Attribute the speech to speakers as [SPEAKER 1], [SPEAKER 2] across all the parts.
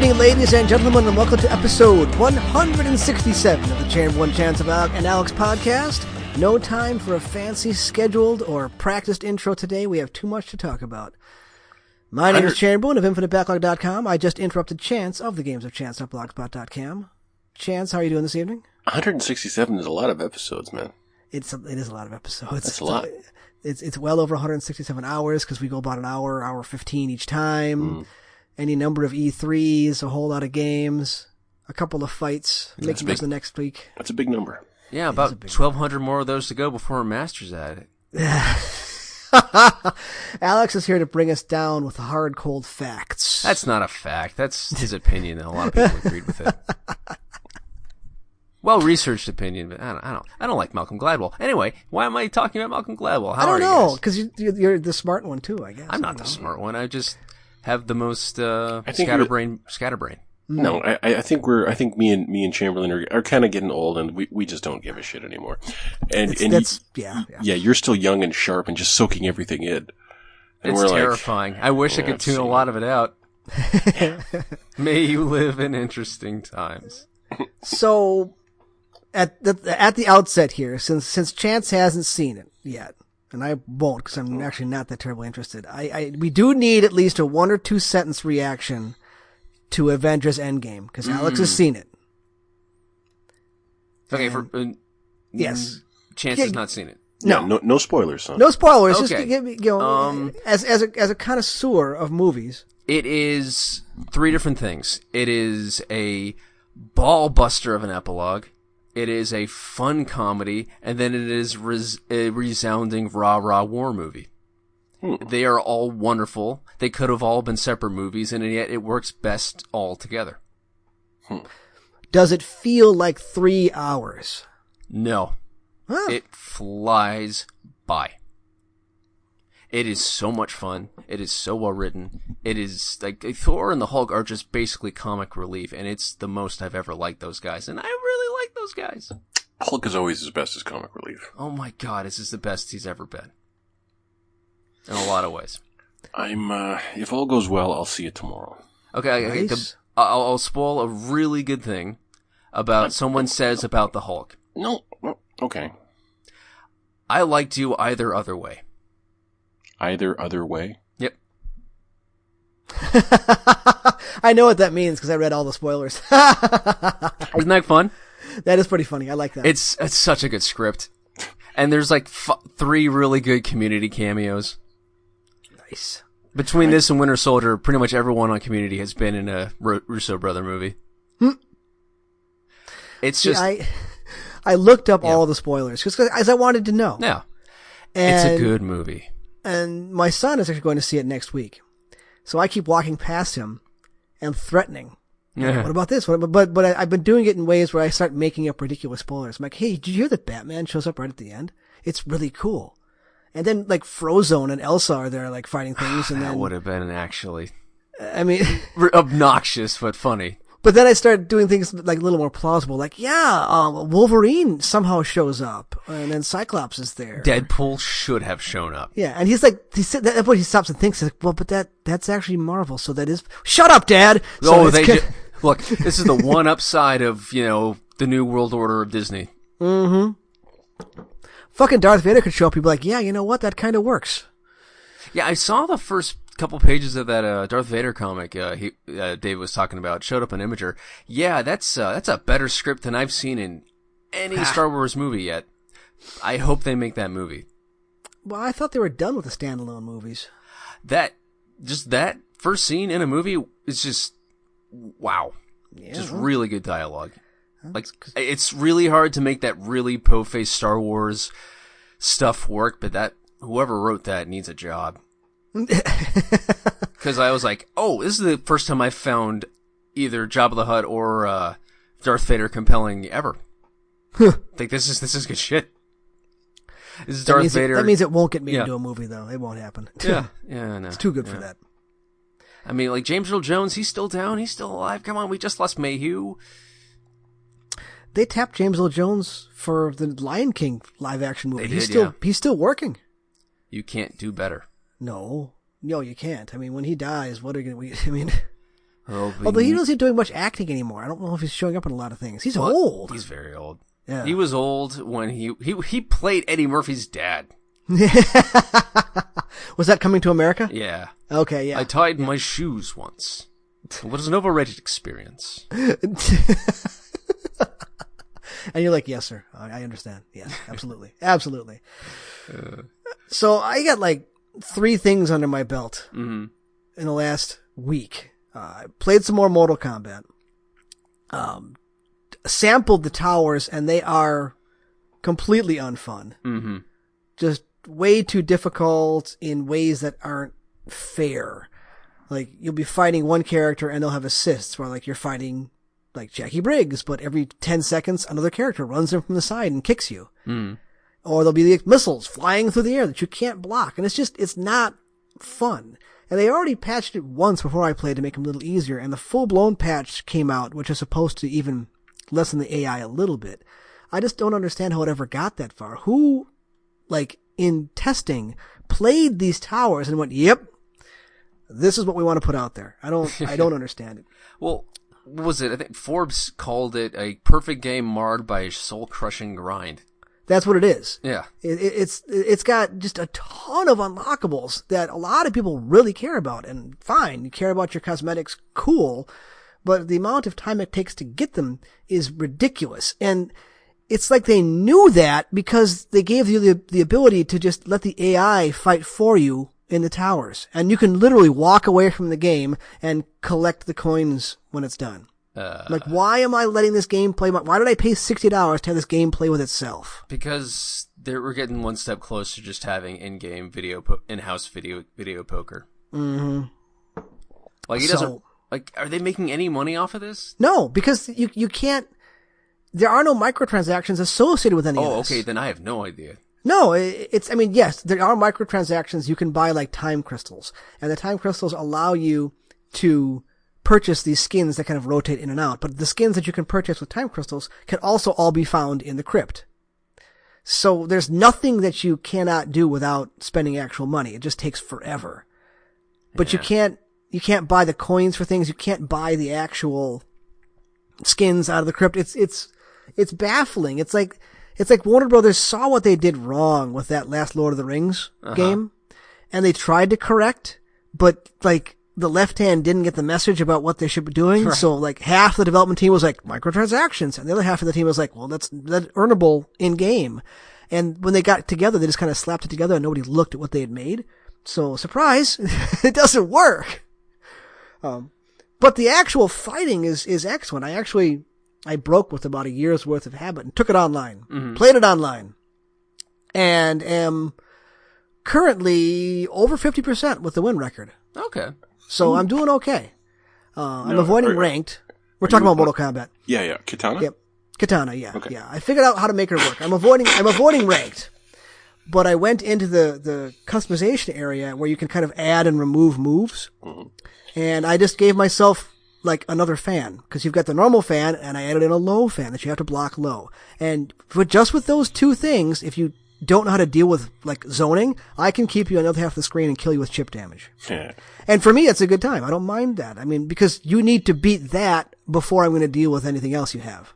[SPEAKER 1] Good evening, ladies and gentlemen, and welcome to episode 167 of the Chamber One Chance of Alec and Alex podcast. No time for a fancy scheduled or practiced intro today. We have too much to talk about. My name is Chamberlain of InfiniteBacklog.com. I just interrupted Chance of the Games of Chance Chance.blogspot.com. Chance, how are you doing this evening?
[SPEAKER 2] 167 is a lot of episodes, man.
[SPEAKER 1] It's a, it is a lot of episodes.
[SPEAKER 2] That's a lot.
[SPEAKER 1] It's it's well over 167 hours because we go about an hour, hour 15 each time.
[SPEAKER 2] Mm.
[SPEAKER 1] Any number of E3s, a whole lot of games, a couple of fights, making
[SPEAKER 2] big.
[SPEAKER 1] the next week.
[SPEAKER 2] That's a big number.
[SPEAKER 3] Yeah, about 1,200 more of those to go before Masters at it.
[SPEAKER 1] Alex is here to bring us down with the hard, cold facts.
[SPEAKER 3] That's not a fact. That's his opinion, and a lot of people agreed with it. Well researched opinion, but I don't, I don't, I don't like Malcolm Gladwell. Anyway, why am I talking about Malcolm Gladwell? How
[SPEAKER 1] I don't
[SPEAKER 3] are
[SPEAKER 1] know
[SPEAKER 3] guys?
[SPEAKER 1] because you, you're, you're the smart one too. I guess
[SPEAKER 3] I'm not the smart one. I just have the most uh,
[SPEAKER 2] I think
[SPEAKER 3] scatterbrain. Scatterbrain.
[SPEAKER 2] No, I, I think we're. I think me and me and Chamberlain are, are kind of getting old, and we, we just don't give a shit anymore. And
[SPEAKER 1] It's,
[SPEAKER 2] and
[SPEAKER 1] that's
[SPEAKER 2] you,
[SPEAKER 1] yeah, yeah.
[SPEAKER 2] yeah, you're still young and sharp and just soaking everything in. And
[SPEAKER 3] It's
[SPEAKER 2] we're like,
[SPEAKER 3] terrifying. I wish I
[SPEAKER 2] Yeah,
[SPEAKER 3] could
[SPEAKER 2] I've
[SPEAKER 3] tune a
[SPEAKER 2] seen
[SPEAKER 3] lot of it out. May you live in interesting times.
[SPEAKER 1] So at the at the outset here, since since Chance hasn't seen it yet, and I won't because I'm actually not that terribly interested. I, I we do need at least a one or two sentence reaction to Avengers Endgame because Alex has seen it.
[SPEAKER 3] Okay,
[SPEAKER 1] And-
[SPEAKER 3] for uh,
[SPEAKER 1] Yes.
[SPEAKER 3] Chance
[SPEAKER 1] Yeah.
[SPEAKER 3] has not seen it.
[SPEAKER 2] yeah, no, no spoilers, son.
[SPEAKER 1] No spoilers. Just
[SPEAKER 3] Okay.
[SPEAKER 1] give me, you know,
[SPEAKER 3] Um,
[SPEAKER 1] as as a as a connoisseur of movies.
[SPEAKER 3] It is three different things. It is a ball buster of an epilogue. It is a fun comedy, and then it is res- a resounding rah rah war movie. Hmm. They are all wonderful. They could have all been separate movies, and yet it works best all together. Hmm.
[SPEAKER 1] Does it feel like three hours?
[SPEAKER 3] No,
[SPEAKER 1] Huh.
[SPEAKER 3] it flies by. It is so much fun. It is so well written. It is like Thor and the Hulk are just basically comic relief, and it's the most I've ever liked those guys, and I really like those guys.
[SPEAKER 2] Hulk is always his best as comic relief.
[SPEAKER 3] Oh my god, this is the best he's ever been. In a lot of ways.
[SPEAKER 2] I'm. uh If all goes well, I'll see you tomorrow.
[SPEAKER 3] Okay, okay, the- I'll, I'll spoil a really good thing about someone says about the Hulk.
[SPEAKER 2] No, no, okay.
[SPEAKER 3] I liked you either other way.
[SPEAKER 2] Either other way.
[SPEAKER 3] Yep.
[SPEAKER 1] I know what that means because I read all the spoilers.
[SPEAKER 3] Isn't that fun?
[SPEAKER 1] that is pretty funny. I like that.
[SPEAKER 3] It's it's such a good script, and there's like f- three really good community cameos.
[SPEAKER 1] nice.
[SPEAKER 3] Between this and Winter Soldier, pretty much everyone on Community has been in a Ru- Russo brother movie. Hmm. It's
[SPEAKER 1] See,
[SPEAKER 3] just
[SPEAKER 1] I I looked up
[SPEAKER 3] Yeah.
[SPEAKER 1] all the spoilers because as I wanted to know.
[SPEAKER 3] yeah,
[SPEAKER 1] and,
[SPEAKER 3] it's a good movie.
[SPEAKER 1] And my son is actually going to see it next week, so I keep walking past him and threatening.
[SPEAKER 3] Yeah.
[SPEAKER 1] What about this? What, but but, but I, I've been doing it in ways where I start making up ridiculous spoilers. I'm like, hey, did you hear that Batman shows up right at the end? It's really cool. And then like Frozone and Elsa are there like fighting things, and
[SPEAKER 3] That
[SPEAKER 1] then
[SPEAKER 3] would have been actually
[SPEAKER 1] I mean,
[SPEAKER 3] obnoxious but funny.
[SPEAKER 1] But then I started doing things like a little more plausible, like yeah, um, Wolverine somehow shows up, and then Cyclops is there.
[SPEAKER 3] Deadpool should have shown up.
[SPEAKER 1] Yeah, and he's like, he said that, but he stops and thinks, like, well, but that that's actually Marvel, so that is. Shut up, Dad. So
[SPEAKER 3] oh, they
[SPEAKER 1] kind-
[SPEAKER 3] look. This is the one upside of you know the new world order of Disney. Mm-hmm.
[SPEAKER 1] Fucking Darth Vader could show up. He'd be like, yeah, you know what? That kind of works.
[SPEAKER 3] Yeah, I saw the first couple pages of that uh, Darth Vader comic. Uh, he uh, Dave was talking about showed up on Imgur. Yeah, that's uh, that's a better script than I've seen in any Star Wars movie yet. I hope they make that movie.
[SPEAKER 1] Well, I thought they were done with the standalone movies.
[SPEAKER 3] That just that first scene in a movie is just wow.
[SPEAKER 1] Yeah,
[SPEAKER 3] just really good dialogue. Like it's really hard to make that really po-faced Star Wars stuff work, but that whoever wrote that needs a job. Because I was like, oh, this is the first time I found either Jabba the Hutt or uh, Darth Vader compelling ever. like this is this is good shit. This is
[SPEAKER 1] that
[SPEAKER 3] Darth
[SPEAKER 1] means, it,
[SPEAKER 3] Vader.
[SPEAKER 1] that means it won't get me
[SPEAKER 3] Yeah.
[SPEAKER 1] into a movie, though. It won't happen.
[SPEAKER 3] yeah, yeah, no,
[SPEAKER 1] it's too good for that.
[SPEAKER 3] I mean, like James Earl Jones, he's still down. He's still alive. Come on, we just lost Mayhew.
[SPEAKER 1] They tapped James Earl Jones for the Lion King live action movie.
[SPEAKER 3] They
[SPEAKER 1] he's still
[SPEAKER 3] yeah.
[SPEAKER 1] he's still working.
[SPEAKER 3] You can't do better.
[SPEAKER 1] No, no, you can't. I mean, when he dies, what are you? We, I mean, oh,
[SPEAKER 3] Hoping-
[SPEAKER 1] Although he doesn't doing much acting anymore. I don't know if he's showing up in a lot of things. He's
[SPEAKER 3] What?
[SPEAKER 1] old.
[SPEAKER 3] He's very old.
[SPEAKER 1] Yeah.
[SPEAKER 3] He was old when he he he played Eddie Murphy's dad.
[SPEAKER 1] Was that coming to America?
[SPEAKER 3] Yeah.
[SPEAKER 1] Okay, yeah.
[SPEAKER 3] I tied my shoes once. It was an overrated experience.
[SPEAKER 1] And you're like, yes, sir. I I understand. Yes, absolutely. absolutely. Uh. So I got like three things under my belt
[SPEAKER 3] hmm
[SPEAKER 1] in the last week. Uh, I played some more Mortal Kombat. Um, sampled the towers and they are completely unfun.
[SPEAKER 3] hmm
[SPEAKER 1] Just way too difficult in ways that aren't fair. Like you'll be fighting one character and they'll have assists where like you're fighting like Jacqui Briggs, but every 10 seconds another character runs in from the side and kicks you.
[SPEAKER 3] Mm.
[SPEAKER 1] Or there'll be the missiles flying through the air that you can't block. And it's just, it's not fun. And they already patched it once before I played to make them a little easier. And the full blown patch came out, which is supposed to even lessen the AI a little bit. I just don't understand how it ever got that far. Who, like, in testing, played these towers and went, yep, this is what we want to put out there. I don't, I don't understand it.
[SPEAKER 3] Well, what was it? I think Forbes called it a perfect game marred by a soul crushing grind.
[SPEAKER 1] That's what it is.
[SPEAKER 3] Yeah.
[SPEAKER 1] It, it, it's it's got just a ton of unlockables that a lot of people really care about. And fine, you care about your cosmetics, cool, but the amount of time it takes to get them is ridiculous. And it's like they knew that because they gave you the the ability to just let the AI fight for you in the towers, and you can literally walk away from the game and collect the coins when it's done.
[SPEAKER 3] Uh,
[SPEAKER 1] Like, why am I letting this game play? My, why did I pay sixty dollars to have this game play with itself?
[SPEAKER 3] because they were getting one step closer to just having in-game video, po- in-house video, video poker. Mm-hmm. Like he doesn't. Like, are they making any money off of this?
[SPEAKER 1] No, because you you can't. There are no microtransactions associated with any of
[SPEAKER 3] Oh, okay. Then I have no idea.
[SPEAKER 1] No, it's. I mean, yes, there are microtransactions. You can buy like time crystals, and the time crystals allow you to purchase these skins that kind of rotate in and out. But the skins that you can purchase with time crystals can also all be found in the crypt. So there's nothing that you cannot do without spending actual money. It just takes forever. But you can't you can't buy the coins for things. You can't buy the actual skins out of the crypt. It's it's it's baffling. It's like it's like Warner Brothers saw what they did wrong with that last Lord of the Rings uh-huh. game, and they tried to correct, but like the left hand didn't get the message about what they should be doing.
[SPEAKER 3] Right.
[SPEAKER 1] So like half the development team was like microtransactions, and the other half of the team was like, well, that's that's earnable in game. And when they got together, they just kind of slapped it together, and nobody looked at what they had made. So surprise, it doesn't work. Um, but the actual fighting is is excellent. I actually I broke with about a year's worth of habit and took it online, played it online, and am currently over fifty percent with the win record.
[SPEAKER 3] Okay.
[SPEAKER 1] So I'm doing okay. Uh, I'm avoiding
[SPEAKER 2] are-
[SPEAKER 1] ranked. We're talking about Mortal Kombat.
[SPEAKER 2] Yeah, yeah. Katana?
[SPEAKER 1] Yep. Katana, yeah.
[SPEAKER 2] Okay.
[SPEAKER 1] Yeah. I figured out how to make her work. I'm avoiding I'm avoiding ranked. But I went into the, the customization area where you can kind of add and remove moves. And I just gave myself like another fan because you've got the normal fan and I added in a low fan that you have to block low. And for just with those two things, if you don't know how to deal with like zoning, I can keep you on the other half of the screen and kill you with chip damage.
[SPEAKER 2] Yeah.
[SPEAKER 1] And for me, it's a good time. I don't mind that. I mean, because you need to beat that before I'm going to deal with anything else you have.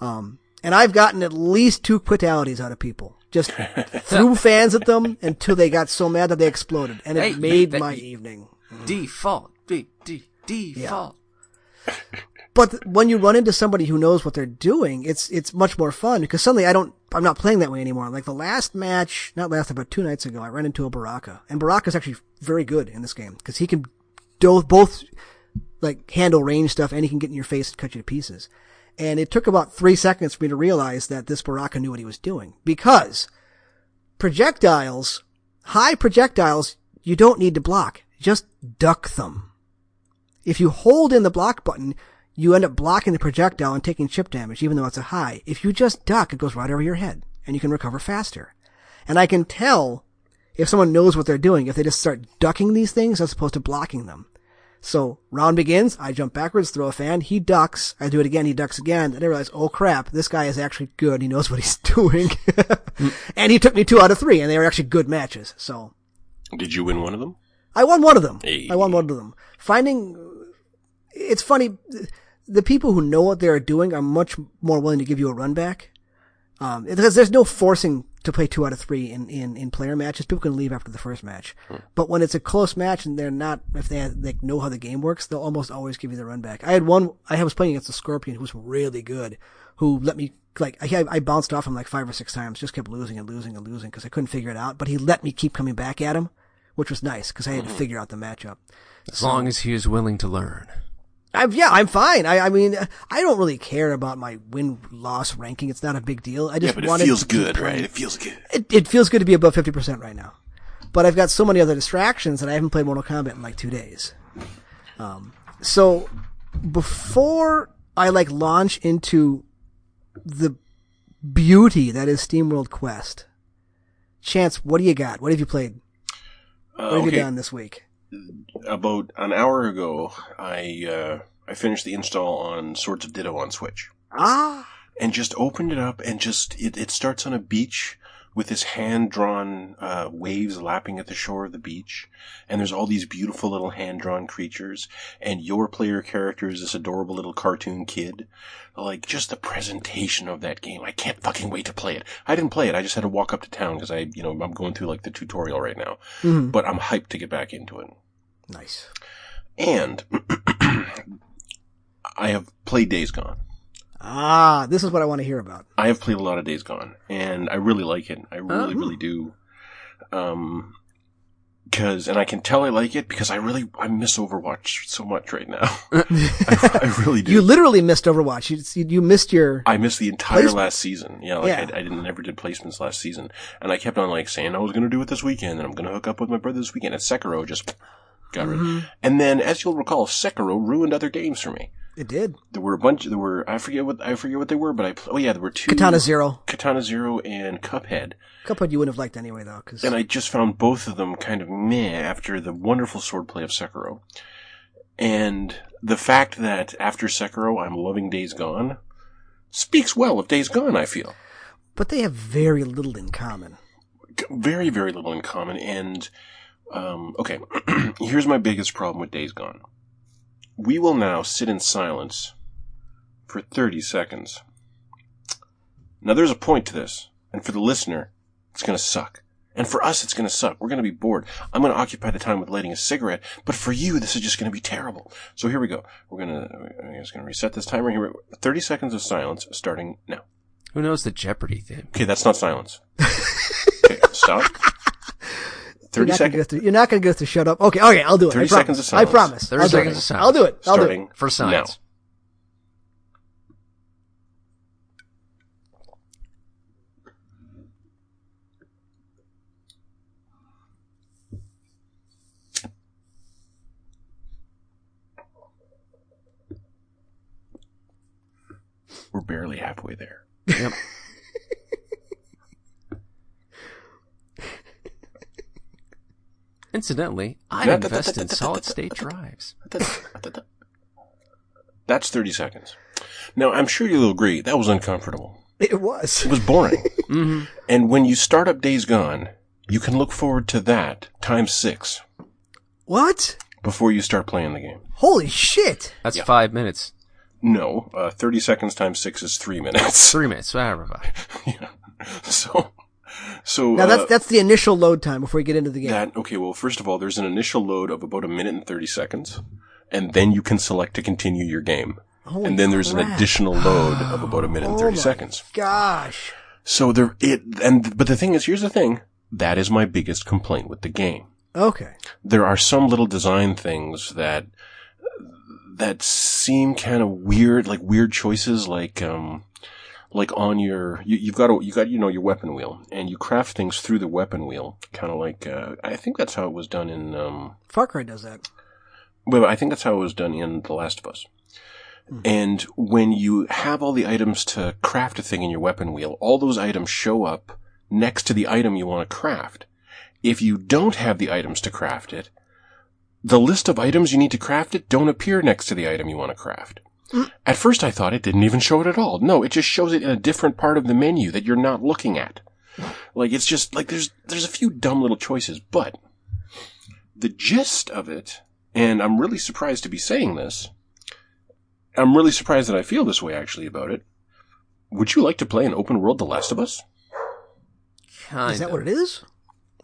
[SPEAKER 1] Um, and I've gotten at least two quitalities out of people. Just threw fans at them until they got so mad that they exploded. And it
[SPEAKER 3] Hey,
[SPEAKER 1] made
[SPEAKER 3] that-
[SPEAKER 1] my evening.
[SPEAKER 3] Default. D D default.
[SPEAKER 1] But when you run into somebody who knows what they're doing, it's, it's much more fun because suddenly I don't, I'm not playing that way anymore. Like the last match, not last, about two nights ago, I ran into a Baraka and Baraka's actually very good in this game because he can do both like handle range stuff and he can get in your face and cut you to pieces. And it took about three seconds for me to realize that this Baraka knew what he was doing because projectiles, high projectiles, you don't need to block. Just duck them. If you hold in the block button, you end up blocking the projectile and taking chip damage, even though it's a high. If you just duck, it goes right over your head, and you can recover faster. And I can tell if someone knows what they're doing if they just start ducking these things as opposed to blocking them. So round begins, I jump backwards, throw a fan, he ducks, I do it again, he ducks again, and I realize, oh crap, this guy is actually good, he knows what he's doing. Hmm. and he took me two out of three, and they were actually good matches, so.
[SPEAKER 2] Did you win one of them?
[SPEAKER 1] I won one of them.
[SPEAKER 2] Hey.
[SPEAKER 1] I won one of them. Finding, it's funny. The people who know what they're doing are much more willing to give you a run back. Um, because there's no forcing to play two out of three in, in, in player matches. People can leave after the first match. But when it's a close match and they're not, if they, they know how the game works, they'll almost always give you the run back. I had one, I was playing against a Scorpion who was really good, who let me, like, I, I bounced off him like five or six times, just kept losing and losing and losing because I couldn't figure it out. But he let me keep coming back at him, which was nice because I had to figure out the matchup.
[SPEAKER 3] As long as he is willing to learn.
[SPEAKER 1] I'm, yeah, I'm fine. I, I mean, I don't really care about my win loss ranking. It's not a big deal. I just Yeah,
[SPEAKER 2] but it feels good, right? It feels good.
[SPEAKER 1] It, it feels good to be above 50% right now. But I've got so many other distractions that I haven't played Mortal Kombat in like two days. Um, so before I like launch into the beauty that is SteamWorld Quest, Chance, what do you got? What have you played?
[SPEAKER 2] Uh,
[SPEAKER 1] What have
[SPEAKER 2] okay.
[SPEAKER 1] you done this week?
[SPEAKER 2] About an hour ago, I uh, I finished the install on Swords of Ditto on Switch,
[SPEAKER 1] Ah,
[SPEAKER 2] and just opened it up, and just it, it starts on a beach with his hand drawn uh, waves lapping at the shore of the beach, and there's all these beautiful little hand drawn creatures, and your player character is this adorable little cartoon kid. Like just the presentation of that game, I can't fucking wait to play it. I didn't play it; I just had to walk up to town because I, you know, I'm going through like the tutorial right now,
[SPEAKER 1] Mhm.
[SPEAKER 2] but I'm hyped to get back into it.
[SPEAKER 1] nice.
[SPEAKER 2] And I have played Days Gone.
[SPEAKER 1] Ah, this is what I want to hear about.
[SPEAKER 2] I have played a lot of Days Gone, and I really like it. I really,
[SPEAKER 3] Oh.
[SPEAKER 2] really do. Um, because, and I can tell I like it because I really, I miss Overwatch so much right now. I, I really do.
[SPEAKER 1] You literally missed Overwatch. You, you missed your.
[SPEAKER 2] I missed the entire
[SPEAKER 1] Placement.
[SPEAKER 2] last season. Yeah, like
[SPEAKER 1] Yeah.
[SPEAKER 2] I, I didn't never did placements last season, and I kept on like saying I was going to do it this weekend, and I'm going to hook up with my brother this weekend. And Sekiro just got rid.
[SPEAKER 1] Mm-hmm.
[SPEAKER 2] And then, as you'll recall, Sekiro ruined other games for me.
[SPEAKER 1] It did.
[SPEAKER 2] There were a bunch. There were I forget what I forget what they were, but I oh yeah, there were two
[SPEAKER 1] Katana Zero.
[SPEAKER 2] Katana Zero and Cuphead,
[SPEAKER 1] Cuphead you wouldn't have liked anyway, though, because
[SPEAKER 2] and I just found both of them kind of meh after the wonderful swordplay of Sekiro, and the fact that after Sekiro I'm loving Days Gone speaks well of Days Gone. I feel
[SPEAKER 1] but they have very little in common.
[SPEAKER 2] very very little in common, and um, okay, here's my biggest problem with Days Gone. We will now sit in silence for 30 seconds. Now there's a point to this, and for the listener, it's gonna suck. And for us, it's gonna suck. We're gonna be bored. I'm gonna occupy the time with lighting a cigarette, but for you, this is just gonna be terrible. So here we go. We're gonna, I'm just gonna reset this timer here. 30 seconds of silence starting now.
[SPEAKER 3] Who knows the Jeopardy thing?
[SPEAKER 2] Okay, that's not silence. Okay, stop.
[SPEAKER 1] You're
[SPEAKER 2] 30
[SPEAKER 1] not, gonna go
[SPEAKER 2] seconds.
[SPEAKER 1] through, you're not gonna go through shut up. Okay, okay, I'll do it.
[SPEAKER 2] 30
[SPEAKER 1] I promise.
[SPEAKER 2] seconds of
[SPEAKER 1] I
[SPEAKER 2] silence.
[SPEAKER 1] promise.
[SPEAKER 3] 30
[SPEAKER 1] I'll do
[SPEAKER 3] seconds
[SPEAKER 1] it.
[SPEAKER 3] of silence.
[SPEAKER 1] I'll do it. I'll do it.
[SPEAKER 2] Starting
[SPEAKER 3] For science.
[SPEAKER 2] We're barely halfway there.
[SPEAKER 3] Yep. Incidentally, I invest in solid state drives.
[SPEAKER 2] That's 30 seconds. Now, I'm sure you'll agree that was uncomfortable.
[SPEAKER 1] It was.
[SPEAKER 2] It was boring.
[SPEAKER 3] hmm
[SPEAKER 2] and when you start up Days Gone, you can look forward to that times six
[SPEAKER 1] What?
[SPEAKER 2] before you start playing the game.
[SPEAKER 1] Holy shit!
[SPEAKER 3] That's
[SPEAKER 2] Yeah.
[SPEAKER 3] five minutes.
[SPEAKER 2] No, uh, 30 seconds times six is three minutes.
[SPEAKER 3] Three minutes. Ah, blah, blah, blah.
[SPEAKER 2] Yeah. So, so,
[SPEAKER 1] Now
[SPEAKER 2] uh,
[SPEAKER 1] that's that's the initial load time before you get into the game.
[SPEAKER 2] that, okay, well, first of all, there's an initial load of about a minute and 30 seconds, and then you can select to continue your game.
[SPEAKER 1] Holy
[SPEAKER 2] and then there's an additional load of about a minute and
[SPEAKER 1] Oh
[SPEAKER 2] 30
[SPEAKER 1] my
[SPEAKER 2] seconds.
[SPEAKER 1] Gosh.
[SPEAKER 2] So there, it, and, but the thing is, here's the thing. That is my biggest complaint with the game.
[SPEAKER 1] Okay.
[SPEAKER 2] There are some little design things that, that seem kind of weird, like weird choices, like, um, like on your, you, you've got a, you got, you know, your weapon wheel, and you craft things through the weapon wheel, kind of like, uh, I think that's how it was done in, um,
[SPEAKER 1] Far Cry does that.
[SPEAKER 2] Well, I think that's how it was done in The Last of Us. And when you have all the items to craft a thing in your weapon wheel, all those items show up next to the item you want to craft. If you don't have the items to craft it, the list of items you need to craft it don't appear next to the item you want to craft. At first I thought it didn't even show it at all. No, it just shows it in a different part of the menu that you're not looking at. Like it's just like there's there's a few dumb little choices, but the gist of it, and I'm really surprised to be saying this, I'm really surprised that I feel this way actually about it. Would you like to play an open world The Last of Us?
[SPEAKER 3] Kind
[SPEAKER 1] Is that
[SPEAKER 3] of.
[SPEAKER 1] what it is?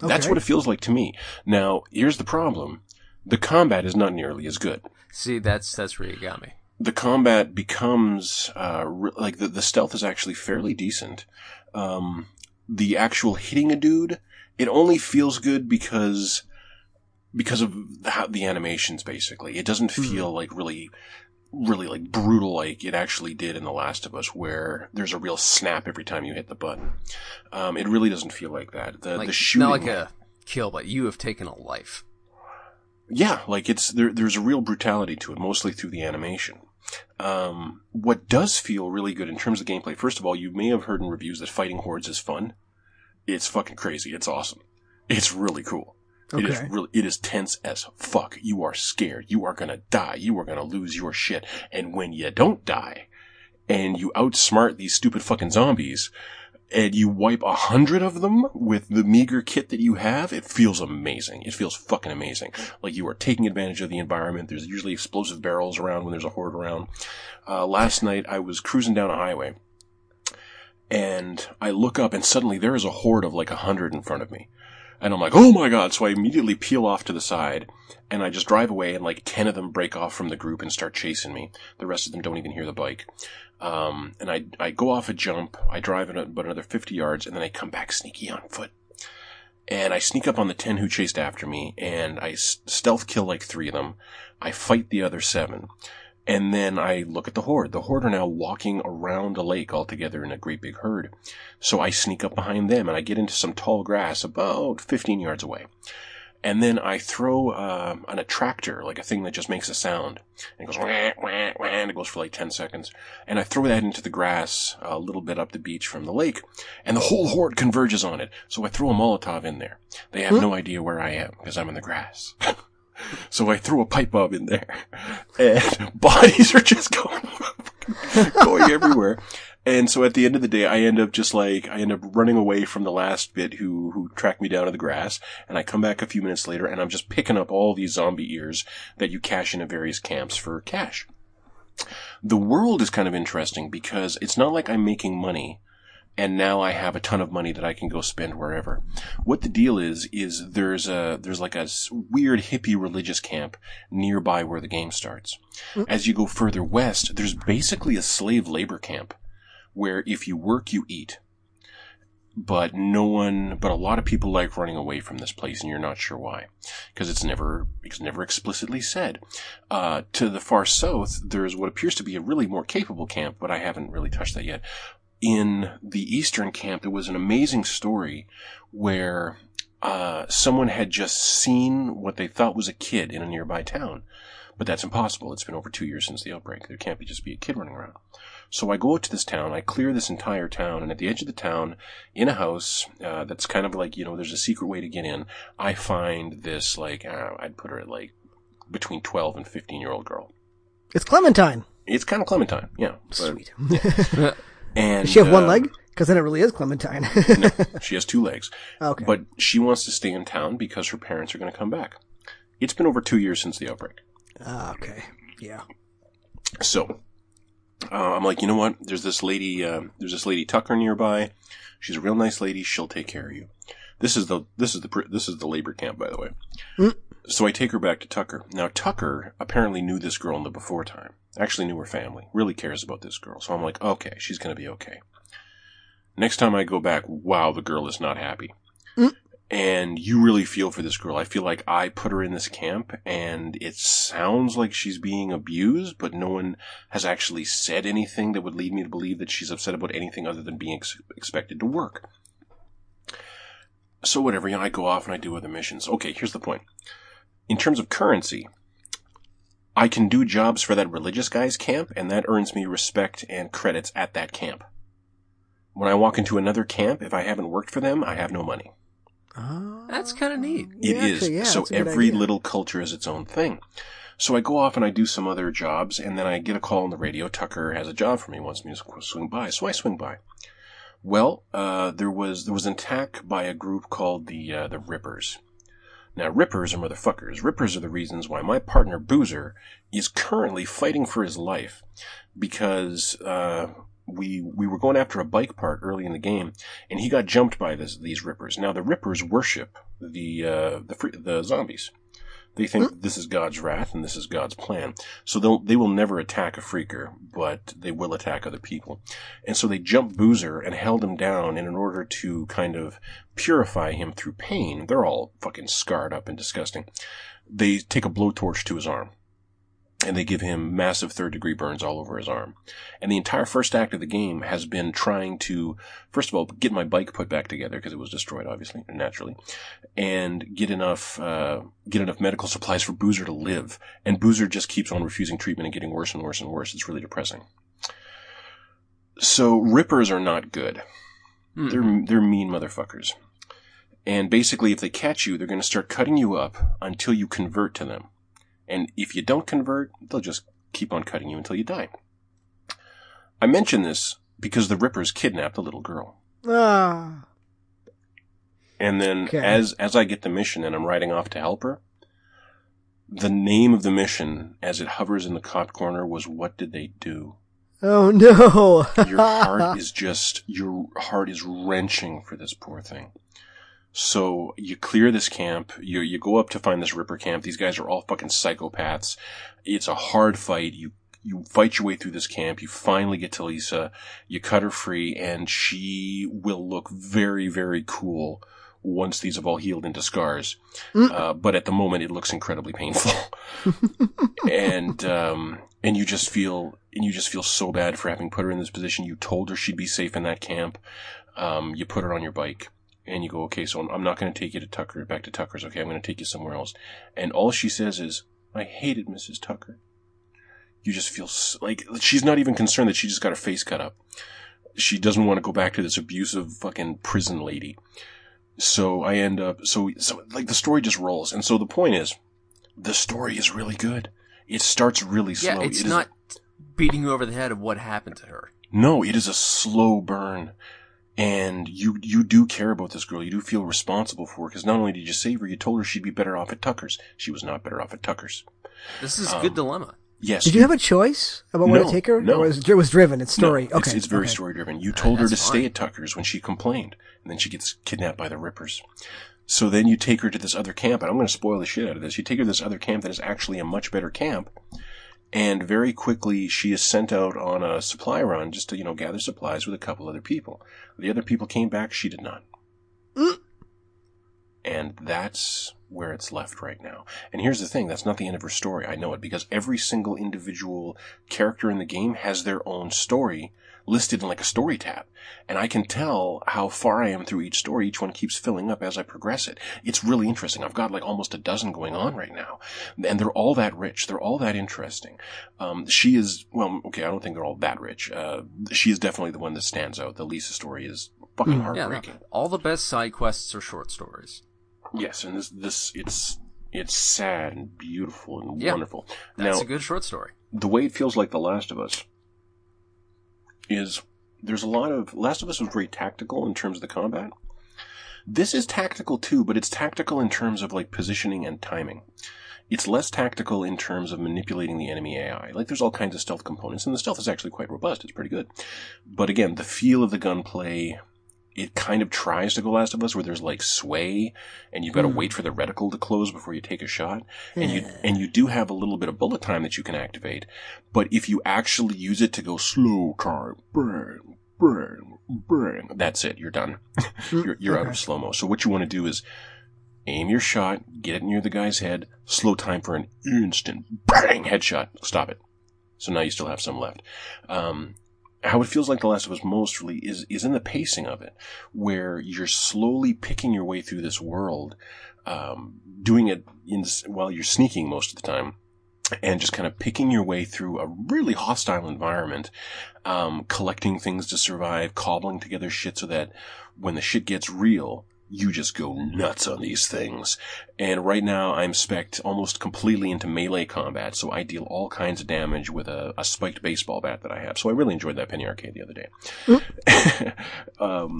[SPEAKER 2] That's what it feels like to me. Now, here's the problem. The combat is not nearly as good.
[SPEAKER 3] See, that's that's where you got me.
[SPEAKER 2] The combat becomes, uh, re- like the, the stealth is actually fairly decent. Um, the actual hitting a dude, it only feels good because, because of how the animations basically. It doesn't feel like really, really like brutal like it actually did in The Last of Us where there's a real snap every time you hit the button. Um, it really doesn't feel like that. The,
[SPEAKER 3] Like
[SPEAKER 2] the shooting.
[SPEAKER 3] not like a kill, but you have taken a life.
[SPEAKER 2] Yeah, like it's there. There's a real brutality to it, mostly through the animation. Um, what does feel really good in terms of gameplay? First of all, you may have heard in reviews that fighting hordes is fun. It's fucking crazy. It's awesome. It's really cool. It is really. It is tense as fuck. You are scared. You are gonna die. You are gonna lose your shit. And when you don't die, and you outsmart these stupid fucking zombies, and you wipe a hundred of them with the meager kit that you have, it feels amazing. It feels fucking amazing. Like you are taking advantage of the environment. There's usually explosive barrels around when there's a horde around. Uh, last night I was cruising down a highway and I look up and suddenly there is a horde of like a hundred in front of me. And I'm like, oh my god. So I immediately peel off to the side and I just drive away and like 10 of them break off from the group and start chasing me. The rest of them don't even hear the bike. Um, and I, I go off a jump, I drive about another 50 yards, and then I come back sneaky on foot. And I sneak up on the 10 who chased after me, and I stealth kill like three of them. I fight the other seven. And then I look at the horde. The horde are now walking around a lake all together in a great big herd. So I sneak up behind them and I get into some tall grass about 15 yards away. And then I throw uh, an attractor, like a thing that just makes a sound. And it goes wah, wah, wah, and it goes for like 10 seconds. And I throw that into the grass a little bit up the beach from the lake. And the whole horde converges on it. So I throw a Molotov in there. They have no idea where I am because I'm in the grass. so I throw a pipe bomb in there. And bodies are just going, going everywhere. And so at the end of the day, I end up just like, I end up running away from the last bit who, who tracked me down to the grass. And I come back a few minutes later and I'm just picking up all these zombie ears that you cash into various camps for cash. The world is kind of interesting because it's not like I'm making money and now I have a ton of money that I can go spend wherever. What the deal is is there's a there's like a weird hippie religious camp nearby where the game starts. Hmm. As you go further west, there's basically a slave labor camp where if you work you eat. But no one, but a lot of people like running away from this place, and you're not sure why, because it's never, it's never explicitly said. Uh, to the far south, there's what appears to be a really more capable camp, but I haven't really touched that yet in the Eastern camp, there was an amazing story where uh, someone had just seen what they thought was a kid in a nearby town. But that's impossible. It's been over two years since the outbreak. There can't be just be a kid running around. So I go out to this town, I clear this entire town, and at the edge of the town, in a house uh, that's kind of like, you know, there's a secret way to get in, I find this, like, uh, I'd put her at like between 12 and 15 year old girl.
[SPEAKER 1] It's Clementine.
[SPEAKER 2] It's kind of Clementine, yeah. But-
[SPEAKER 1] Sweet.
[SPEAKER 2] And,
[SPEAKER 1] Does she have one
[SPEAKER 2] uh,
[SPEAKER 1] leg? Because then it really is Clementine.
[SPEAKER 2] no, she has two legs.
[SPEAKER 1] okay.
[SPEAKER 2] But she wants to stay in town because her parents are going to come back. It's been over two years since the outbreak.
[SPEAKER 1] Ah, okay. Yeah.
[SPEAKER 2] So, uh, I'm like, you know what? There's this lady, uh, there's this lady Tucker nearby. She's a real nice lady. She'll take care of you. This is the, this is the, this is the labor camp, by the way.
[SPEAKER 1] Mm.
[SPEAKER 2] So I take her back to Tucker. Now, Tucker apparently knew this girl in the before time. Actually knew her family. Really cares about this girl. So I'm like, okay, she's going to be okay. Next time I go back, wow, the girl is not happy.
[SPEAKER 1] Mm.
[SPEAKER 2] And you really feel for this girl. I feel like I put her in this camp and it sounds like she's being abused, but no one has actually said anything that would lead me to believe that she's upset about anything other than being ex- expected to work. So whatever, you know, I go off and I do other missions. Okay, here's the point. In terms of currency, I can do jobs for that religious guy's camp, and that earns me respect and credits at that camp. When I walk into another camp, if I haven't worked for them, I have no money.
[SPEAKER 1] Ah,
[SPEAKER 3] That's kind of neat.
[SPEAKER 2] It
[SPEAKER 1] yeah,
[SPEAKER 2] is.
[SPEAKER 1] actually, yeah,
[SPEAKER 2] so
[SPEAKER 1] that's a good
[SPEAKER 2] every
[SPEAKER 1] idea.
[SPEAKER 2] little culture is its own thing. So I go off and I do some other jobs, and then I get a call on the radio. Tucker has a job for me, wants me to swing by. So I swing by. Well, uh, there was there was an attack by a group called the uh, the Rippers. Now, Rippers are motherfuckers. Rippers are the reasons why my partner Boozer is currently fighting for his life because uh, we we were going after a bike part early in the game, and he got jumped by this, these Rippers. Now, the Rippers worship the uh, the free, the zombies. They think this is God's wrath and this is God's plan. So they'll, they will never attack a freaker, but they will attack other people. And so they jumped Boozer and held him down and in order to kind of purify him through pain. They're all fucking scarred up and disgusting. They take a blowtorch to his arm and they give him massive third degree burns all over his arm. And the entire first act of the game has been trying to, first of all, get my bike put back together because it was destroyed, obviously, naturally, and get enough, uh, get enough medical supplies for Boozer to live. And Boozer just keeps on refusing treatment and getting worse and worse and worse. It's really depressing. So rippers are not good.
[SPEAKER 3] Hmm.
[SPEAKER 2] They're, they're mean motherfuckers. And basically, if they catch you, they're going to start cutting you up until you convert to them. And if you don't convert, they'll just keep on cutting you until you die. I mention this because the Rippers kidnapped a little girl.
[SPEAKER 1] Ah.
[SPEAKER 2] And then
[SPEAKER 1] Okay.
[SPEAKER 2] as as I get the mission and I'm riding off to help her, the name of the mission as it hovers in the top corner was what did they do?
[SPEAKER 1] Oh no.
[SPEAKER 2] Your heart is just your heart is wrenching for this poor thing. So you clear this camp, you you go up to find this Ripper camp. These guys are all fucking psychopaths. It's a hard fight. You you fight your way through this camp. You finally get to Lisa. You cut her free, and she will look very very cool once these have all healed into scars. Uh, but at the moment, it looks incredibly painful, and um, and you just feel and you just feel so bad for having put her in this position. You told her she'd be safe in that camp. Um, you put her on your bike and you go, okay, so I'm, I'm not going to take you to Tucker, back to Tucker's. Okay, I'm going to take you somewhere else. And all she says is, I hated Mrs. Tucker. You just feel s like she's not even concerned that she just got her face cut up. She doesn't want to go back to this abusive fucking prison lady. So I end up, so, so like the story just rolls. And so the point is, the story is really good. It starts really slow.
[SPEAKER 3] Yeah, it's
[SPEAKER 2] It
[SPEAKER 3] not beating you over the head of what happened to her.
[SPEAKER 2] no, it is a slow burn. And you, you do care about this girl. You do feel responsible for her because not only did you save her, you told her she'd be better off at Tucker's. She was not better off at Tucker's.
[SPEAKER 3] This is a um, good dilemma.
[SPEAKER 2] Yes.
[SPEAKER 1] Did you have a choice about where
[SPEAKER 2] No,
[SPEAKER 1] to take her?
[SPEAKER 2] no.
[SPEAKER 1] Or was, it was driven. It's story.
[SPEAKER 2] No,
[SPEAKER 1] okay.
[SPEAKER 2] It's, it's very
[SPEAKER 1] okay.
[SPEAKER 2] story driven. You told her to
[SPEAKER 3] that's
[SPEAKER 2] stay at Tucker's when she complained, and then she gets kidnapped by the Rippers. So then you take her to this other camp, and I'm going to spoil the shit out of this. You take her to this other camp that is actually a much better camp, and very quickly she is sent out on a supply run just to, you know, gather supplies with a couple other people. The other people came back, she did not. And that's where it's left right now. And here's the thing, that's not the end of her story. I know it because every single individual character in the game has their own story listed in like a story tab. And I can tell how far I am through each story. Each one keeps filling up as I progress it. It's really interesting. I've got like almost a dozen going on right now. And they're all that rich. They're all that interesting. Um, she is, well, okay, I don't think they're all that rich. Uh, she is definitely the one that stands out. The Lisa story is fucking heartbreaking.
[SPEAKER 3] Yeah, no, all the best side quests are short stories.
[SPEAKER 2] Yes, and this this it's it's sad and beautiful and
[SPEAKER 3] Yeah,
[SPEAKER 2] wonderful.
[SPEAKER 3] That's
[SPEAKER 2] now,
[SPEAKER 3] a good short story.
[SPEAKER 2] the way it feels like The Last of Us is there's a lot of Last of Us was very tactical in terms of the combat. This is tactical too, but it's tactical in terms of like positioning and timing. It's less tactical in terms of manipulating the enemy AI. Like there's all kinds of stealth components, and the stealth is actually quite robust. It's pretty good. But again, the feel of the gunplay, it kind of tries to go Last of Us, where there's like sway, and you've got to wait for the reticle to close before you take a shot, and you and you do have a little bit of bullet time that you can activate. But if you actually use it to go slow time, burn, burn, burn, that's it. You're done. you're you're out of slow mo. So what you want to do is aim your shot, get it near the guy's head, slow time for an instant bang headshot, stop it. So now you still have some left. Um, how it feels like The Last of Us mostly is is in the pacing of it, where you're slowly picking your way through this world, um, doing it in, while you're sneaking most of the time, and just kind of picking your way through a really hostile environment, um, collecting things to survive, cobbling together shit so that when the shit gets real, you just go nuts on these things. And right now I'm spec'd almost completely into melee combat, so I deal all kinds of damage with a, a spiked baseball bat that I have. So I really enjoyed that Penny Arcade the other day. um,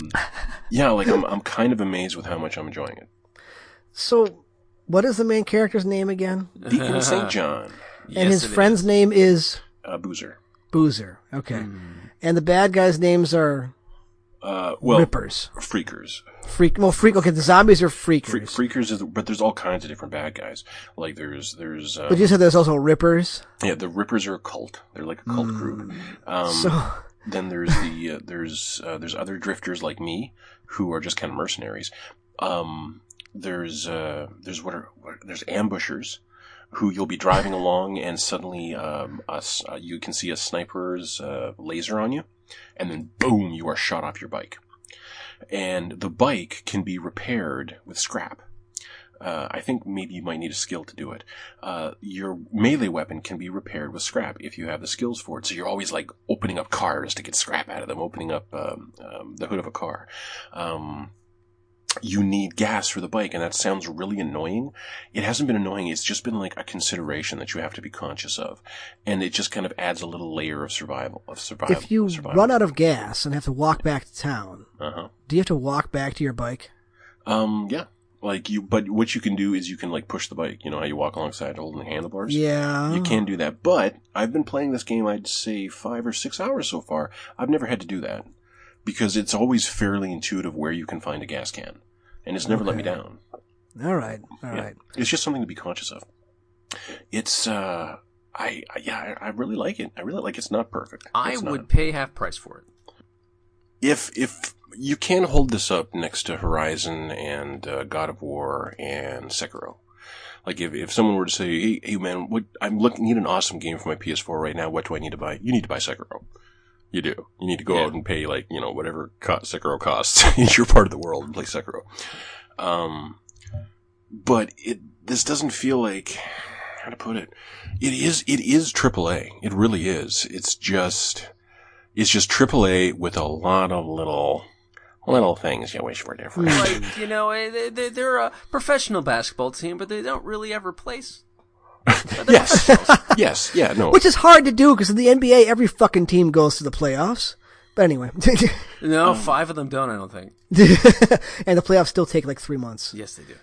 [SPEAKER 2] yeah, like I'm, I'm kind of amazed with how much I'm enjoying it.
[SPEAKER 1] So, what is the main character's name again?
[SPEAKER 2] Deacon St. John,
[SPEAKER 1] and
[SPEAKER 3] Yes,
[SPEAKER 1] his friend's
[SPEAKER 3] is.
[SPEAKER 1] name is
[SPEAKER 2] uh, Boozer.
[SPEAKER 1] Boozer. Okay.
[SPEAKER 3] Hmm.
[SPEAKER 1] And the bad guys' names are
[SPEAKER 2] Uh, well,
[SPEAKER 1] Rippers.
[SPEAKER 2] Freakers.
[SPEAKER 1] Freak. Well, freak. Okay, the zombies are freakers.
[SPEAKER 2] Fre- freakers is, but there's all kinds of different bad guys. Like there's, there's, uh,
[SPEAKER 1] but you said there's also Rippers.
[SPEAKER 2] yeah, the Rippers are a cult. They're like a cult group. Um,
[SPEAKER 1] So
[SPEAKER 2] then there's the, uh, there's, uh, there's other drifters like me who are just kind of mercenaries. Um, there's, uh, there's what are, what, there's ambushers who you'll be driving along and suddenly, um, a uh, you can see a sniper's, uh, laser on you and then boom, you are shot off your bike. And the bike can be repaired with scrap. Uh, I think maybe you might need a skill to do it. Uh, your melee weapon can be repaired with scrap if you have the skills for it. So you're always like opening up cars to get scrap out of them, opening up um, um, the hood of a car. Um, you need gas for the bike, and that sounds really annoying. It hasn't been annoying. It's just been like a consideration that you have to be conscious of, and it just kind of adds a little layer of survival. Of survival.
[SPEAKER 1] if you
[SPEAKER 2] survival.
[SPEAKER 1] run out of gas and have to walk back to town,
[SPEAKER 2] uh-huh.
[SPEAKER 1] do you have to walk back to your bike?
[SPEAKER 2] Um, yeah. Like you, but what you can do is you can like push the bike. You know how you walk alongside holding the handlebars.
[SPEAKER 1] Yeah.
[SPEAKER 2] You can do that, but I've been playing this game, I'd say five or six hours so far. I've never had to do that because it's always fairly intuitive where you can find a gas can, and it's never let me down.
[SPEAKER 1] All right. All
[SPEAKER 2] Yeah.
[SPEAKER 1] right.
[SPEAKER 2] It's just something to be conscious of. It's, uh, I, I yeah, I, I really like it. I really like it's not perfect.
[SPEAKER 3] I
[SPEAKER 2] It's
[SPEAKER 3] would
[SPEAKER 2] not.
[SPEAKER 3] pay half price for it.
[SPEAKER 2] if if you can hold this up next to Horizon and uh, God of War and Sekiro. Like if, if someone were to say, "Hey, hey man, what I'm looking need an awesome game for my PS4 right now. What do I need to buy?" You need to buy Sekiro. You do. You need to go
[SPEAKER 3] Yeah.
[SPEAKER 2] out and pay like you know whatever co- Sekiro costs in your part of the world and play Sekiro. Um, but it this doesn't feel like how to put it. It is it is AAA. It really is. It's just it's just AAA with a lot of little little things you wish were different.
[SPEAKER 3] Like, you know, eh, they- they- they're a professional basketball team, but they don't really ever place.
[SPEAKER 2] yes, yes, yeah, no.
[SPEAKER 1] Which is hard to do because in the NBA, every fucking team goes to the playoffs. But anyway,
[SPEAKER 3] No,
[SPEAKER 2] Um,
[SPEAKER 3] five of them don't, I don't think.
[SPEAKER 1] and the playoffs still take like three months.
[SPEAKER 3] Yes, they do.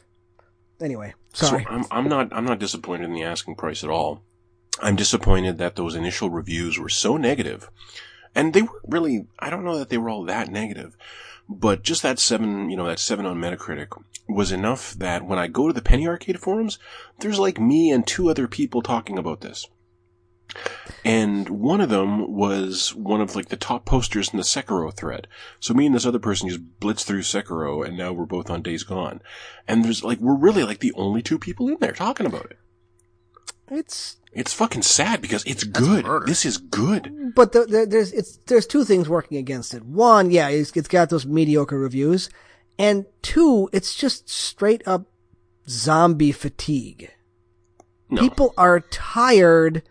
[SPEAKER 1] Anyway,
[SPEAKER 2] So
[SPEAKER 1] sorry.
[SPEAKER 2] I'm, I'm not I'm not disappointed in the asking price at all. I'm disappointed that those initial reviews were so negative, and they were really I don't know that they were all that negative, but just that seven you know that seven on Metacritic was enough that when I go to the Penny Arcade forums, there's like me and two other people talking about this. And one of them was one of like the top posters in the Sekiro thread. So me and this other person just blitzed through Sekiro and now we're both on Days Gone. And there's like, we're really like the only two people in there talking about it.
[SPEAKER 1] It's
[SPEAKER 2] It's fucking sad because it's good.
[SPEAKER 3] murder.
[SPEAKER 2] This is good.
[SPEAKER 1] but the, the, there's it's there's two things working against it. One, yeah, it's, it's got those mediocre reviews, and two, it's just straight up zombie fatigue.
[SPEAKER 2] No.
[SPEAKER 1] People are tired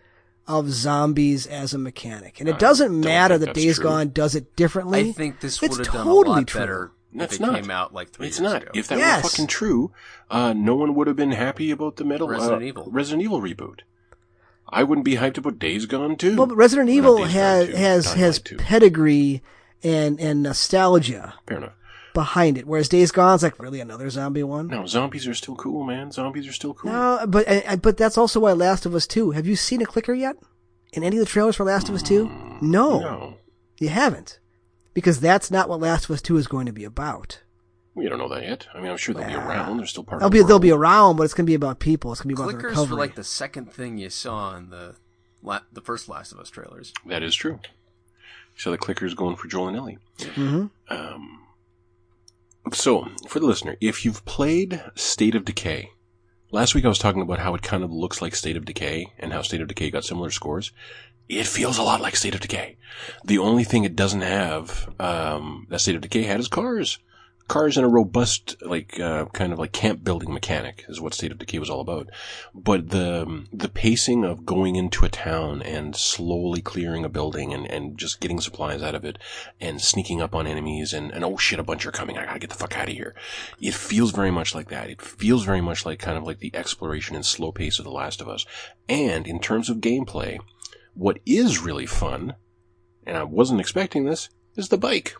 [SPEAKER 1] of zombies as a mechanic, and it doesn't
[SPEAKER 2] don't
[SPEAKER 1] matter
[SPEAKER 2] think
[SPEAKER 1] that Days
[SPEAKER 2] true.
[SPEAKER 1] Gone does it differently.
[SPEAKER 3] I think this
[SPEAKER 1] It's
[SPEAKER 3] would have done
[SPEAKER 1] totally
[SPEAKER 3] a lot
[SPEAKER 1] true.
[SPEAKER 3] better
[SPEAKER 2] That's
[SPEAKER 3] if it
[SPEAKER 2] not.
[SPEAKER 3] came out like three
[SPEAKER 2] It's
[SPEAKER 3] years
[SPEAKER 2] not.
[SPEAKER 3] ago.
[SPEAKER 2] If that
[SPEAKER 1] Yes.
[SPEAKER 2] were fucking true, uh, no one would have been happy about the metal
[SPEAKER 3] Resident
[SPEAKER 2] uh,
[SPEAKER 3] Evil.
[SPEAKER 2] Resident Evil reboot. I wouldn't be hyped about Days Gone too.
[SPEAKER 1] well, but Resident
[SPEAKER 2] Not
[SPEAKER 1] Evil
[SPEAKER 2] Days
[SPEAKER 1] has
[SPEAKER 2] 2,
[SPEAKER 1] has
[SPEAKER 2] Dying
[SPEAKER 1] has
[SPEAKER 2] Light 2.
[SPEAKER 1] pedigree and and nostalgia
[SPEAKER 2] Fair enough.
[SPEAKER 1] behind it, whereas Days Gone's like really another zombie one.
[SPEAKER 2] No, zombies are still cool, man. Zombies are still cool.
[SPEAKER 1] No, but uh, but that's also why Last of Us Two. Have you seen a clicker yet? In any of the trailers for Last of Us Two? No,
[SPEAKER 2] No.
[SPEAKER 1] you haven't, because that's not what Last of Us Two is going to be about.
[SPEAKER 2] We don't know that yet. I mean, I'm sure they'll be around. They're still part
[SPEAKER 1] They'll
[SPEAKER 2] of
[SPEAKER 1] be
[SPEAKER 2] the
[SPEAKER 1] they'll be around, but it's going to be about people. It's going to be about the
[SPEAKER 3] Clickers
[SPEAKER 1] recovery.
[SPEAKER 3] were like the second thing you saw in the la- the first Last of Us trailers.
[SPEAKER 2] That is true. So the clicker's going for Joel and Ellie.
[SPEAKER 1] hmm
[SPEAKER 2] Um, so, for the listener, if you've played State of Decay, last week I was talking about how it kind of looks like State of Decay and how State of Decay got similar scores. It feels a lot like State of Decay. The only thing it doesn't have um, that State of Decay had is cars. Cars and a robust, like, uh, kind of like camp building mechanic is what State of Decay was all about. But the the pacing of going into a town and slowly clearing a building and, and just getting supplies out of it and sneaking up on enemies and, and oh shit, a bunch are coming. I gotta get the fuck out of here. It feels very much like that. It feels very much like kind of like the exploration and slow pace of The Last of Us. And in terms of gameplay, what is really fun, and I wasn't expecting this, is the bike.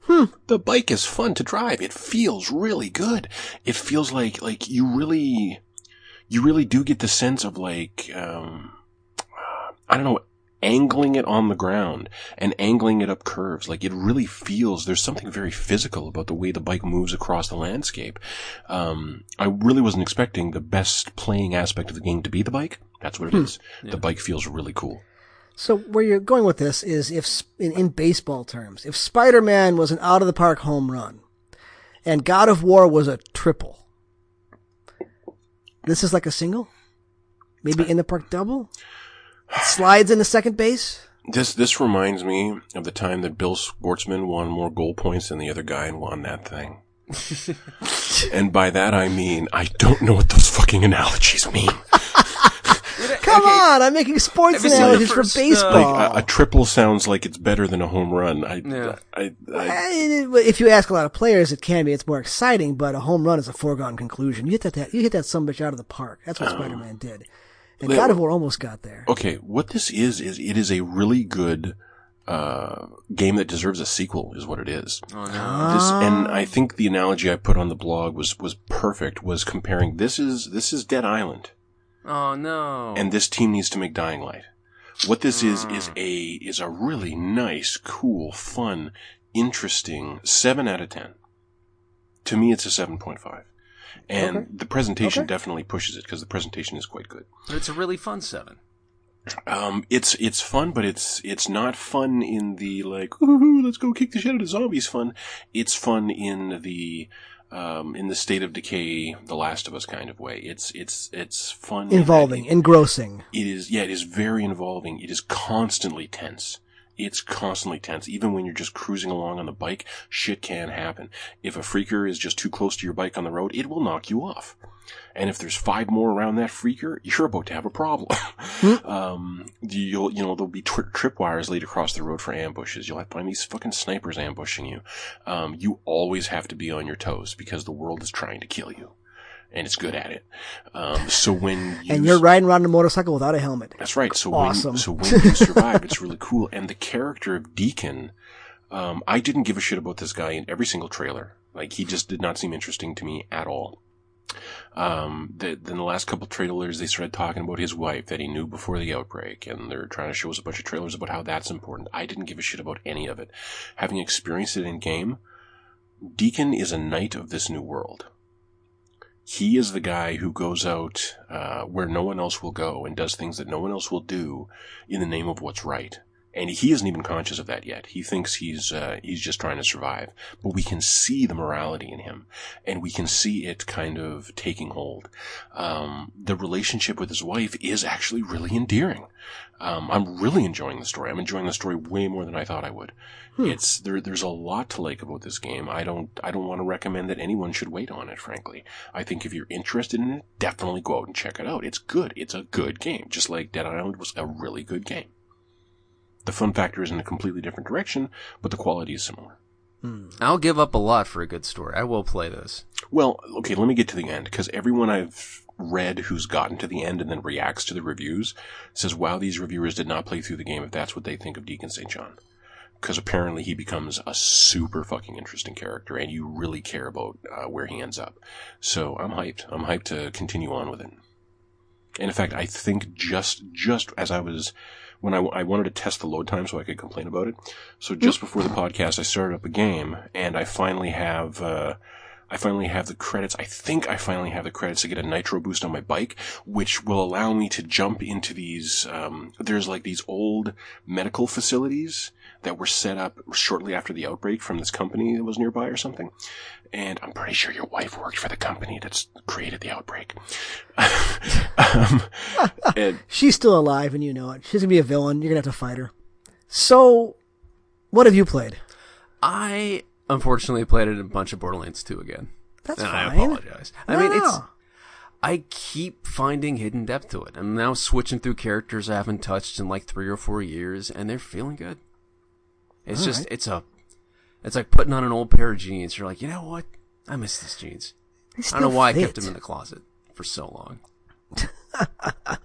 [SPEAKER 1] Hmm.
[SPEAKER 2] The bike is fun to drive. It feels really good. It feels like, like you really, you really do get the sense of like, um, I don't know, angling it on the ground and angling it up curves. Like it really feels, there's something very physical about the way the bike moves across the landscape. Um, I really wasn't expecting the best playing aspect of the game to be the bike. That's what it hmm. is. The bike feels really cool.
[SPEAKER 1] So where you're going with this is if in, in baseball terms, if Spider-Man was an out of the park home run and God of War was a triple, this is like a single? Maybe in the park double? Slides into second base?
[SPEAKER 2] This this reminds me of the time that Bill Schwartzman won more goal points than the other guy and won that thing. and by that I mean I don't know what those fucking analogies mean.
[SPEAKER 1] Come on, I'm making sports
[SPEAKER 3] Have you seen
[SPEAKER 1] analogies for
[SPEAKER 3] first, uh,
[SPEAKER 1] baseball.
[SPEAKER 2] Like a, a triple sounds like it's better than a home run. I,
[SPEAKER 3] Yeah.
[SPEAKER 2] I, I,
[SPEAKER 1] if you ask a lot of players, it can be. It's more exciting, but a home run is a foregone conclusion. You hit that, that you hit that some bitch out of the park. That's what Spider-Man did. And
[SPEAKER 2] Well-
[SPEAKER 1] God of War almost got there.
[SPEAKER 2] okay, what this is is it is a really good uh, game that deserves a sequel. Is what it is.
[SPEAKER 3] Oh no.
[SPEAKER 2] This, and I think the analogy I put on the blog was was perfect. Was comparing this is this is Dead Island.
[SPEAKER 3] Oh no.
[SPEAKER 2] and this team needs to make Dying Light. What this is is a is a really nice, cool, fun, interesting seven out of ten. To me, it's a seven point five, and
[SPEAKER 1] Okay.
[SPEAKER 2] the presentation
[SPEAKER 1] Okay.
[SPEAKER 2] definitely pushes it because the presentation is quite good.
[SPEAKER 3] But it's a really fun seven.
[SPEAKER 2] Um, it's it's fun, but it's it's not fun in the like, let's go kick the shit out of zombies. Fun. It's fun in the um, in the state of decay, The Last of Us kind of way. It's it's it's fun,
[SPEAKER 1] Involving,
[SPEAKER 2] it-
[SPEAKER 1] engrossing.
[SPEAKER 2] it is yeah it is very involving it is constantly tense it's constantly tense. Even when you're just cruising along on the bike shit can happen. If a freaker is just too close to your bike on the road it will knock you off. And if there's five more around that freaker you're about to have a problem. Um you'll you know there'll be tri- tripwires laid across the road for ambushes. You'll have to find these fucking snipers ambushing you. Um you always have to be on your toes because the world is trying to kill you and it's good at it um so when you
[SPEAKER 1] And you're riding around a motorcycle without a helmet.
[SPEAKER 2] that's right. So
[SPEAKER 1] Awesome.
[SPEAKER 2] when so when you survive, it's really cool. And the character of Deacon, um, I didn't give a shit about this guy in every single trailer. Like he just did not seem interesting to me at all. Um, the, then the last couple trailers, they started talking about his wife that he knew before the outbreak, and they're trying to show us a bunch of trailers about how that's important. I didn't give a shit about any of it. Having experienced it in game, Deacon is a knight of this new world he is the guy who goes out uh, where no one else will go and does things that no one else will do in the name of what's right. And he isn't even conscious of that yet. He thinks he's uh, he's just trying to survive. But we can see the morality in him, and we can see it kind of taking hold. Um, the relationship with his wife is actually really endearing. Um, I'm really enjoying the story. I'm enjoying the story way more than I thought I would. It's there. There's a lot to like about this game. I don't. I don't want to recommend that anyone should wait on it. Frankly, I think if you're interested in it, definitely go out and check it out. It's good. It's a good game. Just like Dead Island was a really good game. The fun factor is in a completely different direction, but the quality is similar.
[SPEAKER 3] I'll give up a lot for a good story. I will play this.
[SPEAKER 2] Well, okay, let me get to the end because everyone I've read who's gotten to the end and then reacts to the reviews says, wow, these reviewers did not play through the game if that's what they think of Deacon St. John. Because apparently he becomes a super fucking interesting character and you really care about uh, where he ends up. So I'm hyped. I'm hyped to continue on with it. And in fact, I think just, just as I was, when I, I wanted to test the load time so I could complain about it. So just before the podcast, I started up a game and I finally have, uh, I finally have the credits. I think I finally have the credits to get a nitro boost on my bike, which will allow me to jump into these. Um, there's like these old medical facilities that were set up shortly after the outbreak from this company that was nearby or something. And I'm pretty sure your wife worked for the company that's created the outbreak. um, and
[SPEAKER 1] She's still alive, and you know it. She's gonna be a villain. You're gonna have to fight her. So, what have you played?
[SPEAKER 3] I unfortunately played it in a bunch of Borderlands 2 again.
[SPEAKER 1] That's
[SPEAKER 3] and
[SPEAKER 1] fine.
[SPEAKER 3] I apologize. I mean, it's I keep finding hidden depth to it. I'm now switching through characters I haven't touched in like three or four years, and they're feeling good. It's
[SPEAKER 1] All
[SPEAKER 3] just
[SPEAKER 1] right.
[SPEAKER 3] it's a it's like putting on an old pair of jeans. You're like, you know what? I miss these jeans. I don't know why I kept them in the closet for so long.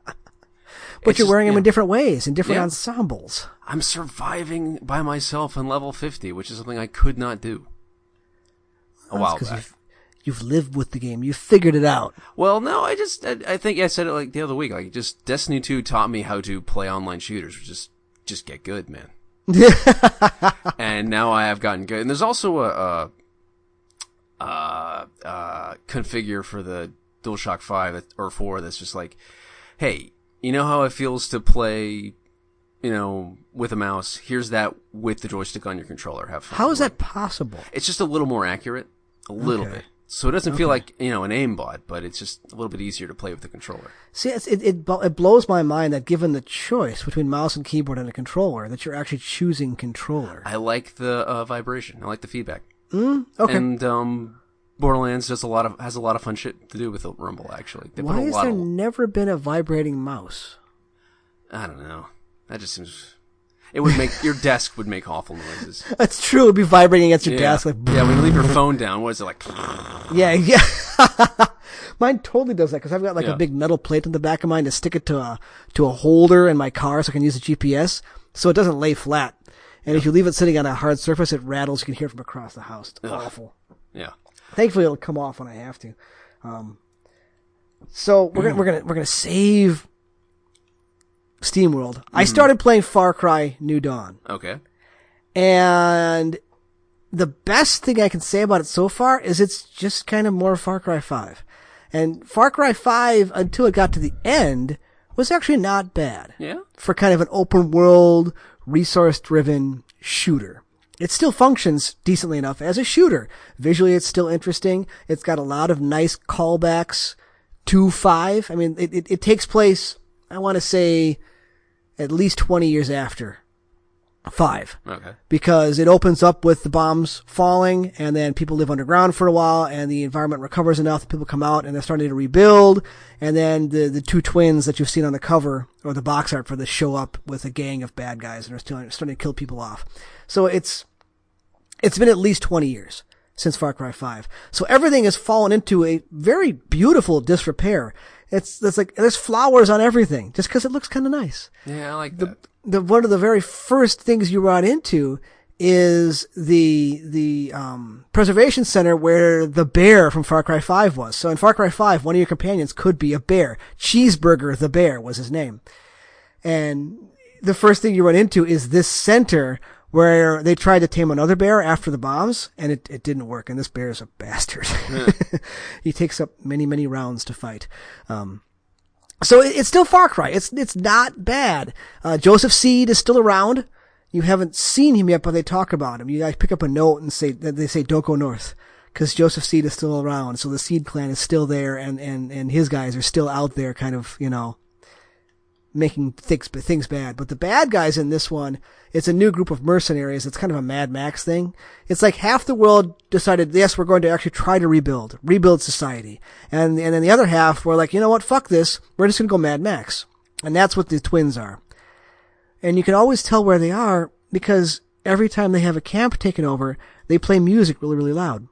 [SPEAKER 1] But
[SPEAKER 3] It's
[SPEAKER 1] you're
[SPEAKER 3] just-
[SPEAKER 1] wearing them in different ways, in different
[SPEAKER 3] Yeah.
[SPEAKER 1] ensembles.
[SPEAKER 3] I'm surviving by myself on level 50, which is something I could not do a
[SPEAKER 1] That's
[SPEAKER 3] while back.
[SPEAKER 1] You've, You've lived with the game. You've figured it out.
[SPEAKER 3] Well, no, I just, I, I think I said it like the other week. Like, just Destiny 2 taught me how to play online shooters. Just, just get good, man. and now I have gotten good. And there's also a, a, a, a configure for the DualShock 5 or 4 that's just like, hey, you know how it feels to play, you know, with a mouse? Here's that with the joystick on your controller. Have fun.
[SPEAKER 1] How is that possible?
[SPEAKER 3] It's just a little more accurate. A little
[SPEAKER 1] Okay.
[SPEAKER 3] bit. So it doesn't feel like, you know, an aimbot, but it's just a little bit easier to play with the controller.
[SPEAKER 1] See, it, it it blows my mind that given the choice between mouse and keyboard and a controller, that you're actually choosing controller.
[SPEAKER 3] I like the uh, vibration. I like the feedback.
[SPEAKER 1] okay.
[SPEAKER 3] And um, Borderlands does a lot of has a lot of fun shit to do with the Rumble. Actually, they
[SPEAKER 1] Why has there
[SPEAKER 3] of.
[SPEAKER 1] never been a vibrating mouse?
[SPEAKER 3] I don't know. That just seems. It would make your desk would make awful noises.
[SPEAKER 1] That's true. It'd be vibrating against your
[SPEAKER 3] Yeah,
[SPEAKER 1] desk. Like,
[SPEAKER 3] yeah. When you leave your phone down, what is it like?
[SPEAKER 1] yeah, yeah. mine totally does that because I've got like
[SPEAKER 3] Yeah.
[SPEAKER 1] a big metal plate in the back of mine to stick it to a to a holder in my car so I can use the GPS, so it doesn't lay flat. And if you leave it sitting on a hard surface, it rattles. You can hear it from across the house. It's awful.
[SPEAKER 3] Yeah.
[SPEAKER 1] Thankfully, it'll come off when I have to. Um, so we're gonna we're gonna we're gonna save SteamWorld. I hmm. started playing Far Cry New Dawn,
[SPEAKER 3] Okay.
[SPEAKER 1] and the best thing I can say about it so far is it's just kind of more Far Cry Five. And Far Cry Five, until it got to the end, was actually not bad
[SPEAKER 3] Yeah.
[SPEAKER 1] for kind of an open world, resource driven shooter. It still functions decently enough as a shooter. Visually, it's still interesting. It's got a lot of nice callbacks to five. I mean, it, it, it takes place, I want to say, at least 20 years after five
[SPEAKER 3] Okay.
[SPEAKER 1] because it opens up with the bombs falling and then people live underground for a while and the environment recovers enough people come out and they're starting to rebuild and then the, the two twins that you've seen on the cover or the box art for this show up with a gang of bad guys and are still starting to kill people off. So it's, it's been at least 20 years since Far Cry 5. So everything has fallen into a very beautiful disrepair. It's, it's like, there's flowers on everything just because it looks kind of nice
[SPEAKER 3] Yeah, I like that.
[SPEAKER 1] the one of the very first things you run into is the the um, preservation center where the bear from Far Cry 5 was. So in Far Cry 5, one of your companions could be a bear. Cheeseburger the bear was his name. And the first thing you run into is this center where they tried to tame another bear after the bombs and it, it didn't work. And this bear is a bastard. he takes up many, many rounds to fight. Um, so it- it's still Far Cry. It's it's not bad. Uh, Joseph Seed is still around. You haven't seen him yet, but they talk about him. You guys pick up a note and say that they say don't go north because Joseph Seed is still around. So the Seed clan is still there, and and and his guys are still out there, kind of you know making things things bad. But the bad guys in this one, it's a new group of mercenaries. It's kind of a Mad Max thing. It's like half the world decided, yes, we're going to actually try to rebuild, rebuild society, and and then the other half were like, you know what, fuck this, we're just gonna go Mad Max, and that's what the twins are. And you can always tell where they are because every time they have a camp taken over, they play music really really loud,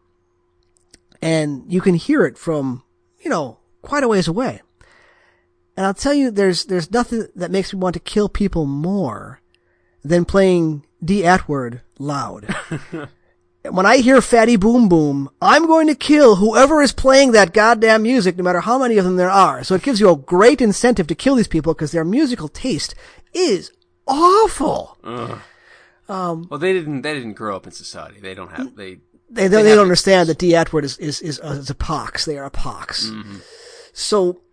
[SPEAKER 1] and you can hear it from you know quite a ways away. And I'll tell you, there's there's nothing that makes me want to kill people more than playing Die Antwoord loud. when I hear Fatty Boom Boom, I'm going to kill whoever is playing that goddamn music, no matter how many of them there are. So it gives you a great incentive to kill these people because their musical taste is awful.
[SPEAKER 3] Well, they didn't. They didn't grow up in society. They don't have. They.
[SPEAKER 1] They, they,
[SPEAKER 3] have
[SPEAKER 1] don't understand that Die Antwoord is, is, is, uh, is a pox. They are a pox. So, apa-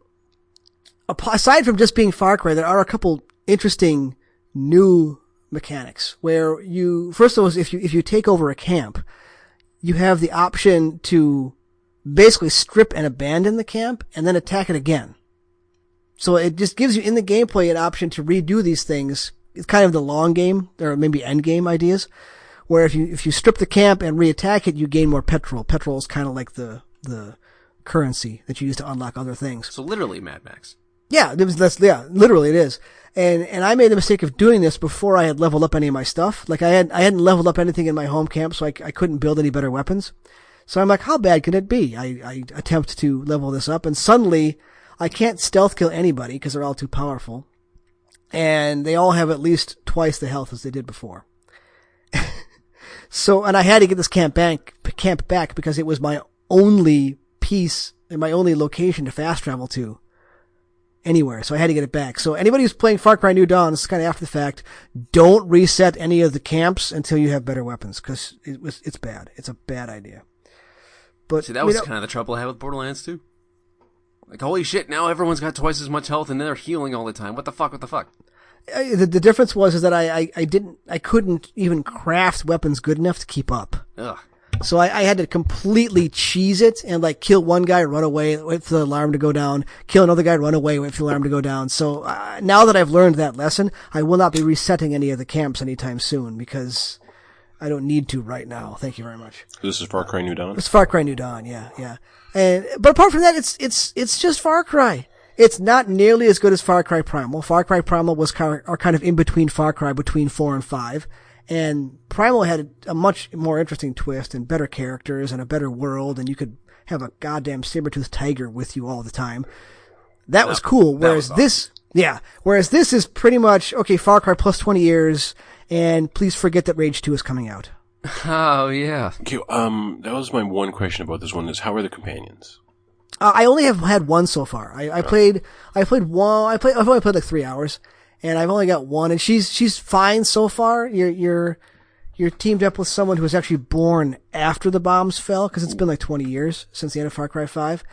[SPEAKER 1] aside from just being Far Cry, there are a couple interesting new mechanics where you, first of all, if you, if you take over a camp, you have the option to basically strip and abandon the camp and then attack it again. So it just gives you in the gameplay an option to redo these things. It's kind of the long game or maybe end game ideas where if you if you strip the camp and reattack it, you gain more petrol. Petrol is kind of like the the currency that you use to unlock other things.
[SPEAKER 3] So literally Mad Max.
[SPEAKER 1] Yeah, it was, yeah, literally it is. And and I made the mistake of doing this before I had leveled up any of my stuff. Like I had I hadn't leveled up anything in my home camp, so I I couldn't build any better weapons. So I'm like, how bad can it be? I I attempt to level this up, and suddenly I can't stealth kill anybody because they're all too powerful, and they all have at least twice the health as they did before. so, and I had to get this camp back, camp back because it was my only piece and my only location to fast travel to anywhere. So I had to get it back. So anybody who's playing Far Cry New Dawn, this is kind of after the fact, don't reset any of the camps until you have better weapons because it was, it's bad. It's a bad idea. But
[SPEAKER 3] See, that
[SPEAKER 1] you
[SPEAKER 3] was
[SPEAKER 1] know-
[SPEAKER 3] kind of the trouble I had with Borderlands 2. Like, holy shit, now everyone's got twice as much health and they're healing all the time. What the fuck, what the fuck?
[SPEAKER 1] I- the, the difference was is that I, I, I didn't, I couldn't even craft weapons good enough to keep up.
[SPEAKER 3] Ugh.
[SPEAKER 1] So I, I had to completely cheese it and like kill one guy, run away, wait for the alarm to go down, kill another guy, run away, wait for the alarm to go down. So uh, now that I've learned that lesson, I will not be resetting any of the camps anytime soon because I don't need to right now. Thank you very much.
[SPEAKER 2] This is Far Cry New Dawn.
[SPEAKER 1] It's Far Cry New Dawn, yeah, yeah. And but apart from that, it's it's it's just Far Cry. It's not nearly as good as Far Cry Primal. Far Cry Primal was kind of, are kind of in between Far Cry between four and five, and Primal had a much more interesting twist and better characters and a better world, and you could have a goddamn saber-toothed tiger with you all the time. That was cool. Whereas
[SPEAKER 3] was
[SPEAKER 1] this, yeah, whereas this is pretty much okay. Far Cry plus twenty years, and please forget that Rage Two is coming out.
[SPEAKER 3] Oh, yeah.
[SPEAKER 2] Okay, um, that was my one question about this one: is how are the companions?
[SPEAKER 1] Uh, I only have had one so far. I, I played, I played one, I played, I've only played like three hours and I've only got one and she's, she's fine so far. You're, you're, you're teamed up with someone who was actually born after the bombs fell because it's been like 20 years since the end of Far Cry 5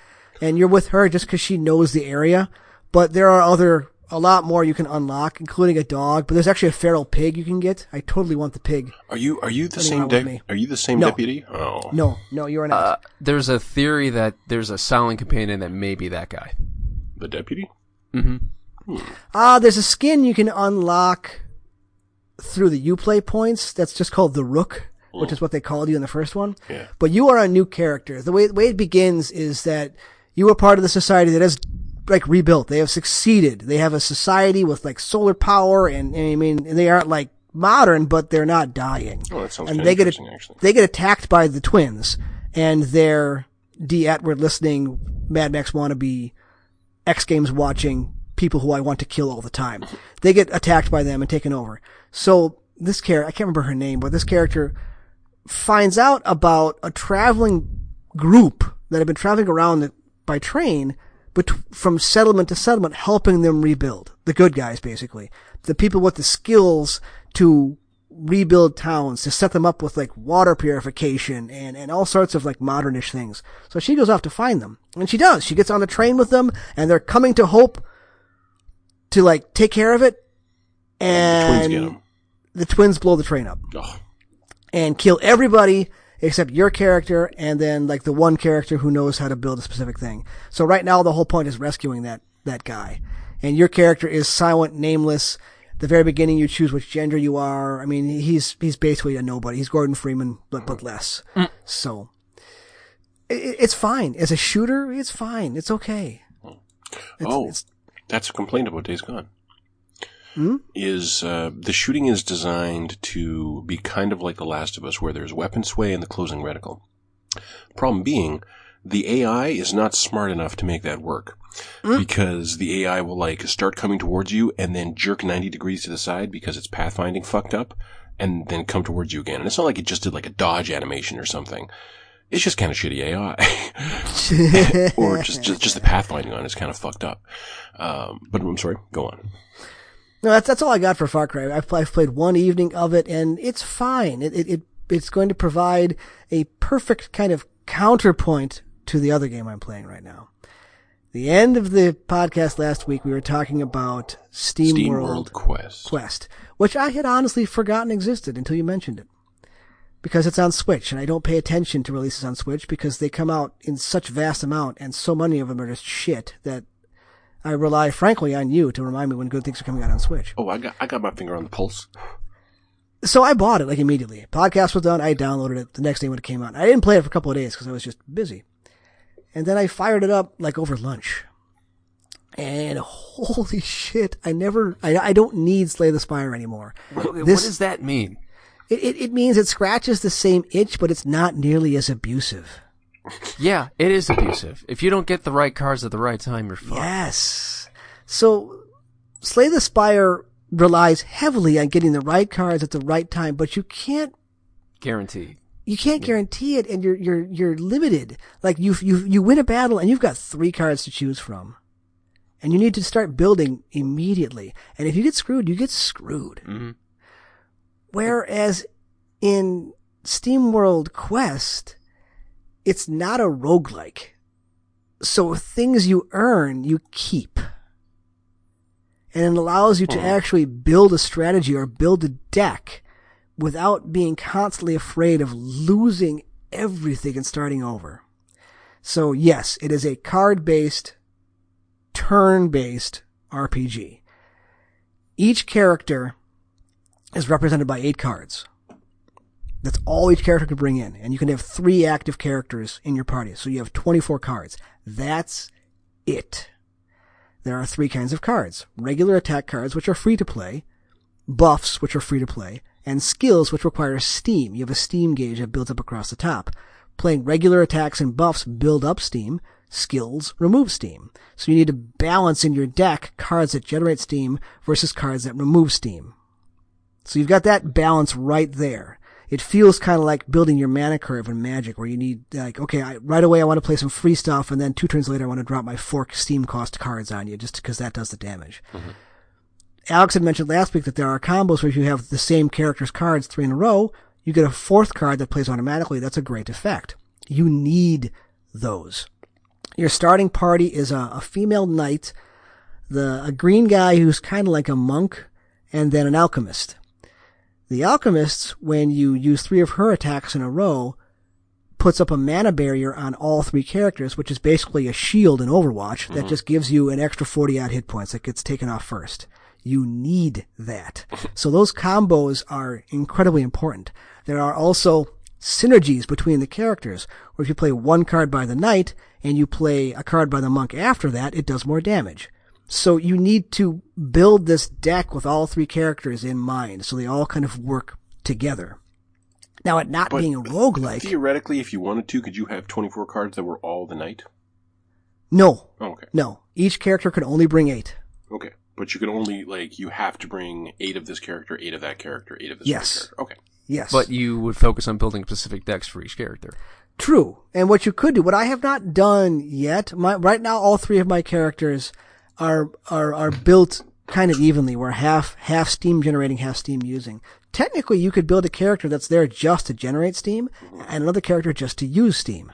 [SPEAKER 1] and you're with her just because she knows the area. But there are other, a lot more you can unlock, including a dog, but there's actually a feral pig you can get. I totally want the pig.
[SPEAKER 2] Are you are you the same
[SPEAKER 1] with
[SPEAKER 2] de- Are you the same
[SPEAKER 1] No.
[SPEAKER 2] deputy? Oh,
[SPEAKER 1] No, no, you are not.
[SPEAKER 3] Uh, there's a theory that there's a silent companion that may be that guy.
[SPEAKER 2] the deputy.
[SPEAKER 1] Ah, there's a skin you can unlock through the Uplay points. That's just called the Rook, which is what they called you in the first one.
[SPEAKER 2] Yeah.
[SPEAKER 1] But you are a new character. The way the way it begins is that you are part of the society that has like rebuilt. They have succeeded. They have a society with like solar power, and, and I mean they aren't like modern, but they're not dying.
[SPEAKER 2] Oh, that sounds
[SPEAKER 1] and they get
[SPEAKER 2] interesting, actually.
[SPEAKER 1] they get attacked by the twins, and their Die Antwoord listening Mad Max wannabe X Games watching people who I want to kill all the time. They get attacked by them and taken over. So this character, I can't remember her name, but this character finds out about a traveling group that have been traveling around by train, but from settlement to settlement, helping them rebuild. The good guys, basically. The people with the skills to rebuild towns, to set them up with like water purification and, and all sorts of like modernish things. So she goes off to find them. And she does. She gets on the train with them and they're coming to Hope to like take care of it.
[SPEAKER 2] The
[SPEAKER 1] And
[SPEAKER 2] twins get him.
[SPEAKER 1] the twins blow the train up
[SPEAKER 2] Oh,
[SPEAKER 1] and kill everybody except your character and then like the one character who knows how to build a specific thing. So right now the whole point is rescuing that, that guy. And your character is silent, nameless. The very beginning you choose which gender you are. I mean, he's, he's basically a nobody. He's Gordon Freeman, but, but less. Mm. So i i- it's fine. As a shooter, it's fine. It's okay. Oh. It's,
[SPEAKER 2] oh,
[SPEAKER 1] it's,
[SPEAKER 2] that's a complaint about Days Gone.
[SPEAKER 1] Hmm?
[SPEAKER 2] Is uh, the shooting is designed to be kind of like The Last of Us, where there's weapon sway and the closing reticle. Problem being, the AI is not smart enough to make that work.
[SPEAKER 1] Hmm?
[SPEAKER 2] Because the AI will like start coming towards you and then jerk 90 degrees to the side because it's pathfinding fucked up and then come towards you again. And it's not like it just did like a dodge animation or something. It's just kind of shitty AI. or just, just, just the pathfinding on it is kind of fucked up. Um, but I'm sorry, go on.
[SPEAKER 1] No, that's that's all I got for Far Cry. I've, I've played one evening of it, and it's fine. It, it it it's going to provide a perfect kind of counterpoint to the other game I'm playing right now. The end of the podcast last week, we were talking about Steam,
[SPEAKER 2] Steam
[SPEAKER 1] World,
[SPEAKER 2] World Quest.
[SPEAKER 1] Quest, which I had honestly forgotten existed until you mentioned it. Because it's on Switch, and I don't pay attention to releases on Switch because they come out in such vast amount, and so many of them are just shit that I rely frankly on you to remind me when good things are coming out on Switch.
[SPEAKER 2] Oh, I got, I got my finger on the pulse.
[SPEAKER 1] So I bought it like immediately. Podcast was done. I downloaded it the next day when it came out. I didn't play it for a couple of days because I was just busy. And then I fired it up like over lunch. And holy shit, I never, I, I don't need Slay the Spire anymore.
[SPEAKER 3] What, what does that mean?
[SPEAKER 1] It, it, it means it scratches the same itch, but it's not nearly as abusive.
[SPEAKER 3] Yeah, it is abusive. If you don't get the right cards at the right time, you're fucked.
[SPEAKER 1] Yes. So, Slay the Spire relies heavily on getting the right cards at the right time, but you can't
[SPEAKER 3] Guaranteed.
[SPEAKER 1] you can't guarantee it and you're, you're, you're limited. Like you, you, you win a battle and you've got three cards to choose from. And you need to start building immediately. And if you get screwed, you get screwed.
[SPEAKER 2] Mhm.
[SPEAKER 1] Whereas in SteamWorld Quest, it's not a roguelike. So things you earn, you keep. And it allows you to
[SPEAKER 2] Hmm.
[SPEAKER 1] actually build a strategy or build a deck without being constantly afraid of losing everything and starting over. So yes, it is a card-based, turn-based RPG. Each character is represented by eight cards. That's all each character can bring in. And you can have three active characters in your party. So you have 24 cards. That's it. There are three kinds of cards. Regular attack cards, which are free to play. Buffs, which are free to play. And skills, which require steam. You have a steam gauge that builds up across the top. Playing regular attacks and buffs build up steam. Skills remove steam. So you need to balance in your deck cards that generate steam versus cards that remove steam. So you've got that balance right there. It feels kind of like building your mana curve in Magic, where you need like, okay, I, right away I want to play some free stuff, and then two turns later I want to drop my four steam cost cards on you, just because that does the damage. Mm-hmm. Alex had mentioned last week that there are combos where if you have the same character's cards three in a row, you get a fourth card that plays automatically. That's a great effect. You need those. Your starting party is a, a female knight, the a green guy who's kind of like a monk, and then an alchemist. The Alchemists, when you use three of her attacks in a row, puts up a mana barrier on all three characters, which is basically a shield in Overwatch that mm-hmm. just gives you an extra 40 odd hit points that gets taken off first. You need that. So those combos are incredibly important. There are also synergies between the characters, where if you play one card by the knight and you play a card by the monk after that, it does more damage. So you need to build this deck with all three characters in mind, so they all kind of work together. Now, it not
[SPEAKER 2] But
[SPEAKER 1] being a roguelike,
[SPEAKER 2] Theoretically, if you wanted to, could you have 24 cards that were all the knight?
[SPEAKER 1] no,
[SPEAKER 2] Oh, okay.
[SPEAKER 1] no. Each character could only bring eight.
[SPEAKER 2] Okay. But you can only, like, you have to bring eight of this character, eight of that character, eight of this
[SPEAKER 1] Yes.
[SPEAKER 2] character. Okay.
[SPEAKER 1] Yes.
[SPEAKER 3] But you would focus on building specific decks for each character.
[SPEAKER 1] True. And what you could do, what I have not done yet, my, right now all three of my characters are, are, are built kind of evenly, where half, half steam generating, half steam using. Technically, you could build a character that's there just to generate steam, and another character just to use steam.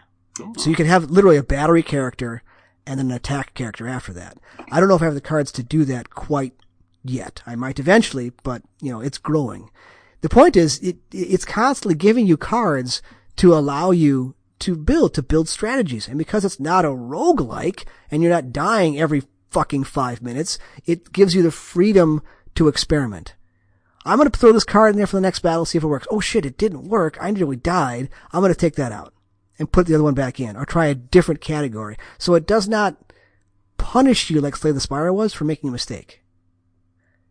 [SPEAKER 1] So you could have literally a battery character and then an attack character after that. I don't know if I have the cards to do that quite yet. I might eventually, but you know, it's growing. The point is, it, it's constantly giving you cards to allow you to build, to build strategies. And because it's not a roguelike and you're not dying every fucking five minutes, it gives you the freedom to experiment. I'm gonna throw this card in there for the next battle, see if it works. Oh shit, it didn't work. I nearly died. I'm gonna take that out and put the other one back in or try a different category. So it does not punish you like Slay the Spire was for making a mistake.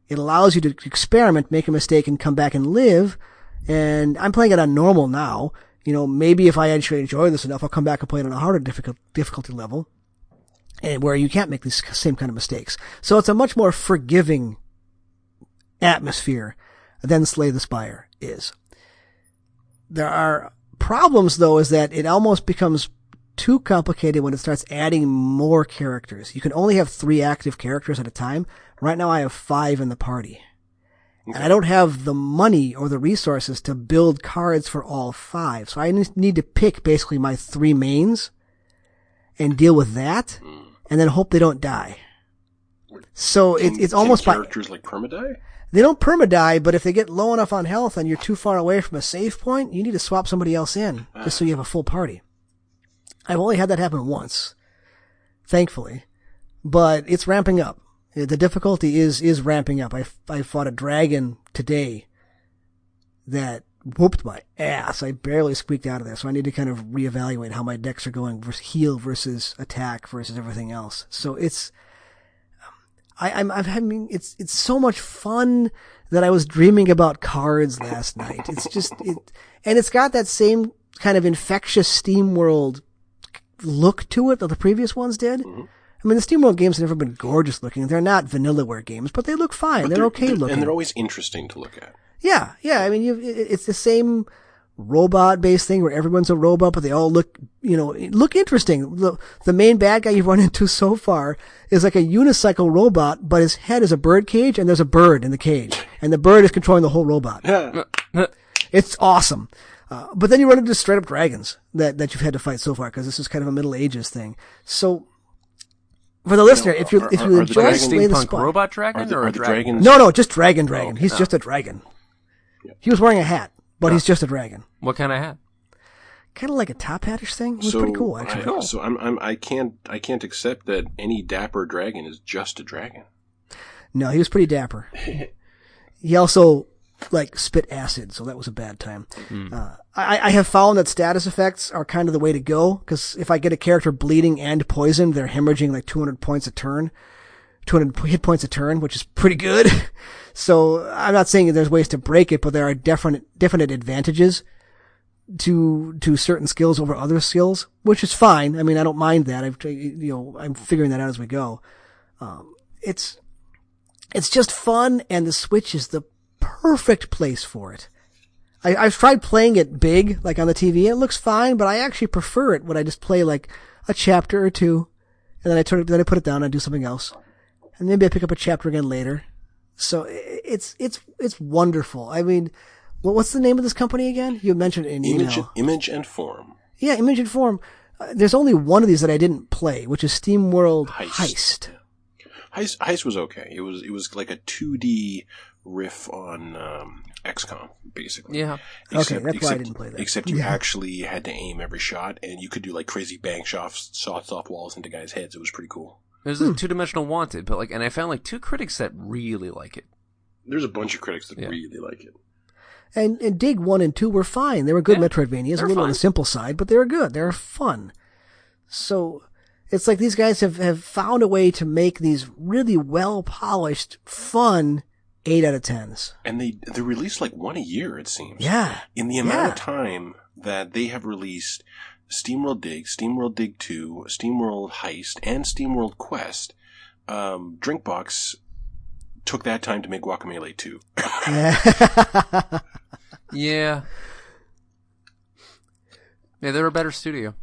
[SPEAKER 1] It allows you to experiment, make a mistake, and come back and live. And I'm playing it on normal now. You know, maybe if I actually enjoy this enough, I'll come back and play it on a harder difficult, difficulty level. And where you can't make these same kind of mistakes. So it's a much more forgiving atmosphere than Slay the Spire is. There are problems though is that it almost becomes too complicated when it starts adding more characters. You can only have three active characters at a time. Right now I have five in the party. And I don't have the money or the resources to build cards for all five. So I need to pick basically my three mains and deal with that hmm. And then hope they don't die. So it, it's almost by,
[SPEAKER 2] characters like permadie.
[SPEAKER 1] they don't permadie, but if they get low enough on health and you're too far away from a save point, you need to swap somebody else in ah. just so you have a full party. I've only had that happen once, thankfully, but it's ramping up. The difficulty is, is ramping up. I, I fought a dragon today that whooped my ass. I barely squeaked out of there. So I need to kind of reevaluate how my decks are going versus heal versus attack versus everything else. So it's, um, I, I'm, I'm having, it's, it's so much fun that I was dreaming about cards last night. It's just, it, and it's got that same kind of infectious Steam World look to it that the previous ones did. Mm-hmm. I mean, the SteamWorld games have never been gorgeous looking. They're not vanillaware games, but they look fine.
[SPEAKER 2] But
[SPEAKER 1] they're, okay looking.
[SPEAKER 2] And they're always interesting to look at.
[SPEAKER 1] Yeah, yeah. I mean, you it- it's the same robot based thing where everyone's a robot, but they all look, you know, look interesting. The, the main bad guy you've run into so far is like a unicycle robot, but his head is a bird cage and there's a bird in the cage and the bird is controlling the whole robot. It's awesome. Uh, but then you run into straight up dragons that, that you've had to fight so far because this is kind of a Middle Ages thing. So, for the listener, if you
[SPEAKER 2] are-
[SPEAKER 1] if
[SPEAKER 2] are-
[SPEAKER 1] you
[SPEAKER 2] are the
[SPEAKER 1] enjoy
[SPEAKER 2] dragons
[SPEAKER 1] Slay the
[SPEAKER 3] Steampunk
[SPEAKER 1] Spire,
[SPEAKER 3] robot
[SPEAKER 2] Are
[SPEAKER 3] dragon
[SPEAKER 2] the,
[SPEAKER 3] or
[SPEAKER 2] are
[SPEAKER 3] a
[SPEAKER 2] the
[SPEAKER 3] dragon?
[SPEAKER 2] dragons?
[SPEAKER 1] no, no, just dragon, dragon.
[SPEAKER 2] Oh,
[SPEAKER 1] He's
[SPEAKER 2] okay.
[SPEAKER 1] just a dragon. He was wearing a hat, but he's just a dragon.
[SPEAKER 3] What kind of hat?
[SPEAKER 1] Kind of like a top hatish thing. It was
[SPEAKER 2] so
[SPEAKER 1] pretty cool, actually.
[SPEAKER 2] I, so I'm, I'm I can't I can't accept that any dapper dragon is just a dragon.
[SPEAKER 1] No, he was pretty dapper. he also like spit acid, so that was a bad time. Uh, I, I have found that status effects are kind of the way to go because if I get a character bleeding and poisoned, they're hemorrhaging like 200 points a turn, 200 hit points a turn, which is pretty good. so I'm not saying there's ways to break it, but there are definite definite advantages to to certain skills over other skills, which is fine. I mean, I don't mind that. I've you know I'm figuring that out as we go. Um, it's it's just fun, and the Switch is the perfect place for it. I, I've tried playing it big, like on the TV. It looks fine, but I actually prefer it when I just play like a chapter or two, and then I turn it, then I put it down and I do something else, and maybe I pick up a chapter again later. So it's it's it's wonderful. I mean, what's the name of this company again? You mentioned it in email.
[SPEAKER 2] Image image and form.
[SPEAKER 1] Yeah, Image and Form. Uh, there's only one of these that I didn't play, which is Steam World
[SPEAKER 2] Heist.
[SPEAKER 1] Heist.
[SPEAKER 2] Heist, Heist was okay. It was it was like a 2D riff on um, XCOM, basically.
[SPEAKER 3] Yeah.
[SPEAKER 1] Okay, that's why I didn't play that.
[SPEAKER 2] Except you
[SPEAKER 1] Yeah.
[SPEAKER 2] actually had to aim every shot, and you could do like crazy bang shots, shots off walls into guys' heads. It was pretty cool.
[SPEAKER 3] There's
[SPEAKER 1] Hmm.
[SPEAKER 3] a two dimensional wanted, but like, and I found like two critics that really like it.
[SPEAKER 2] There's a bunch of critics that
[SPEAKER 3] Yeah.
[SPEAKER 2] really like it.
[SPEAKER 1] And, and Dig 1 and 2 were fine. They were good
[SPEAKER 3] Yeah,
[SPEAKER 1] Metroidvanias, a
[SPEAKER 3] they're
[SPEAKER 1] little on the simple side, but they were good. They were fun. So, it's like these guys have, have found a way to make these really well polished, fun 8 out of 10s.
[SPEAKER 2] And they they release like one a year, it seems.
[SPEAKER 1] Yeah.
[SPEAKER 2] In the amount
[SPEAKER 1] Yeah.
[SPEAKER 2] of time that they have released SteamWorld Dig, SteamWorld Dig 2, SteamWorld Heist, and SteamWorld Quest, um, Drinkbox took that time to make Guacamelee 2.
[SPEAKER 1] Yeah.
[SPEAKER 3] Yeah. Yeah, they're a better studio.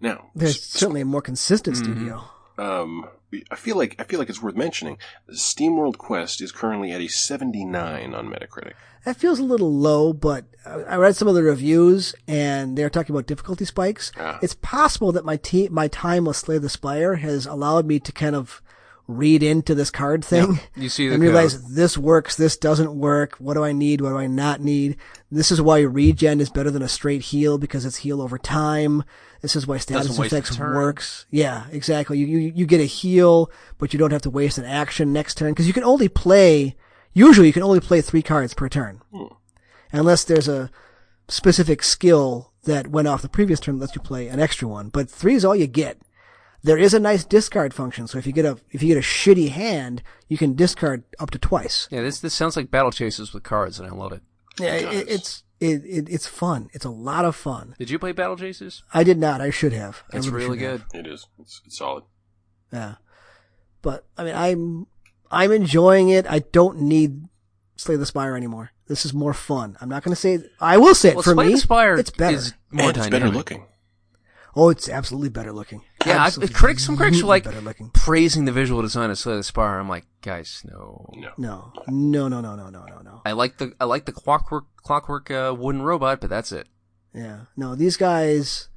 [SPEAKER 2] now,
[SPEAKER 1] They're
[SPEAKER 2] s-
[SPEAKER 1] certainly a more consistent
[SPEAKER 3] Mm-hmm.
[SPEAKER 1] studio.
[SPEAKER 2] Um, I feel like I feel like it's worth mentioning. SteamWorld Quest is currently at a 79 on Metacritic.
[SPEAKER 1] That feels a little low, but I read some of the reviews and they're talking about difficulty spikes.
[SPEAKER 2] Ah.
[SPEAKER 1] It's possible that my te- my time with Slay the Spire has allowed me to kind of read into this card thing
[SPEAKER 3] You see the
[SPEAKER 1] and
[SPEAKER 3] code.
[SPEAKER 1] realize this works, this doesn't work. What do I need? What do I not need? This is why regen is better than a straight heal because it's heal over time. This is why status effects works. Yeah, exactly. You, you you get a heal, but you don't have to waste an action next turn because you can only play. Usually, you can only play three cards per turn, hmm. unless there's a specific skill that went off the previous turn that lets you play an extra one. But three is all you get. There is a nice discard function, so if you get a if you get a shitty hand, you can discard up to twice.
[SPEAKER 3] Yeah, this this sounds like Battle chases with cards, and I love it.
[SPEAKER 1] Yeah,
[SPEAKER 2] It
[SPEAKER 1] it, it's it, it it's fun. It's a lot of fun.
[SPEAKER 3] Did you play Battle Chases?
[SPEAKER 1] I did not. I should have.
[SPEAKER 3] It's really
[SPEAKER 1] should have.
[SPEAKER 3] good.
[SPEAKER 2] It is. It's, it's solid.
[SPEAKER 1] Yeah. But I mean, I'm I'm enjoying it. I don't need Slay the Spire anymore. This is more fun. I'm not going to say. I will say it
[SPEAKER 3] Well,
[SPEAKER 1] for
[SPEAKER 3] Slay
[SPEAKER 1] me.
[SPEAKER 3] the Spire
[SPEAKER 1] it's better.
[SPEAKER 3] is more
[SPEAKER 2] it's
[SPEAKER 3] dynamic.
[SPEAKER 2] better looking.
[SPEAKER 1] Oh, it's absolutely better looking.
[SPEAKER 3] Yeah, I, critics, some critics are like praising the visual design of Slay the Spire. I'm like, guys, no.
[SPEAKER 2] No.
[SPEAKER 1] No, no, no, no, no, no, no, no.
[SPEAKER 3] I like the I like the clockwork clockwork uh, wooden robot, but that's it.
[SPEAKER 1] Yeah, no. These guys,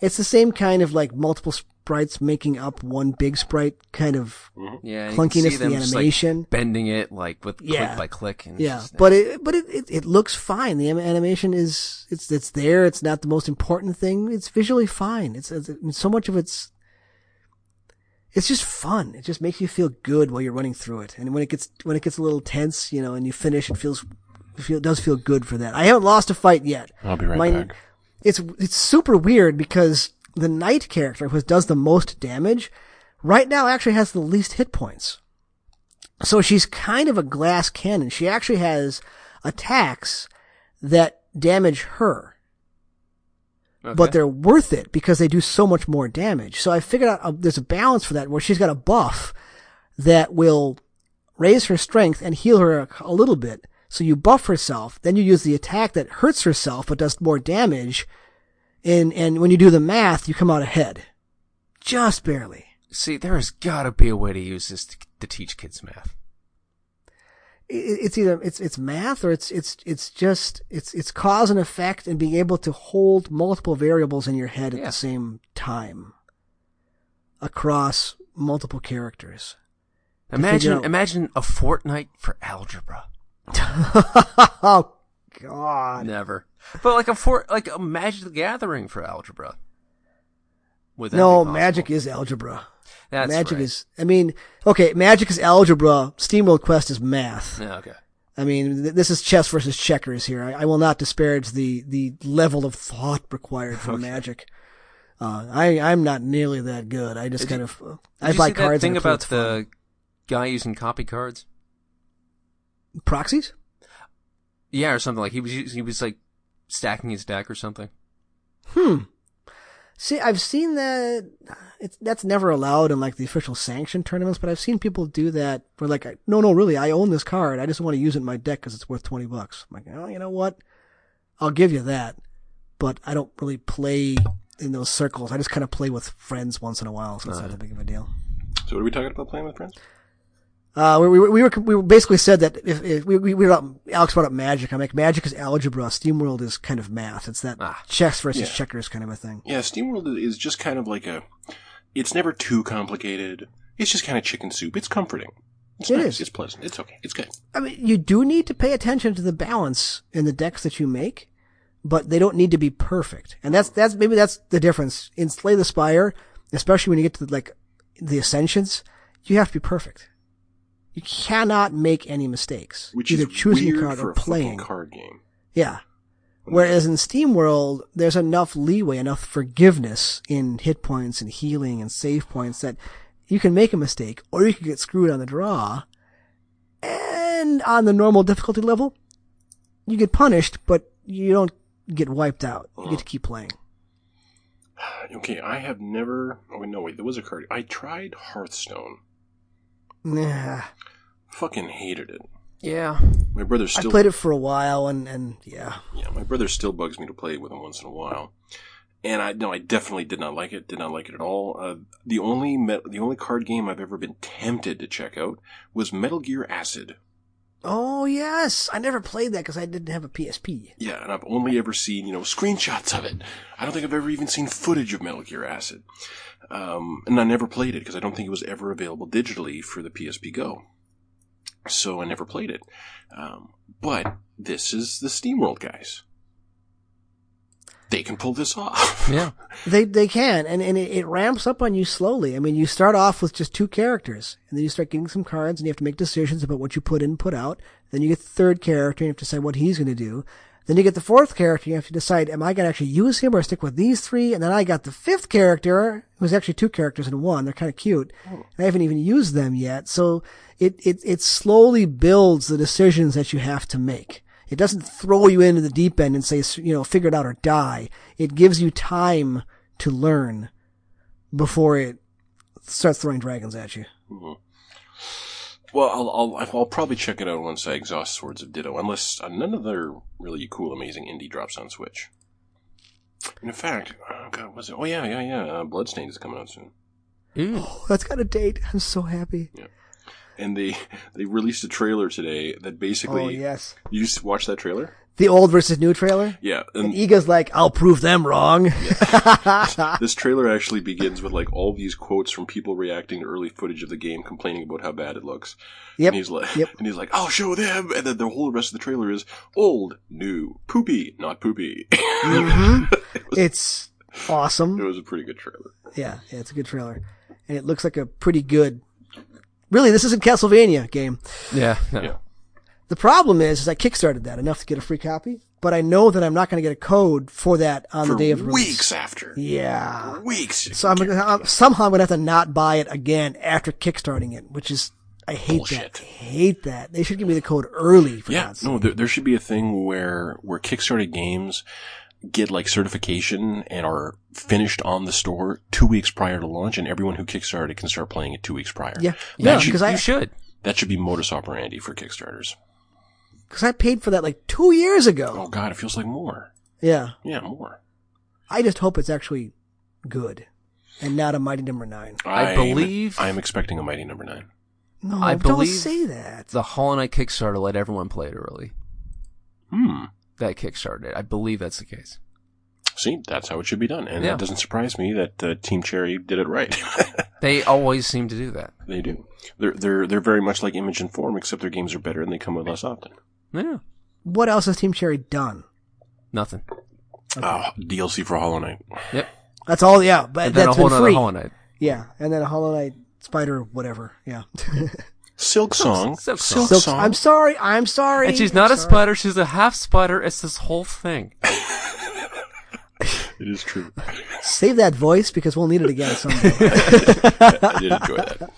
[SPEAKER 1] it's the same kind of like multiple sprites making up one big sprite kind of. Mm-hmm.
[SPEAKER 3] Yeah, you can see
[SPEAKER 1] Clunkiness of
[SPEAKER 3] them
[SPEAKER 1] the
[SPEAKER 3] just, like,
[SPEAKER 1] animation.
[SPEAKER 3] bending it like with
[SPEAKER 1] Yeah.
[SPEAKER 3] click by click. And
[SPEAKER 1] Yeah,
[SPEAKER 3] just-
[SPEAKER 1] but it but it, it it looks fine. The animation is it's it's there. It's not the most important thing. It's visually fine. It's, it's so much of it's it's just fun. It just makes you feel good while you're running through it. And when it gets when it gets a little tense, you know, and you finish, it feels it feel, does feel good for that. I haven't lost a fight yet.
[SPEAKER 2] I'll be right
[SPEAKER 1] My-
[SPEAKER 2] back.
[SPEAKER 1] It's it's super weird because the knight character, who does the most damage, right now actually has the least hit points. So she's kind of a glass cannon. She actually has attacks that damage her,
[SPEAKER 3] Okay.
[SPEAKER 1] but they're worth it because they do so much more damage. So I figured out uh, there's a balance for that where she's got a buff that will raise her strength and heal her a, a little bit, So you buff herself, then you use the attack that hurts herself but does more damage, and and when you do the math, you come out ahead, just barely.
[SPEAKER 3] See, there has got to be a way to use this to, to teach kids math.
[SPEAKER 1] It- It's either it's it's math or it's it's it's just it's it's cause and effect and being able to hold multiple variables in your head at
[SPEAKER 3] Yeah.
[SPEAKER 1] the same time across multiple characters.
[SPEAKER 3] Imagine,
[SPEAKER 1] out-
[SPEAKER 3] imagine a Fortnite for algebra.
[SPEAKER 1] oh God!
[SPEAKER 3] Never. But like a for like a Magic the Gathering for algebra. Would
[SPEAKER 1] No, magic is algebra.
[SPEAKER 3] That's
[SPEAKER 1] magic
[SPEAKER 3] right.
[SPEAKER 1] is. I mean, okay, magic is algebra. SteamWorld Quest is math.
[SPEAKER 3] Yeah, okay.
[SPEAKER 1] I mean, th- this is chess versus checkers here. I, I will not disparage the the level of thought required for magic. Uh, I I'm not nearly that good. I just
[SPEAKER 3] Did
[SPEAKER 1] kind
[SPEAKER 3] you-
[SPEAKER 1] of uh, I
[SPEAKER 3] you
[SPEAKER 1] buy
[SPEAKER 3] that
[SPEAKER 1] cards.
[SPEAKER 3] thing
[SPEAKER 1] and I play
[SPEAKER 3] about
[SPEAKER 1] it's fun.
[SPEAKER 3] the guy using copy cards?
[SPEAKER 1] proxies.
[SPEAKER 3] Yeah, or something like he was he was like stacking his deck or something.
[SPEAKER 1] Hmm. See, I've seen that. It's that's never allowed in like the official sanctioned tournaments, but I've seen people do that. For like, no, no, really, I own this card. I just want to use it in my deck because it's worth twenty bucks. I'm like, oh, you know what? I'll give you that, but I don't really play in those circles. I just kind of play with friends once in a while, so it's not that big of a deal.
[SPEAKER 2] So what are we talking about playing with friends?
[SPEAKER 1] Uh, we, we, we were we were basically said that if, if we we, we brought, Alex brought up magic. I'm like, magic is algebra. SteamWorld is kind of math. It's that
[SPEAKER 3] Ah.
[SPEAKER 1] chess versus
[SPEAKER 2] Yeah.
[SPEAKER 1] checkers kind of a thing.
[SPEAKER 2] Yeah, SteamWorld is just kind of like a. It's never too complicated. It's just kind of chicken soup. It's comforting. It's
[SPEAKER 1] It
[SPEAKER 2] nice.
[SPEAKER 1] is.
[SPEAKER 2] It's pleasant. It's okay. It's good.
[SPEAKER 1] I mean, you do need to pay attention to the balance in the decks that you make, but they don't need to be perfect. And that's, that's, maybe that's the difference. In Slay the Spire, especially when you get to like the Ascensions, you have to be perfect. You cannot make any mistakes.
[SPEAKER 2] Which
[SPEAKER 1] Either
[SPEAKER 2] is
[SPEAKER 1] choosing a card
[SPEAKER 2] for
[SPEAKER 1] or
[SPEAKER 2] a
[SPEAKER 1] playing.
[SPEAKER 2] card game.
[SPEAKER 1] Yeah. Whereas in SteamWorld, there's enough leeway, enough forgiveness in hit points and healing and save points that you can make a mistake or you can get screwed on the draw. And on the normal difficulty level, you get punished, but you don't get wiped out. You get to keep playing.
[SPEAKER 2] Okay, I have never. Oh no, wait. There was a card. I tried Hearthstone.
[SPEAKER 1] Nah.
[SPEAKER 2] Fucking hated it.
[SPEAKER 3] Yeah.
[SPEAKER 2] My brother still.
[SPEAKER 1] I played it for a while and, and yeah.
[SPEAKER 2] Yeah, my brother still bugs me to play it with him once in a while. And I no, I definitely did not like it. Did not like it at all. Uh, the only me- the only card game I've ever been tempted to check out was Metal Gear Acid.
[SPEAKER 1] Oh yes! I never played that because I didn't have a PSP.
[SPEAKER 2] Yeah, and I've only ever seen, you know, screenshots of it. I don't think I've ever even seen footage of Metal Gear Acid. Um, and I never played it because I don't think it was ever available digitally for the PSP Go. So I never played it. Um, but this is the SteamWorld guys. They can pull this off.
[SPEAKER 3] Yeah.
[SPEAKER 1] They they can, and and it, it ramps up on you slowly. I mean, you start off with just two characters, and then you start getting some cards, and you have to make decisions about what you put in, put out. Then you get the third character, and you have to decide what he's going to do. Then you get the fourth character, you have to decide, am I going to actually use him or stick with these three? And then I got the fifth character, who's actually two characters in one. They're kind of cute. And I haven't even used them yet. So it, it, it slowly builds the decisions that you have to make. It doesn't throw you into the deep end and say, you know, figure it out or die. It gives you time to learn before it starts throwing dragons at you.
[SPEAKER 2] Well, I'll, I'll I'll probably check it out once I exhaust Swords of Ditto, unless uh, none other really cool, amazing indie drops on Switch. And in fact, oh god, was it? Oh yeah, yeah, yeah. Uh, Bloodstained is coming out soon,
[SPEAKER 3] Ooh.
[SPEAKER 1] Oh, that's got a date. I'm so happy.
[SPEAKER 2] And they they released a trailer today that basically.
[SPEAKER 1] Oh, yes.
[SPEAKER 2] You just watch that trailer?
[SPEAKER 1] The old versus new trailer?
[SPEAKER 2] Yeah,
[SPEAKER 1] And
[SPEAKER 2] and
[SPEAKER 1] Iga's like, I'll prove them wrong.
[SPEAKER 2] this trailer actually begins with like all these quotes from people reacting to early footage of the game, complaining about how bad it looks.
[SPEAKER 1] Yep.
[SPEAKER 2] And he's like,
[SPEAKER 1] Yep.
[SPEAKER 2] and he's like, I'll show them. And then the whole rest of the trailer is old, new, poopy, not poopy. Mm-hmm.
[SPEAKER 1] it's
[SPEAKER 2] it
[SPEAKER 1] awesome.
[SPEAKER 2] It was a pretty good trailer.
[SPEAKER 1] Yeah, yeah, it's a good trailer. And it looks like a pretty good. Really, this isn't Castlevania game.
[SPEAKER 3] Yeah. no.
[SPEAKER 2] Yeah.
[SPEAKER 1] The problem is, is I kickstarted that enough to get a free copy, but I know that I'm not going to get a code for that on
[SPEAKER 2] For
[SPEAKER 1] the day of release.
[SPEAKER 2] weeks after.
[SPEAKER 1] Yeah.
[SPEAKER 2] Weeks.
[SPEAKER 1] So I'm, gonna- I'm somehow I'm gonna have to not buy it again after kickstarting it, which is I hate
[SPEAKER 2] Bullshit.
[SPEAKER 1] that. I hate that. They should give me the code early for
[SPEAKER 2] yeah,
[SPEAKER 1] that.
[SPEAKER 2] no, there, there should be a thing where where Kickstarter games get like certification and are finished on the store two weeks prior to launch, and everyone who kickstarted can start playing it two weeks prior.
[SPEAKER 1] Yeah,
[SPEAKER 2] That
[SPEAKER 1] yeah,
[SPEAKER 2] should-
[SPEAKER 1] because I
[SPEAKER 3] should.
[SPEAKER 2] That should be modus operandi for Kickstarters.
[SPEAKER 1] Because I paid for that like two years ago.
[SPEAKER 2] Oh god, it feels like more.
[SPEAKER 1] Yeah.
[SPEAKER 2] Yeah, more.
[SPEAKER 1] I just hope it's actually good and not a Mighty Number Nine.
[SPEAKER 3] I
[SPEAKER 2] I'm-
[SPEAKER 3] believe-
[SPEAKER 2] I'm expecting a Mighty Number Nine.
[SPEAKER 1] No,
[SPEAKER 3] I
[SPEAKER 1] don't
[SPEAKER 3] believe
[SPEAKER 1] say that.
[SPEAKER 3] The Hollow Knight Kickstarter let everyone play it early.
[SPEAKER 2] Hmm.
[SPEAKER 3] That Kickstarted. I believe that's the case.
[SPEAKER 2] See, that's how it should be done, and
[SPEAKER 3] Yeah.
[SPEAKER 2] it doesn't surprise me that uh, Team Cherry did it right.
[SPEAKER 3] They always seem to do that.
[SPEAKER 2] they do. They're they're they're very much like Image and Form, except their games are better and they come out less often.
[SPEAKER 3] Yeah.
[SPEAKER 1] What else has Team Cherry done?
[SPEAKER 3] Nothing.
[SPEAKER 2] Oh, DLC for Hollow Knight.
[SPEAKER 3] Yep.
[SPEAKER 1] That's all. Yeah, but
[SPEAKER 3] And then a
[SPEAKER 1] that's
[SPEAKER 3] whole
[SPEAKER 1] been free.
[SPEAKER 3] Hollow Knight.
[SPEAKER 1] Yeah, and then a Hollow Knight Spider, whatever. Yeah.
[SPEAKER 2] Silk Song.
[SPEAKER 3] Silk Song.
[SPEAKER 1] Silk-
[SPEAKER 2] Song.
[SPEAKER 1] I'm sorry. I'm sorry.
[SPEAKER 3] And she's
[SPEAKER 1] I'm
[SPEAKER 3] not a
[SPEAKER 1] sorry.
[SPEAKER 3] spider, she's a half spider. It's this whole thing.
[SPEAKER 2] It is true.
[SPEAKER 1] Save that voice because we'll need it again someday.
[SPEAKER 2] I did enjoy that.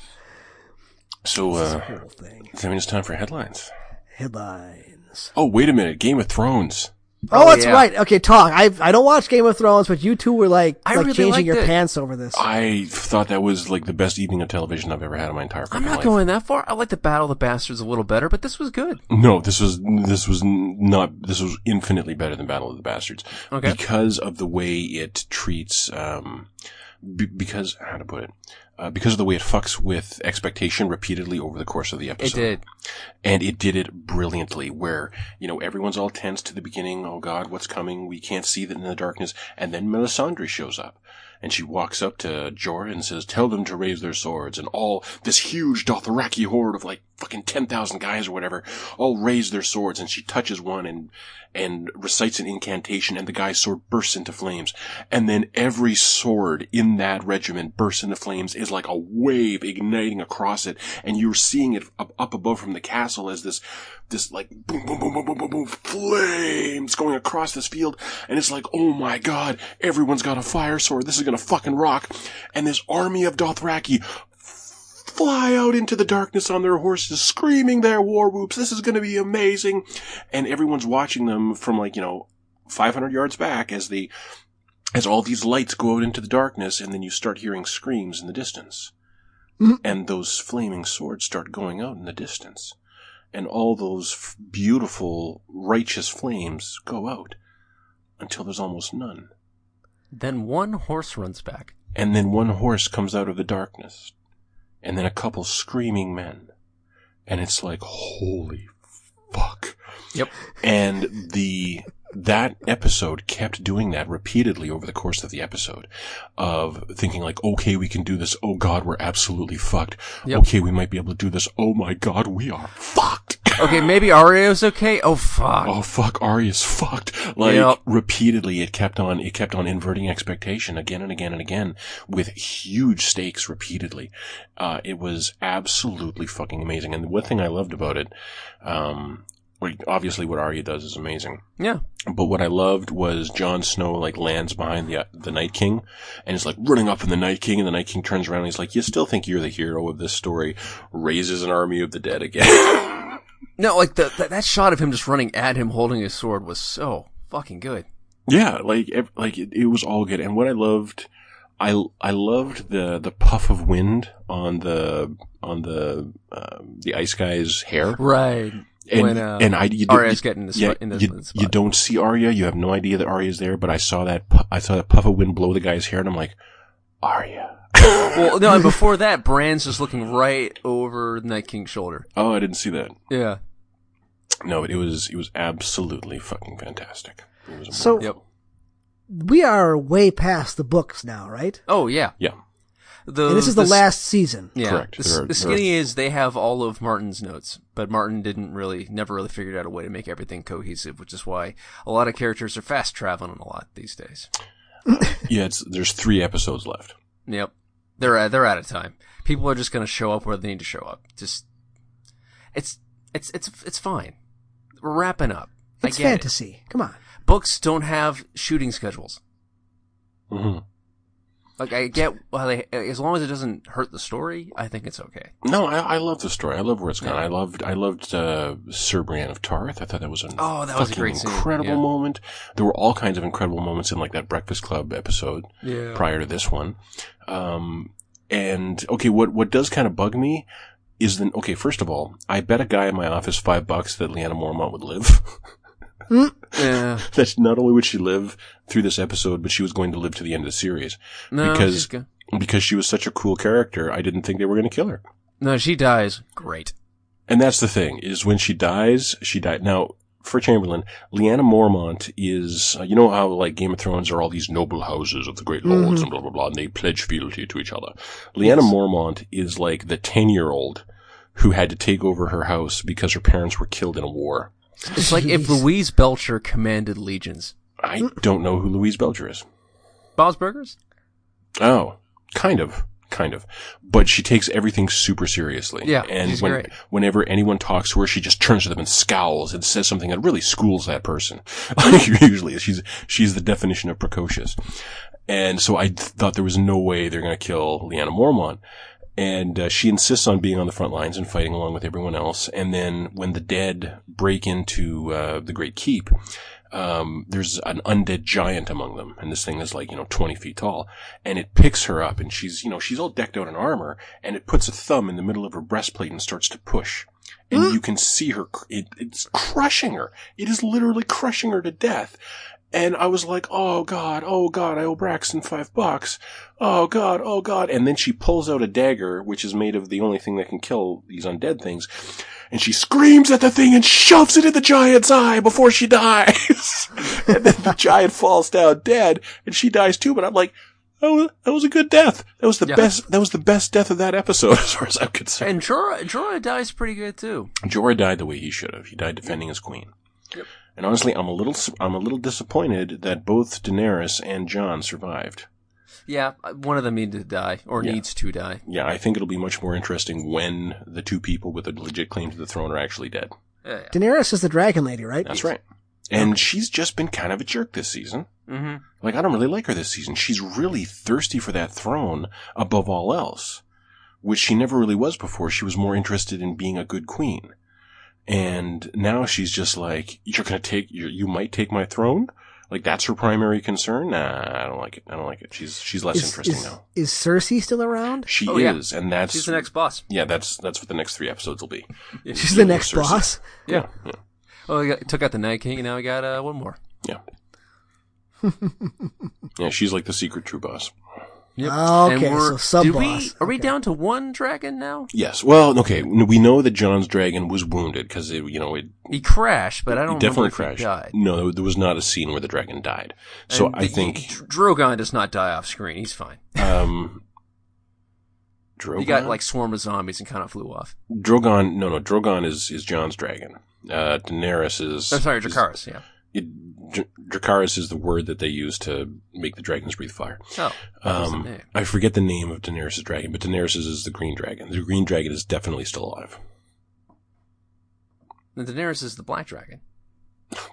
[SPEAKER 2] So, uh,
[SPEAKER 1] Whole thing.
[SPEAKER 2] I mean, it's time for headlines.
[SPEAKER 1] Headlines.
[SPEAKER 2] Oh, wait a minute. Game of Thrones.
[SPEAKER 1] Oh,
[SPEAKER 3] Oh,
[SPEAKER 1] that's
[SPEAKER 3] yeah.
[SPEAKER 1] right. Okay, talk. I I don't watch Game of Thrones, but you two were like
[SPEAKER 3] I
[SPEAKER 1] like
[SPEAKER 3] really
[SPEAKER 1] changing your
[SPEAKER 3] it.
[SPEAKER 1] pants over this.
[SPEAKER 2] I thought that was like the best evening of television I've ever had in my entire
[SPEAKER 3] I'm not
[SPEAKER 2] life.
[SPEAKER 3] going that far. I like the Battle of the Bastards a little better, but this was good.
[SPEAKER 2] No, this was this was not this was infinitely better than Battle of the Bastards
[SPEAKER 3] Okay.
[SPEAKER 2] because of the way it treats um b- because how to put it uh, because of the way it fucks with expectation repeatedly over the course of the episode.
[SPEAKER 3] It did.
[SPEAKER 2] and it did it brilliantly where you know everyone's all tense to the beginning oh god what's coming we can't see that in the darkness and then melisandre shows up and she walks up to Jorah and says, tell them to raise their swords. And all this huge Dothraki horde of like fucking 10,000 guys or whatever all raise their swords. And she touches one and, and recites an incantation and the guy's sword bursts into flames. And then every sword in that regiment bursts into flames is like a wave igniting across it. And you're seeing it up, above from the castle as this, this like boom, boom, boom, boom, boom, boom, boom, flames going across this field. And it's like, oh my god, everyone's got a fire sword. This is gonna fucking rock. And this army of Dothraki fly out into the darkness on their horses, screaming their war whoops. This is gonna be amazing. And everyone's watching them from like, you know, 500 yards back as the, as all these lights go out into the darkness and then you start hearing screams in the distance.
[SPEAKER 1] Mhm.
[SPEAKER 2] And those flaming swords start going out in the distance. And all those f- beautiful, righteous flames go out until there's almost none.
[SPEAKER 3] Then one horse runs back.
[SPEAKER 2] And then one horse comes out of the darkness. And then a couple screaming men. And it's like, holy fuck.
[SPEAKER 3] Yep.
[SPEAKER 2] And the, that episode kept doing that repeatedly over the course of the episode of thinking like, okay, we can do this. Oh God, we're absolutely fucked.
[SPEAKER 3] Yep.
[SPEAKER 2] Okay, we might be able to do this. Oh my God, we are fucked.
[SPEAKER 3] Okay, maybe Arya's okay. Oh fuck.
[SPEAKER 2] oh fuck, Arya's fucked. Like
[SPEAKER 3] Yep.
[SPEAKER 2] repeatedly, it kept on, it kept on inverting expectation again and again and again with huge stakes repeatedly. Uh, it was absolutely fucking amazing. And the one thing I loved about it, um, like, obviously what Arya does is amazing.
[SPEAKER 3] Yeah.
[SPEAKER 2] But what I loved was Jon Snow like lands behind the the Night King and is like running up in the Night King, and the Night King turns around and he's like, "You still think you're the hero of this story?" Raises an army of the dead again.
[SPEAKER 3] No, like the, that that shot of him just running at him holding his sword was so fucking good.
[SPEAKER 2] yeah, like ev- like it, it was all good. And what I loved, I I loved the the puff of wind on the on the um, the ice guy's hair.
[SPEAKER 3] Right.
[SPEAKER 2] And,
[SPEAKER 3] when uh,
[SPEAKER 2] and I you,
[SPEAKER 3] Arya's
[SPEAKER 2] you-
[SPEAKER 3] getting this,
[SPEAKER 2] yeah,
[SPEAKER 3] in the,
[SPEAKER 2] you,
[SPEAKER 3] spot.
[SPEAKER 2] you don't see Arya. You have no idea that Arya's there. But I saw that I saw that puff of wind blow the guy's hair, and I'm like, Arya.
[SPEAKER 3] well, no, and before that, Bran's just looking right over the Night King's shoulder.
[SPEAKER 2] Oh, I didn't see that.
[SPEAKER 3] Yeah.
[SPEAKER 2] No, but it was it was absolutely fucking fantastic. It was
[SPEAKER 1] So-
[SPEAKER 2] wonderful.
[SPEAKER 1] we are way past the books now, right?
[SPEAKER 3] Oh yeah.
[SPEAKER 2] yeah,
[SPEAKER 3] The,
[SPEAKER 1] And this is the
[SPEAKER 3] s-
[SPEAKER 1] last season.
[SPEAKER 3] Yeah.
[SPEAKER 2] Correct.
[SPEAKER 3] The,
[SPEAKER 2] There are-
[SPEAKER 3] the skinny is they have all of Martin's notes, but Martin didn't really, never really figured out a way to make everything cohesive, which is why a lot of characters are fast traveling a lot these days.
[SPEAKER 2] yeah. It's there's three episodes left.
[SPEAKER 3] Yep. They're they're out of time. People are just going to show up where they need to show up. Just, it's, it's, it's, it's fine. We're wrapping up.
[SPEAKER 1] It's
[SPEAKER 3] I get
[SPEAKER 1] fantasy. Come on.
[SPEAKER 3] Books don't have shooting schedules.
[SPEAKER 2] hmm
[SPEAKER 3] Like I get why they, as long as it doesn't hurt the story, I think it's okay.
[SPEAKER 2] No, I, I love the story. I love where it's gone.
[SPEAKER 3] Yeah.
[SPEAKER 2] I loved I loved uh, Sir Brienne of Tarth. I thought that was an
[SPEAKER 3] Oh, that was a great
[SPEAKER 2] incredible
[SPEAKER 3] Yeah.
[SPEAKER 2] moment. There were all kinds of incredible moments in like that Breakfast Club episode
[SPEAKER 3] Yeah.
[SPEAKER 2] prior to this one. Um, and okay, what what does kind of bug me is the okay. First of all, I bet a guy in my office five bucks that Lyanna Mormont would live.
[SPEAKER 3] Yeah.
[SPEAKER 2] that not only would she live through this episode, but she was going to live to the end of the series
[SPEAKER 3] No,
[SPEAKER 2] Because- because she was such a cool character. I didn't think they were going to kill her.
[SPEAKER 3] No, she dies. Great.
[SPEAKER 2] And that's the thing is when she dies, she died. Now, for Chamberlain, Lyanna Mormont is, uh, you know how like Game of Thrones are all these noble houses of the great lords and blah blah blah, and they pledge fealty to each other. Lyanna Mormont is like the ten year old who had to take over her house because her parents were killed in a war.
[SPEAKER 3] It's like if Louise Belcher commanded legions.
[SPEAKER 2] I don't know who Louise Belcher is.
[SPEAKER 3] Bob's Burgers?
[SPEAKER 2] Oh, kind of, kind of. But she takes everything super seriously.
[SPEAKER 3] Yeah,
[SPEAKER 2] and
[SPEAKER 3] she's
[SPEAKER 2] when,
[SPEAKER 3] great.
[SPEAKER 2] whenever anyone talks to her, she just turns to them and scowls and says something that really schools that person. Usually, she's she's the definition of precocious. And so I thought there was no way they're going to kill Lyanna Mormont. And uh, she insists on being on the front lines and fighting along with everyone else. And then when the dead break into uh, the Great Keep, um, there's an undead giant among them, and this thing is like you know 20 feet tall, and it picks her up, and she's you know she's all decked out in armor, and it puts a thumb in the middle of her breastplate and starts to push, and you can see her, it, it's crushing her. It is literally crushing her to death. And I was like, oh God, oh God, I owe Braxton five bucks. Oh God, oh God. And then she pulls out a dagger, which is made of the only thing that can kill these undead things. And she screams at the thing and shoves it in the giant's eye before she dies. and then the giant falls down dead and she dies too. But I'm like, that was, that was a good death. That was the
[SPEAKER 3] Yeah.
[SPEAKER 2] best, that was the best death of that episode as far as I'm concerned.
[SPEAKER 3] And Jorah, Jorah dies pretty good too.
[SPEAKER 2] Jorah died the way he should have. He died defending his queen. And honestly, I'm a little, I'm a little disappointed that both Daenerys and Jon survived.
[SPEAKER 3] Yeah, one of them needs to die, or
[SPEAKER 2] Yeah.
[SPEAKER 3] needs to die.
[SPEAKER 2] Yeah, I think it'll be much more interesting when the two people with a legit claim to the throne are actually dead.
[SPEAKER 3] Yeah, yeah.
[SPEAKER 1] Daenerys is the dragon lady, right?
[SPEAKER 2] That's right. And she's just been kind of a jerk this season.
[SPEAKER 3] Mm-hmm.
[SPEAKER 2] Like, I don't really like her this season. She's really thirsty for that throne above all else, which she never really was before. She was more interested in being a good queen. And now she's just like, you're gonna take, you you might take my throne? Like, that's her primary concern? Nah, I don't like it. I don't like it. She's, she's less
[SPEAKER 1] Is,
[SPEAKER 2] interesting
[SPEAKER 1] is,
[SPEAKER 2] now.
[SPEAKER 1] is Cersei still around?
[SPEAKER 2] She
[SPEAKER 3] Oh, yeah.
[SPEAKER 2] is, and that's,
[SPEAKER 3] She's the next boss.
[SPEAKER 2] yeah, that's, that's what the next three episodes will be.
[SPEAKER 1] She's the next boss.
[SPEAKER 2] Yeah. Yeah.
[SPEAKER 3] Oh, we got, took out the Night King, and now we got uh, one more.
[SPEAKER 2] Yeah. yeah, she's like the secret true boss.
[SPEAKER 3] Yep.
[SPEAKER 1] Oh, okay,
[SPEAKER 3] And we're-
[SPEAKER 1] so
[SPEAKER 3] we,
[SPEAKER 1] sub-boss.
[SPEAKER 3] are we
[SPEAKER 1] Okay.
[SPEAKER 3] down to one dragon now?
[SPEAKER 2] Yes. Well, okay. We know that Jon's dragon was wounded because it, you know, it,
[SPEAKER 3] He crashed, but I don't
[SPEAKER 2] it definitely
[SPEAKER 3] remember he
[SPEAKER 2] crashed.
[SPEAKER 3] died.
[SPEAKER 2] No, there was not a scene where the dragon died. So
[SPEAKER 3] And
[SPEAKER 2] I
[SPEAKER 3] the-
[SPEAKER 2] think,
[SPEAKER 3] Drogon does not die off screen. He's fine.
[SPEAKER 2] um, Drogon.
[SPEAKER 3] He got like swarm of zombies and kind of flew off.
[SPEAKER 2] Drogon. No, no. Drogon is is Jon's dragon. Uh, Daenerys is.
[SPEAKER 3] I'm sorry,
[SPEAKER 2] is-
[SPEAKER 3] Dracarys. Yeah.
[SPEAKER 2] It, Dr- Dracarys is the word that they use to make the dragons breathe fire.
[SPEAKER 3] Oh, that was the
[SPEAKER 2] Um. I forget the name of Daenerys' dragon, but Daenerys is the green dragon. The green dragon is definitely still alive.
[SPEAKER 3] And Daenerys is the black dragon.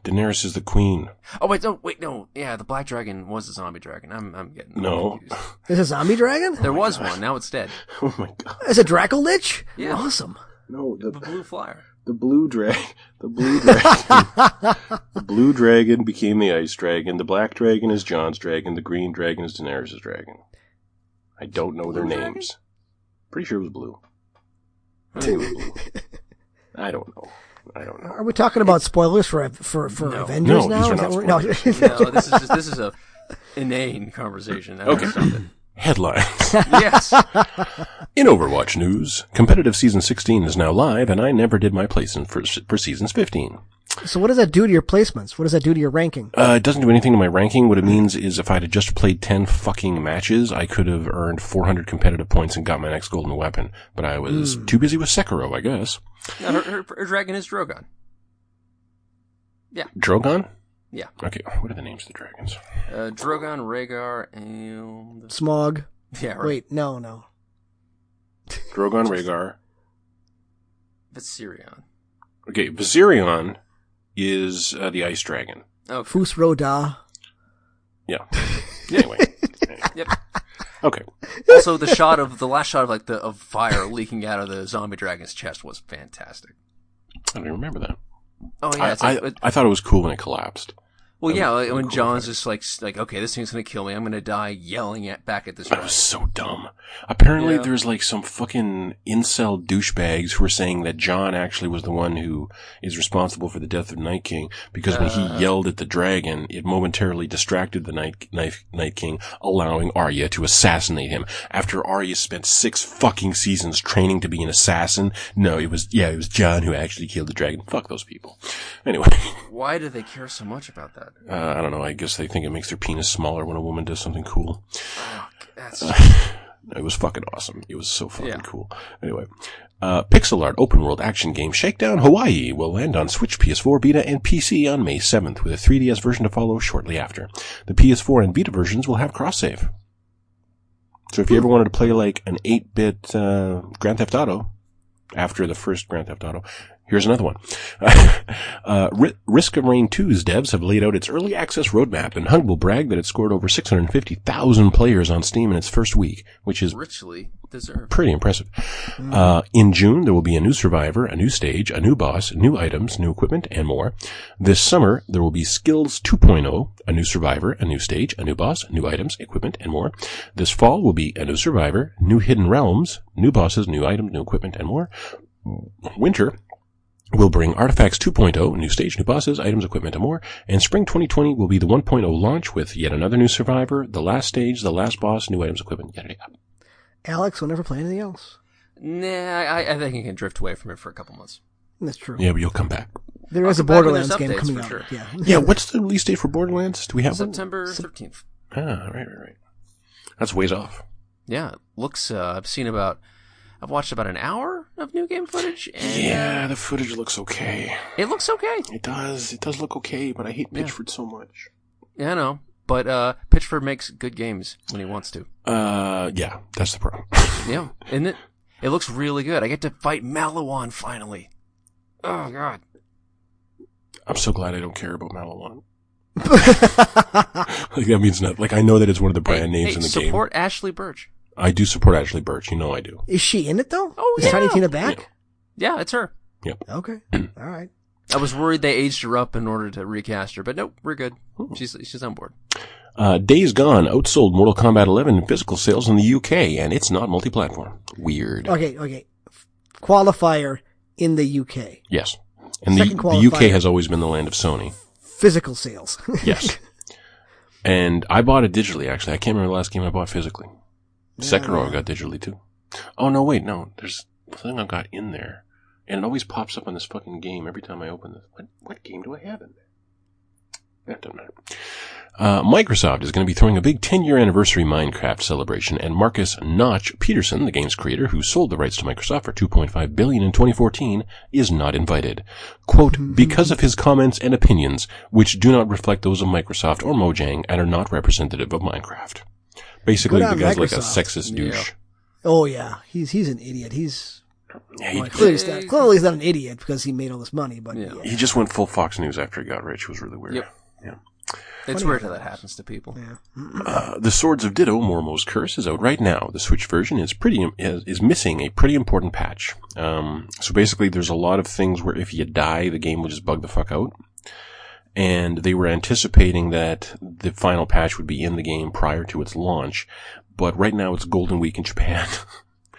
[SPEAKER 2] Daenerys is the queen.
[SPEAKER 3] Oh wait, no, wait, no. Yeah, the black dragon was a zombie dragon. I'm, I'm getting
[SPEAKER 2] No.
[SPEAKER 3] confused.
[SPEAKER 1] There's a zombie dragon?
[SPEAKER 3] There was one. Now it's dead.
[SPEAKER 2] Oh my god.
[SPEAKER 1] Is it Draco Lich?
[SPEAKER 3] Yeah.
[SPEAKER 1] Awesome.
[SPEAKER 2] No,
[SPEAKER 3] The blue flyer.
[SPEAKER 2] The blue dragon. The blue dragon. the blue dragon became the ice dragon. The black dragon is Jon's dragon. The green dragon is Daenerys' dragon. I don't know their
[SPEAKER 3] Blue dragon?
[SPEAKER 2] names. Pretty sure it was blue. Hmm. I it was blue. I don't know. I don't know.
[SPEAKER 1] Are we talking about spoilers for for for
[SPEAKER 3] No.
[SPEAKER 1] Avengers
[SPEAKER 2] No,
[SPEAKER 1] now?
[SPEAKER 2] these are not spoilers.
[SPEAKER 3] No, this is just this is a inane conversation. I
[SPEAKER 2] Okay.
[SPEAKER 3] Stop.
[SPEAKER 2] Headlines.
[SPEAKER 3] Yes.
[SPEAKER 2] In Overwatch news, competitive season 16 is now live, and I never did my placement for, for seasons 15.
[SPEAKER 1] so what does that do to your placements? What does that do to your ranking?
[SPEAKER 2] Uh, it doesn't do anything to my ranking. What it means is if I had just played 10 fucking matches, I could have earned 400 competitive points and got my next golden weapon. But I was too busy with Sekiro, I guess.
[SPEAKER 3] No, her, her, her dragon is Drogon. Yeah.
[SPEAKER 2] Drogon?
[SPEAKER 3] Yeah.
[SPEAKER 2] Okay, what are the names of the dragons?
[SPEAKER 3] Uh, Drogon, Rhaegar, and
[SPEAKER 1] Smog.
[SPEAKER 3] yeah, right.
[SPEAKER 1] Wait, no, no.
[SPEAKER 2] Drogon, Rhaegar.
[SPEAKER 3] Viserion.
[SPEAKER 2] Okay, Viserion is uh, the ice dragon.
[SPEAKER 3] Oh,
[SPEAKER 1] Fus Roda.
[SPEAKER 2] Yeah. Anyway.
[SPEAKER 3] yep.
[SPEAKER 2] Okay.
[SPEAKER 3] Also, the shot of the last shot of like the of fire leaking out of the zombie dragon's chest was fantastic.
[SPEAKER 2] I don't even remember that.
[SPEAKER 3] Oh yeah,
[SPEAKER 2] I,
[SPEAKER 3] like,
[SPEAKER 2] I, I thought it was cool when it collapsed.
[SPEAKER 3] Well,
[SPEAKER 2] That
[SPEAKER 3] yeah,
[SPEAKER 2] was
[SPEAKER 3] when
[SPEAKER 2] cool Jon's
[SPEAKER 3] just like, like, okay, this thing's gonna kill me. I'm gonna die yelling at back at this.
[SPEAKER 2] That was so dumb. Apparently,
[SPEAKER 3] Yeah.
[SPEAKER 2] there's like some fucking incel douchebags who are saying that Jon actually was the one who is responsible for the death of Night King because when
[SPEAKER 3] Uh.
[SPEAKER 2] he yelled at the dragon, it momentarily distracted the Night, Night, Night King, allowing Arya to assassinate him. After Arya spent six fucking seasons training to be an assassin, no, it was, yeah, it was Jon who actually killed the dragon. Fuck those people. Anyway,
[SPEAKER 3] Why do they care so much about that?
[SPEAKER 2] Uh, I don't know, I guess they think it makes their penis smaller when a woman does something cool.
[SPEAKER 3] Oh, that's
[SPEAKER 2] It was fucking awesome. It was so fucking
[SPEAKER 3] Yeah.
[SPEAKER 2] cool. Anyway, uh, pixel art open world action game Shakedown Hawaii will land on Switch, PS4, Vita, and PC on May 7th, with a 3DS version to follow shortly after. The PS4 and Vita versions will have cross save. So if you ever wanted to play like an 8-bit uh, Grand Theft Auto after the first Grand Theft Auto, here's another one. uh, Risk of Rain 2's devs have laid out its early access roadmap, and Hung will brag that it scored over 650,000 players on Steam in its first week, which is
[SPEAKER 3] richly deserved.
[SPEAKER 2] pretty impressive. Uh, in June, there will be a new survivor, a new stage, a new boss, new items, new equipment, and more. This summer, there will be Skills 2.0, a new survivor, a new stage, a new boss, new items, equipment, and more. This fall will be a new survivor, new hidden realms, new bosses, new items, new equipment, and more. Winter will bring Artifacts 2.0, new stage, new bosses, items, equipment, and more. And spring 2020 will be the 1.0 launch with yet another new survivor, the last stage, the last boss, new items, equipment, yada yada.
[SPEAKER 1] Alex will never play anything else.
[SPEAKER 3] Nah, I, I think I can drift away from it for a couple months.
[SPEAKER 1] That's true.
[SPEAKER 2] Yeah, but you'll come back.
[SPEAKER 1] There
[SPEAKER 3] I'll
[SPEAKER 1] is a
[SPEAKER 3] come back when there's
[SPEAKER 1] Borderlands game coming out.
[SPEAKER 3] sure.
[SPEAKER 1] Yeah.
[SPEAKER 2] Yeah, what's the release date for Borderlands? Do we have one?
[SPEAKER 3] September 13th.
[SPEAKER 2] Ah, right, right, right. That's ways off.
[SPEAKER 3] Yeah, it looks. Uh, I've seen about. I've watched about an hour of new game footage, and
[SPEAKER 2] Yeah, the footage looks okay.
[SPEAKER 3] it looks okay.
[SPEAKER 2] It does. It does look okay, but I hate
[SPEAKER 3] Yeah.
[SPEAKER 2] Pitchford so much.
[SPEAKER 3] Yeah, I know, but uh, Pitchford makes good games when he wants to.
[SPEAKER 2] Uh, yeah, that's the problem.
[SPEAKER 3] Yeah, isn't it? It looks really good. I get to fight Maliwan finally. Oh God.
[SPEAKER 2] I'm so glad I don't care about Maliwan. like that means nothing. Like I know that it's one of the brand
[SPEAKER 3] Hey,
[SPEAKER 2] names
[SPEAKER 3] hey,
[SPEAKER 2] in the game.
[SPEAKER 3] support Ashly Burch.
[SPEAKER 2] Game. I do support Ashly Burch. You know I do.
[SPEAKER 1] Is she in it though?
[SPEAKER 3] Oh,
[SPEAKER 1] Is Tiny. Tina back?
[SPEAKER 3] Yeah, it's her. Yep.
[SPEAKER 1] Okay. All right.
[SPEAKER 3] I was worried they aged her up in order to recast her, but nope, we're good. She's she's on board.
[SPEAKER 2] Uh, Days Gone outsold Mortal Kombat 11 in physical sales in the UK, and it's not multi-platform. Weird.
[SPEAKER 1] Okay. Okay. Qualifier in the UK.
[SPEAKER 2] Yes. And the,
[SPEAKER 1] Second
[SPEAKER 2] the UK has always been the land of Sony.
[SPEAKER 1] Physical sales.
[SPEAKER 2] Yes. and I bought it digitally, actually. I can't remember the last game I bought physically. Sekiro I got digitally too. Oh, no, wait, no. There's something I've got in there. And it always pops up on this fucking game every time I open this. What, what game do I have in there? That doesn't matter. Uh, Microsoft is going to be throwing a big 10 year anniversary Minecraft celebration, and Markus Notch Peterson, the game's creator who sold the rights to Microsoft for 2.5 billion in 2014, is not invited. Quote, because of his comments and opinions, which do not reflect those of Microsoft or Mojang and are not representative of Minecraft. Basically,
[SPEAKER 1] Good
[SPEAKER 2] the
[SPEAKER 1] on
[SPEAKER 2] guy's like a
[SPEAKER 1] Microsoft.
[SPEAKER 2] sexist douche.
[SPEAKER 1] oh yeah. He's he's an idiot. He's
[SPEAKER 2] Yeah, he,
[SPEAKER 1] well, clearly, he's not, clearly he's not an idiot because he made all this money. But
[SPEAKER 3] Yeah.
[SPEAKER 1] yeah.
[SPEAKER 2] he just went full Fox News after he got rich. It was really weird.
[SPEAKER 3] Yep.
[SPEAKER 2] Yeah.
[SPEAKER 3] It's weird
[SPEAKER 1] how
[SPEAKER 3] how
[SPEAKER 1] that
[SPEAKER 3] that happens to people.
[SPEAKER 2] Uh, the Swords of Ditto, Mormo's Curse, is out right now. The Switch version is pretty is, is missing a pretty important patch. Um, so basically, there's a lot of things where if you die, the game will just bug the fuck out. And they were anticipating that the final patch would be in the game prior to its launch, but right now it's Golden Week in Japan.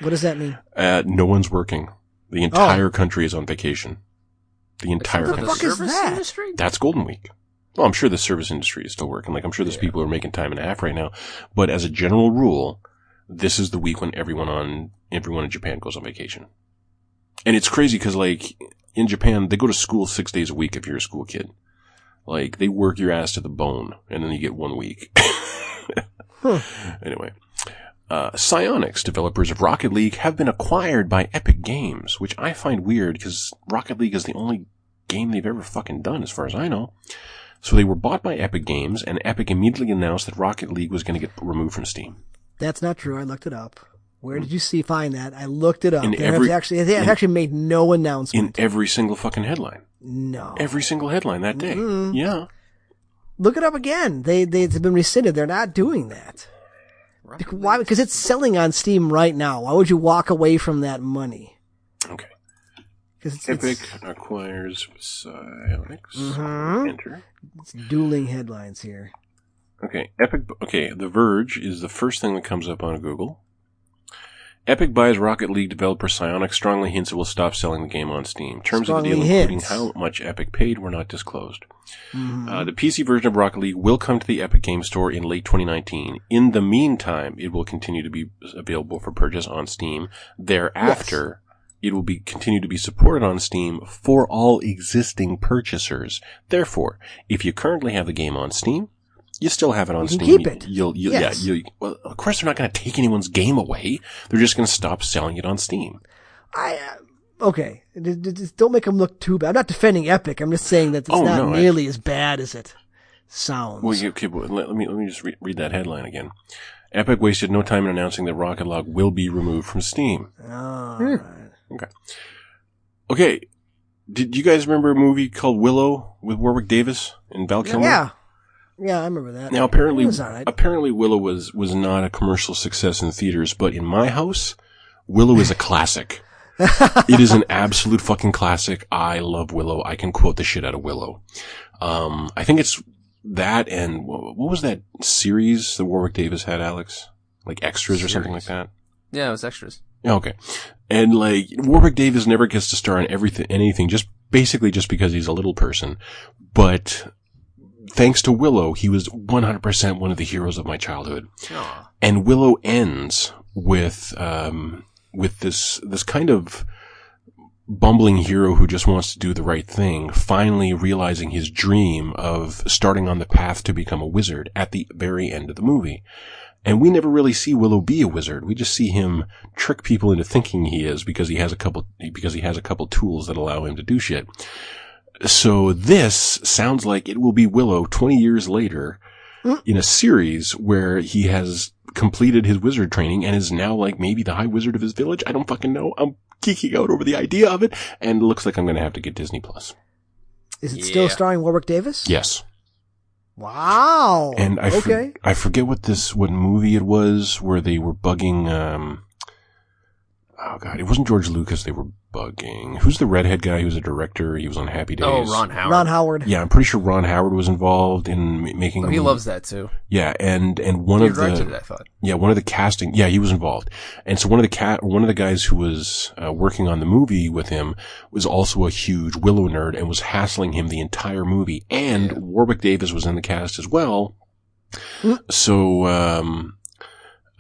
[SPEAKER 1] What does that mean?
[SPEAKER 2] uh, no one's working. The entire country is on vacation. The entire
[SPEAKER 3] For
[SPEAKER 1] the
[SPEAKER 3] the
[SPEAKER 2] country.
[SPEAKER 1] fuck is
[SPEAKER 3] service
[SPEAKER 1] that?
[SPEAKER 3] industry?
[SPEAKER 2] That's Golden Week. Well, I'm sure the service industry is still working. Like, I'm sure there's people who are making time and a half right now. But as a general rule, this is the week when everyone on, everyone in Japan goes on vacation. And it's crazy because, like, in Japan, they go to school six days a week if you're a school kid. Like, they work your ass to the bone, and then you get one week. Anyway. Uh, Psyonix, developers of Rocket League, have been acquired by Epic Games, which I find weird because Rocket League is the only game they've ever fucking done, as far as I know. So they were bought by Epic Games, and Epic immediately announced that Rocket League was going to get removed from Steam.
[SPEAKER 1] That's not true. I looked it up. Where did you see find that? I looked it up.
[SPEAKER 2] In
[SPEAKER 1] They have
[SPEAKER 2] every-
[SPEAKER 1] actually they have
[SPEAKER 2] in-
[SPEAKER 1] actually made no announcement.
[SPEAKER 2] In every single fucking headline.
[SPEAKER 1] no.
[SPEAKER 2] Every single headline that day.
[SPEAKER 1] Mm-mm.
[SPEAKER 2] Yeah.
[SPEAKER 1] Look it up again. They they've been rescinded. They're not doing that. Bec- Why? Because it's selling on Steam right now. Why would you walk away from that money?
[SPEAKER 2] Okay.
[SPEAKER 1] Because it's,
[SPEAKER 2] Epic
[SPEAKER 1] it's,
[SPEAKER 2] acquires Psyonix.
[SPEAKER 1] Mhm.
[SPEAKER 2] Enter.
[SPEAKER 1] it's dueling headlines here.
[SPEAKER 2] Okay, Epic. Okay, The Verge is the first thing that comes up on Google. Epic buys Rocket League developer Psyonix strongly hints it will stop selling the game on Steam. Terms of the deal,
[SPEAKER 1] Strongly
[SPEAKER 2] including how much Epic paid, were not disclosed.
[SPEAKER 1] Mhm.
[SPEAKER 2] Uh, the PC version of Rocket League will come to the Epic Game Store in late 2019. In the meantime, it will continue to be available for purchase on Steam. Thereafter, it will be continue to be supported on Steam for all existing purchasers. Therefore, if you currently have the game on Steam, you still have it on
[SPEAKER 1] You
[SPEAKER 2] Steam.
[SPEAKER 1] keep it.
[SPEAKER 2] You'll, you'll
[SPEAKER 1] Yes.
[SPEAKER 2] yeah, you, well, of course they're not going to take anyone's game away. They're just going to stop selling it on Steam.
[SPEAKER 1] I uh, okay. D- d- Just don't make them look too bad. I'm not defending Epic. I'm just saying that it's
[SPEAKER 2] Oh,
[SPEAKER 1] not
[SPEAKER 2] no, I-
[SPEAKER 1] nearly as bad as it sounds.
[SPEAKER 2] Well, you, okay, well, let, let me let me just re- read that headline again. Epic wasted no time in announcing that Rocket League will be removed from Steam.
[SPEAKER 1] Oh,
[SPEAKER 2] Okay, did you guys remember a movie called Willow with Warwick Davis and Val Kilmer?
[SPEAKER 1] yeah, yeah, I remember that.
[SPEAKER 2] Now apparently,
[SPEAKER 1] It was all right.
[SPEAKER 2] apparently Willow was was not a commercial success in theaters, but in my house, Willow is a classic. it is an absolute fucking classic. I love Willow. I can quote the shit out of Willow. Um, I think it's that and what was that series that Warwick Davis had, Alex? Like extras or something like that.
[SPEAKER 3] Yeah, it was extras.
[SPEAKER 2] Yeah, Okay. And like Warwick Davis never gets to star in everything, anything, just basically just because he's a little person. But thanks to Willow, he was 100% one of the heroes of my childhood.
[SPEAKER 3] Aw.
[SPEAKER 2] And Willow ends with, um, with this, this kind of bumbling hero who just wants to do the right thing, finally realizing his dream of starting on the path to become a wizard at the very end of the movie. And we never really see Willow be a wizard. We just see him trick people into thinking he is because he has a couple, because he has a couple tools that allow him to do shit. So this sounds like it will be Willow 20 years later in a series where he has completed his wizard training and is now like maybe the high wizard of his village. I don't fucking know. I'm geeking out over the idea of it and it looks like I'm going to have to get Disney Plus.
[SPEAKER 1] Is it still starring Warwick Davis?
[SPEAKER 2] Yes.
[SPEAKER 1] Wow.
[SPEAKER 2] And I, for- I forget what this, what movie it was where they were bugging, um, oh god, it wasn't George Lucas they were bugging. Who's the redhead guy who's a director? He was on Happy Days.
[SPEAKER 3] Oh, Ron Howard.
[SPEAKER 1] Ron Howard.
[SPEAKER 2] Yeah, I'm pretty sure Ron Howard was involved in making.
[SPEAKER 3] Oh, he loves that too.
[SPEAKER 2] Yeah, and and one
[SPEAKER 3] he
[SPEAKER 2] of the
[SPEAKER 3] it, I thought.
[SPEAKER 2] yeah one of the casting yeah he was involved, and so one of the cat one of the guys who was uh, working on the movie with him was also a huge Willow nerd and was hassling him the entire movie. And Warwick Davis was in the cast as well. So um,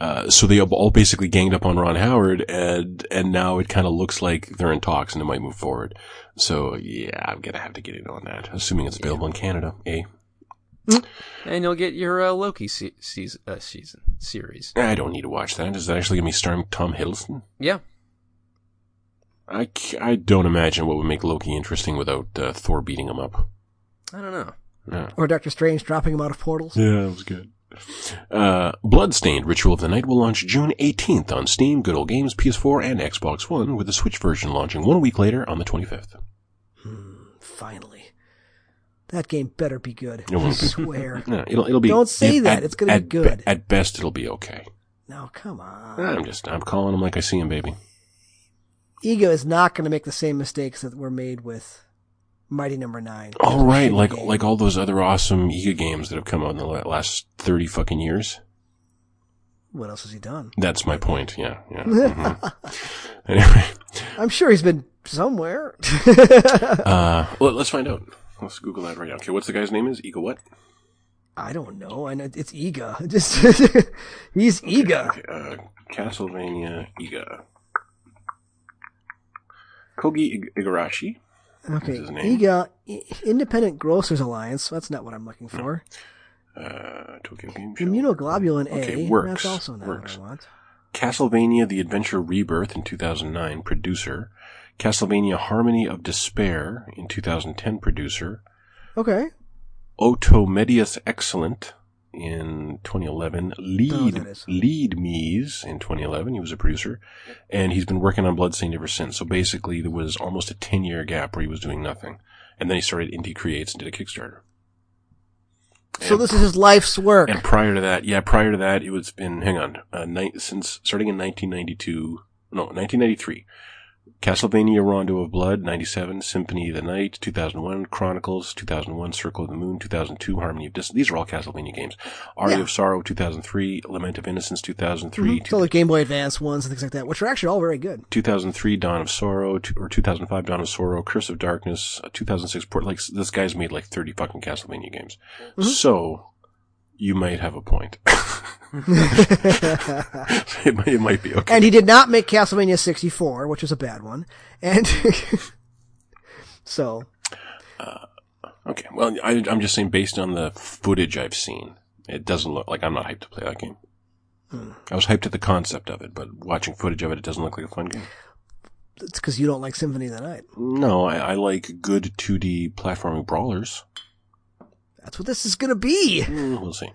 [SPEAKER 2] uh, so they all basically ganged up on Ron Howard, and and now it kind of looks like they're in talks and it might move forward. So yeah, I'm gonna have to get in on that, assuming it's available in Canada. Eh?
[SPEAKER 3] And you'll get your uh, Loki se- season, uh, season series.
[SPEAKER 2] I don't need to watch that. Is that actually gonna be starring Tom Hiddleston?
[SPEAKER 3] Yeah.
[SPEAKER 2] I, c- I don't imagine what would make Loki interesting without uh, Thor beating him up.
[SPEAKER 3] I don't know.
[SPEAKER 2] Yeah.
[SPEAKER 1] Or Doctor Strange dropping him out of portals.
[SPEAKER 2] Yeah, that was good. Uh, Bloodstained Ritual of the Night will launch June 18th on Steam, Good Old Games, PS4, and Xbox One, with the Switch version launching one week later on the 25th.
[SPEAKER 1] Finally. That game better be good.
[SPEAKER 2] It
[SPEAKER 1] I
[SPEAKER 2] be.
[SPEAKER 1] swear.
[SPEAKER 2] Yeah, it'll, it'll be.
[SPEAKER 1] Don't say
[SPEAKER 2] at-
[SPEAKER 1] that. It's gonna be
[SPEAKER 2] at
[SPEAKER 1] good.
[SPEAKER 2] at best, it'll be okay.
[SPEAKER 1] No, come on.
[SPEAKER 2] I'm just, I'm calling him like I see him, baby.
[SPEAKER 1] IGA is not going to make the same mistakes that were made with Mighty Number Nine.
[SPEAKER 2] All right, like
[SPEAKER 1] game.
[SPEAKER 2] like all those other awesome IGA games that have come out in the last thirty fucking years.
[SPEAKER 1] What else has he done?
[SPEAKER 2] That's my point. Yeah, yeah. mhm. anyway,
[SPEAKER 1] I'm sure he's been somewhere.
[SPEAKER 2] uh, well, let's find out. Let's Google that right now. Okay, what's the guy's name? Is IGA what?
[SPEAKER 1] I don't know. I know it's IGA. Just he's IGA.
[SPEAKER 2] Okay, uh, Castlevania IGA. Koji Igarashi.
[SPEAKER 1] Okay,
[SPEAKER 2] his name?
[SPEAKER 1] IGA Independent Grocers Alliance. That's not what I'm looking for.
[SPEAKER 2] Uh, Tokyo Game Show.
[SPEAKER 1] Immunoglobulin A.
[SPEAKER 2] Okay, works,
[SPEAKER 1] That's also not
[SPEAKER 2] works.
[SPEAKER 1] what I want.
[SPEAKER 2] Castlevania The Adventure Rebirth in 2009, producer. Castlevania Harmony of Despair in 2010, producer.
[SPEAKER 1] Okay.
[SPEAKER 2] Otomedius Excellent in 2011. Lead,
[SPEAKER 1] is.
[SPEAKER 2] Lead Me's in 2011. He was a producer. And he's been working on Bloodstained ever since. So basically there was almost a 10 year gap where he was doing nothing. And then he started Indie Creates and did a Kickstarter.
[SPEAKER 1] So
[SPEAKER 2] And
[SPEAKER 1] this is his life's work.
[SPEAKER 2] and prior to that, yeah, prior to that, it was been, hang on, uh, ni- since starting in 1992, no, 1993, Castlevania Rondo of Blood, 97, Symphony of the Night, 2001, Chronicles, 2001, Circle of the Moon, 2002, Harmony of Dissonance. These are all Castlevania games. Aria
[SPEAKER 1] Yeah.
[SPEAKER 2] of Sorrow, 2003, Lament of Innocence, 2003,
[SPEAKER 1] So the Game Boy Advance ones and things like that, which are actually all very good.
[SPEAKER 2] 2003, Dawn of Sorrow, two- or 2005, Dawn of Sorrow, Curse of Darkness, uh, 2006, Port, like, this guy's made like 30 fucking Castlevania games. So, you might have a point. it, might, it might be okay.
[SPEAKER 1] And he did not make Castlevania 64, which was a bad one. And so,
[SPEAKER 2] Okay, well, I, I'm just saying, based on the footage I've seen, it doesn't look like I'm not hyped to play that game. I was hyped at the concept of it, but watching footage of it, it doesn't look like a fun game.
[SPEAKER 1] it's because you don't like Symphony of the Night.
[SPEAKER 2] No, I, I like good 2D platforming brawlers.
[SPEAKER 1] That's what this is going to be.
[SPEAKER 2] Mm, we'll see.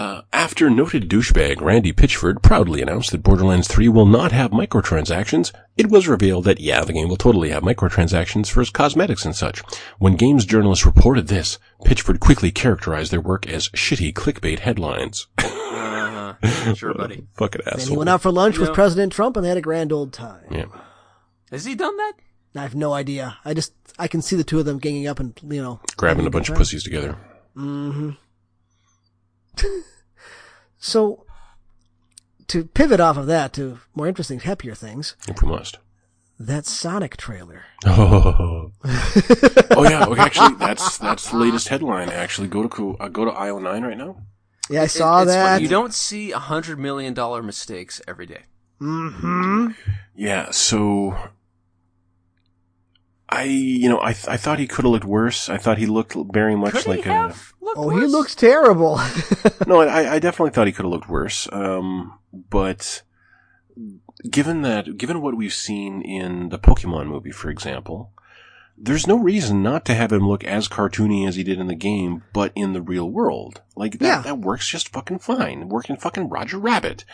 [SPEAKER 2] Uh, after noted douchebag Randy Pitchford proudly announced that Borderlands 3 will not have microtransactions, it was revealed that, yeah, the game will totally have microtransactions for its cosmetics and such. When games journalists reported this, Pitchford quickly characterized their work as shitty clickbait headlines.
[SPEAKER 3] Uh, sure, buddy.
[SPEAKER 2] Fucking
[SPEAKER 1] And he went out for lunch with
[SPEAKER 3] Yeah.
[SPEAKER 1] President Trump and they had a grand old time.
[SPEAKER 2] Yeah.
[SPEAKER 3] Has he done that?
[SPEAKER 1] I have no idea. I just, I can see the two of them ganging up and, you know.
[SPEAKER 2] Grabbing a bunch of pussies together.
[SPEAKER 1] So, to pivot off of that to more interesting, happier things,
[SPEAKER 2] If we must.
[SPEAKER 1] that Sonic trailer.
[SPEAKER 2] Oh, oh yeah. Okay, actually, that's that's the latest headline. Actually, go to uh, go to aisle nine right now.
[SPEAKER 1] Yeah, I saw
[SPEAKER 3] It- it's funny.
[SPEAKER 1] that.
[SPEAKER 3] You don't see a hundred million dollar mistakes every day.
[SPEAKER 1] hmm
[SPEAKER 2] Yeah. So, I you know I th- I thought he could have looked worse. I thought he looked very much
[SPEAKER 3] Could
[SPEAKER 2] like
[SPEAKER 3] he
[SPEAKER 2] a.
[SPEAKER 3] have looked
[SPEAKER 1] Oh, he looks terrible.
[SPEAKER 2] No, I I definitely thought he could have looked worse. Um, but given that, given what we've seen in the Pokemon movie, for example. There's no reason not to have him look as cartoony as he did in the game, but in the real world. Like that,
[SPEAKER 1] Yeah.
[SPEAKER 2] that works just fucking fine. Working fucking Roger Rabbit.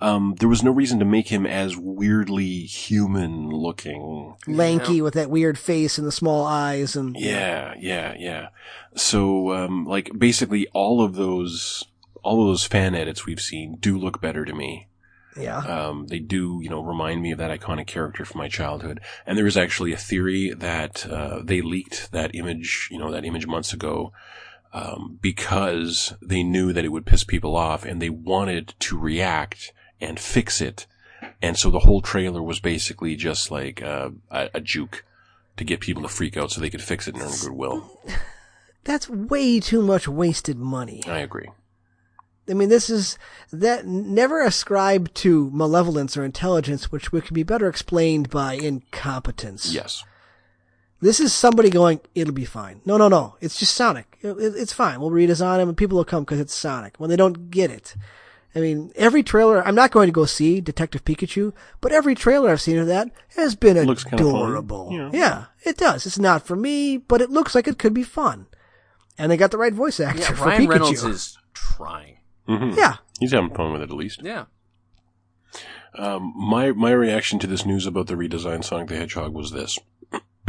[SPEAKER 2] Um, there was no reason to make him as weirdly human looking.
[SPEAKER 1] Lanky with that weird face and the small eyes and
[SPEAKER 2] Yeah, yeah, yeah. So, um, like basically all of those, all of those fan edits we've seen do look better to me.
[SPEAKER 1] Yeah.
[SPEAKER 2] Um, they do, you know, remind me of that iconic character from my childhood. And there is actually a theory that uh, they leaked that image, you know, that image months ago, um, because they knew that it would piss people off, and they wanted to react and fix it. And so the whole trailer was basically just like uh, a, a juke to get people to freak out, so they could fix it and earn goodwill.
[SPEAKER 1] That's way too much wasted money.
[SPEAKER 2] I agree.
[SPEAKER 1] I mean, this is that never ascribe to malevolence or intelligence, which would- could be better explained by incompetence.
[SPEAKER 2] Yes.
[SPEAKER 1] This is somebody going, it'll be fine. No, no, no. It's just Sonic. It- it- it's fine. We'll redesign him and people will come because it's Sonic when they don't get it. I mean, every trailer, I'm not going to go see Detective Pikachu, but every trailer I've seen of that has been
[SPEAKER 2] looks kinda fun.
[SPEAKER 1] adorable.
[SPEAKER 2] Yeah.
[SPEAKER 1] Yeah, it does. It's not for me, but it looks like it could be fun. And they got the right voice actor
[SPEAKER 3] Yeah,
[SPEAKER 1] for
[SPEAKER 3] Ryan
[SPEAKER 1] Pikachu.
[SPEAKER 3] Reynolds is trying.
[SPEAKER 2] Hmm
[SPEAKER 1] yeah.
[SPEAKER 2] He's having fun with it at least.
[SPEAKER 3] Yeah.
[SPEAKER 2] Um, my my reaction to this news about the redesigned Sonic the Hedgehog was this.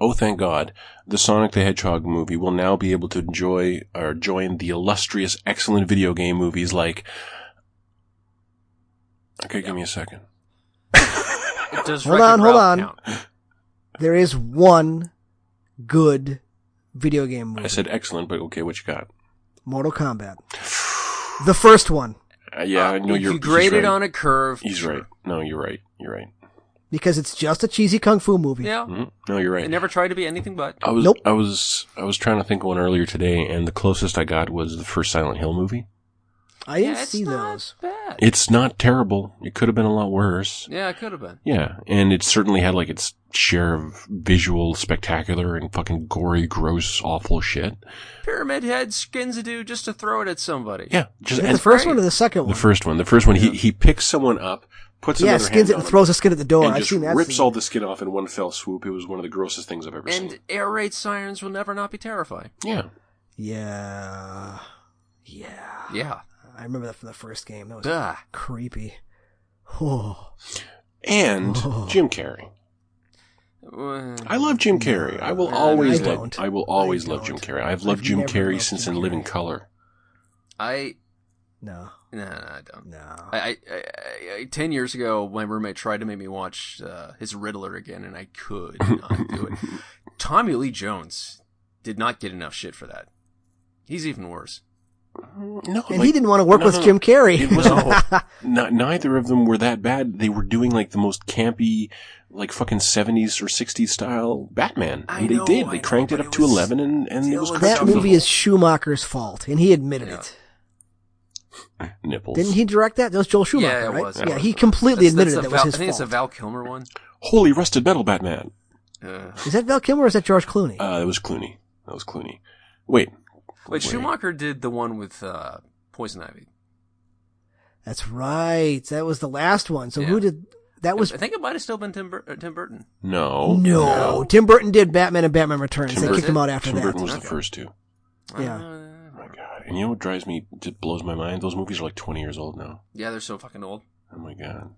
[SPEAKER 2] oh, thank God! The Sonic the Hedgehog movie will now be able to enjoy or join the illustrious, excellent video game movies like. Okay, give me a second.
[SPEAKER 3] Does
[SPEAKER 1] Hold on, hold on.
[SPEAKER 3] count.
[SPEAKER 1] There is one good video game movie.
[SPEAKER 2] I said excellent, but okay, what you got?
[SPEAKER 1] Mortal Kombat. The first one.
[SPEAKER 2] Uh, yeah, I know
[SPEAKER 3] If
[SPEAKER 2] you're.
[SPEAKER 3] you grade
[SPEAKER 2] he's
[SPEAKER 3] it
[SPEAKER 2] right.
[SPEAKER 3] on a curve.
[SPEAKER 2] He's
[SPEAKER 3] sure.
[SPEAKER 2] right. No, you're right. You're right.
[SPEAKER 1] Because it's just a cheesy kung fu movie.
[SPEAKER 3] Yeah.
[SPEAKER 2] hmm No, you're right.
[SPEAKER 3] It never tried to be anything but.
[SPEAKER 2] I was
[SPEAKER 1] Nope.
[SPEAKER 2] I was I was trying to think of one earlier today, and the closest I got was the first Silent Hill movie.
[SPEAKER 1] I didn't
[SPEAKER 3] yeah, it's
[SPEAKER 1] see
[SPEAKER 3] not
[SPEAKER 1] those.
[SPEAKER 3] bad.
[SPEAKER 2] It's not terrible. It could have been a lot worse.
[SPEAKER 3] yeah, it could have been.
[SPEAKER 2] Yeah, and it certainly had like its share of visual spectacular and fucking gory, gross, awful shit.
[SPEAKER 3] Pyramid Head skins a dude just to throw it at somebody.
[SPEAKER 2] Yeah, just
[SPEAKER 1] the first
[SPEAKER 3] great.
[SPEAKER 1] one or the second one.
[SPEAKER 2] the first one. The first one, he he picks someone up, puts
[SPEAKER 1] yeah, skins
[SPEAKER 2] hand
[SPEAKER 1] it and throws a skin at the door.
[SPEAKER 2] and
[SPEAKER 1] I've
[SPEAKER 2] just
[SPEAKER 1] seen that.
[SPEAKER 2] rips
[SPEAKER 1] scene.
[SPEAKER 2] all the skin off in one fell swoop. It was one of the grossest things I've ever seen.
[SPEAKER 3] And air raid sirens will never not be terrifying.
[SPEAKER 2] Yeah,
[SPEAKER 1] Yeah. Yeah.
[SPEAKER 3] Yeah.
[SPEAKER 1] I remember that from the first game. That was
[SPEAKER 3] Duh.
[SPEAKER 1] creepy. Oh.
[SPEAKER 2] and Jim Carrey.
[SPEAKER 3] Uh,
[SPEAKER 2] I love Jim Carrey. I will
[SPEAKER 3] I
[SPEAKER 2] always love. I will always
[SPEAKER 1] I
[SPEAKER 2] love Jim. Carrey. I've loved
[SPEAKER 1] I've
[SPEAKER 2] Jim Carrey
[SPEAKER 1] loved
[SPEAKER 2] since
[SPEAKER 1] Jim
[SPEAKER 2] in Living Color.
[SPEAKER 3] I
[SPEAKER 1] No,
[SPEAKER 3] no I don't.
[SPEAKER 1] no.
[SPEAKER 3] I, I, I, I, ten years ago, my roommate tried to make me watch uh, his Riddler again, and I could not do it. Tommy Lee Jones did not get enough shit for that. He's even worse.
[SPEAKER 2] No,
[SPEAKER 1] and
[SPEAKER 2] like,
[SPEAKER 1] he didn't want to work
[SPEAKER 2] no,
[SPEAKER 1] with
[SPEAKER 2] no, no.
[SPEAKER 1] Jim Carrey.
[SPEAKER 2] It wasn't. not, neither of them were that bad. They were doing like the most campy, like fucking seventies or sixties style Batman.
[SPEAKER 3] I
[SPEAKER 2] And they
[SPEAKER 3] know,
[SPEAKER 2] did.
[SPEAKER 3] I
[SPEAKER 2] They
[SPEAKER 3] know,
[SPEAKER 2] cranked it up
[SPEAKER 3] it
[SPEAKER 2] to
[SPEAKER 3] was
[SPEAKER 2] eleven, and and it was
[SPEAKER 1] that movie is Schumacher's fault, and he admitted
[SPEAKER 3] Yeah.
[SPEAKER 1] it.
[SPEAKER 2] nipples.
[SPEAKER 1] Didn't he direct that? That was Joel Schumacher,
[SPEAKER 3] Yeah, it
[SPEAKER 1] right?
[SPEAKER 3] was, it
[SPEAKER 1] yeah, he completely
[SPEAKER 3] That's-
[SPEAKER 1] admitted
[SPEAKER 3] that's
[SPEAKER 1] that
[SPEAKER 3] a
[SPEAKER 1] was
[SPEAKER 3] Val-
[SPEAKER 1] his
[SPEAKER 3] I think it's a. Val Kilmer one.
[SPEAKER 2] Holy rusted metal Batman.
[SPEAKER 3] Uh,
[SPEAKER 1] Is that Val Kilmer or is that George Clooney?
[SPEAKER 2] Uh, that was Clooney. That was Clooney. Wait.
[SPEAKER 3] Wait, Schumacher did the one with uh, Poison Ivy.
[SPEAKER 1] That's right. That was the last one. So
[SPEAKER 3] Yeah.
[SPEAKER 1] who did that? Was
[SPEAKER 3] I think it might have still been Tim, Bur- uh, Tim Burton.
[SPEAKER 2] No.
[SPEAKER 1] no. Tim Burton did Batman and Batman Returns.
[SPEAKER 2] Tim
[SPEAKER 1] they
[SPEAKER 3] Burton-
[SPEAKER 1] kicked him out after
[SPEAKER 2] Tim
[SPEAKER 1] that.
[SPEAKER 2] Burton was the first two.
[SPEAKER 1] Yeah.
[SPEAKER 3] Uh,
[SPEAKER 2] Oh my god. And you know what drives me, just blows my mind? Those movies are like 20 years old now.
[SPEAKER 3] yeah, they're so fucking old.
[SPEAKER 2] Oh my god.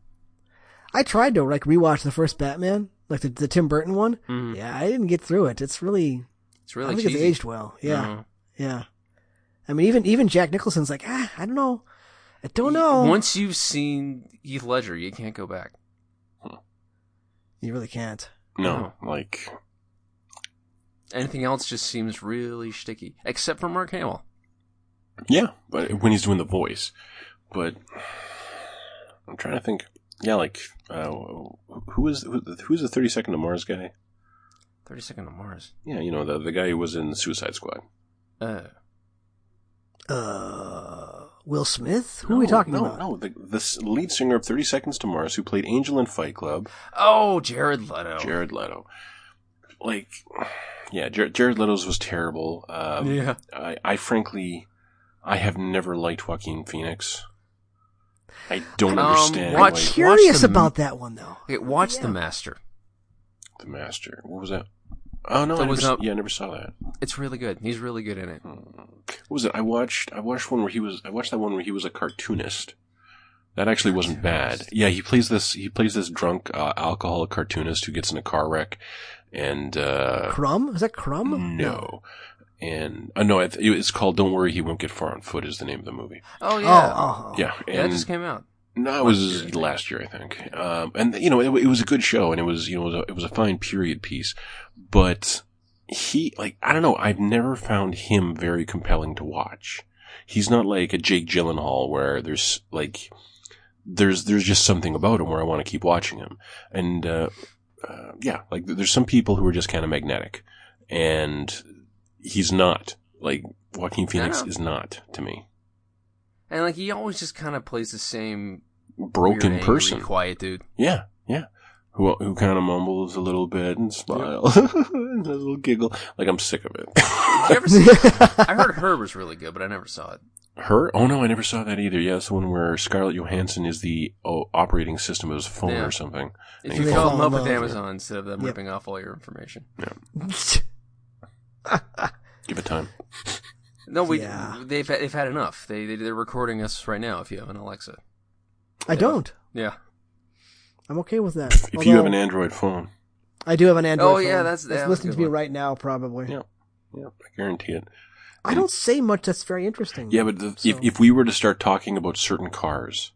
[SPEAKER 1] I tried to like rewatch the first Batman, like the, the Tim Burton one.
[SPEAKER 3] Mhm.
[SPEAKER 1] Yeah, I didn't get through it. It's really,
[SPEAKER 3] It's really
[SPEAKER 1] don't think
[SPEAKER 3] cheesy.
[SPEAKER 1] it's aged well. Yeah,
[SPEAKER 3] No.
[SPEAKER 1] Yeah. I mean, even even Jack Nicholson's like, ah, I don't know, I don't know.
[SPEAKER 3] Once you've seen Heath Ledger, you can't go back.
[SPEAKER 1] you really can't.
[SPEAKER 2] No, like,
[SPEAKER 3] Anything else just seems really sticky, except for Mark Hamill.
[SPEAKER 2] yeah, but when he's doing the voice. But I'm trying to think. Yeah, like, uh, who is who, who's the 30 Second to Mars guy?
[SPEAKER 3] Thirty Second to Mars.
[SPEAKER 2] Yeah, you know, the the guy who was in Suicide Squad.
[SPEAKER 3] Uh,
[SPEAKER 1] Uh, Will Smith? Who are we talking
[SPEAKER 2] no,
[SPEAKER 1] about?
[SPEAKER 2] No, no, the, the lead singer of 30 Seconds to Mars who played Angel in Fight Club,
[SPEAKER 3] oh, Jared Leto.
[SPEAKER 2] Jared Leto. Like, yeah, Jared, Jared Leto's was terrible. Um,
[SPEAKER 3] yeah.
[SPEAKER 2] I, I frankly, I have never liked Joaquin Phoenix. I don't
[SPEAKER 3] Um,
[SPEAKER 2] understand
[SPEAKER 3] watch-
[SPEAKER 2] like,
[SPEAKER 1] Curious
[SPEAKER 3] the-
[SPEAKER 1] about that one though.
[SPEAKER 3] Okay, watch
[SPEAKER 1] Yeah.
[SPEAKER 3] The Master.
[SPEAKER 2] the Master. What was that? Oh no,
[SPEAKER 3] That
[SPEAKER 2] I
[SPEAKER 3] was
[SPEAKER 2] never,
[SPEAKER 3] up-
[SPEAKER 2] yeah, I never saw that.
[SPEAKER 3] It's really good. He's really good in it.
[SPEAKER 2] What was it? I watched. I watched one where he was. I watched that one where he was a cartoonist. That actually wasn't bad. Yeah, he plays this. He plays this drunk, uh, alcoholic cartoonist who gets in a car wreck, and uh,
[SPEAKER 1] Crumb? Is that Crumb?
[SPEAKER 2] no, and uh, no, it's called "Don't Worry, He Won't Get Far on Foot" is the name of the movie.
[SPEAKER 3] Oh
[SPEAKER 1] Oh,
[SPEAKER 3] yeah.
[SPEAKER 1] oh, oh.
[SPEAKER 2] Yeah,
[SPEAKER 3] yeah, that just came out.
[SPEAKER 2] No, it was last year, I think. Um, and you know, it, it was a good show, and it was you know it was, a, it was a fine period piece, but he like I don't know, I've never found him very compelling to watch. He's not like a Jake Gyllenhaal where there's like there's there's just something about him where I want to keep watching him, and uh, uh, yeah, like there's some people who are just kind of magnetic, and he's not like Joaquin Phoenix is not to me.
[SPEAKER 3] And like he always just kind of plays the same
[SPEAKER 2] Broken
[SPEAKER 3] weird, angry,
[SPEAKER 2] person.
[SPEAKER 3] quiet dude.
[SPEAKER 2] Yeah, yeah. Who who kind of mumbles a little bit and smile, and a little giggle. Like I'm sick of
[SPEAKER 3] Did you
[SPEAKER 2] it.
[SPEAKER 3] ever see? I heard her was really good, but I never saw it.
[SPEAKER 2] Her? Oh no, I never saw that either. Yeah, that's the one where Scarlett Johansson is the oh, operating system of his phone
[SPEAKER 3] Yeah.
[SPEAKER 2] or something.
[SPEAKER 3] If
[SPEAKER 2] Yeah.
[SPEAKER 3] you call them
[SPEAKER 1] Yeah.
[SPEAKER 3] up with Amazon instead of them
[SPEAKER 1] Yep.
[SPEAKER 3] ripping off all your information. Yeah.
[SPEAKER 2] Give it time.
[SPEAKER 3] No, we
[SPEAKER 1] Yeah.
[SPEAKER 3] they've they've had enough. They, they they're recording us right now. If you have an Alexa,
[SPEAKER 1] I don't.
[SPEAKER 3] yeah.
[SPEAKER 1] I'm okay with that.
[SPEAKER 2] If you have an Android phone,
[SPEAKER 1] I do have an Android.
[SPEAKER 3] Oh,
[SPEAKER 1] phone.
[SPEAKER 3] yeah, that's-
[SPEAKER 1] It's
[SPEAKER 3] that
[SPEAKER 1] listening to me
[SPEAKER 3] one.
[SPEAKER 1] right now, probably.
[SPEAKER 2] Yeah. yeah, I guarantee it.
[SPEAKER 1] I don't say much. That's very interesting.
[SPEAKER 2] Yeah, but the, if
[SPEAKER 1] So-
[SPEAKER 2] if we were to start talking about certain cars,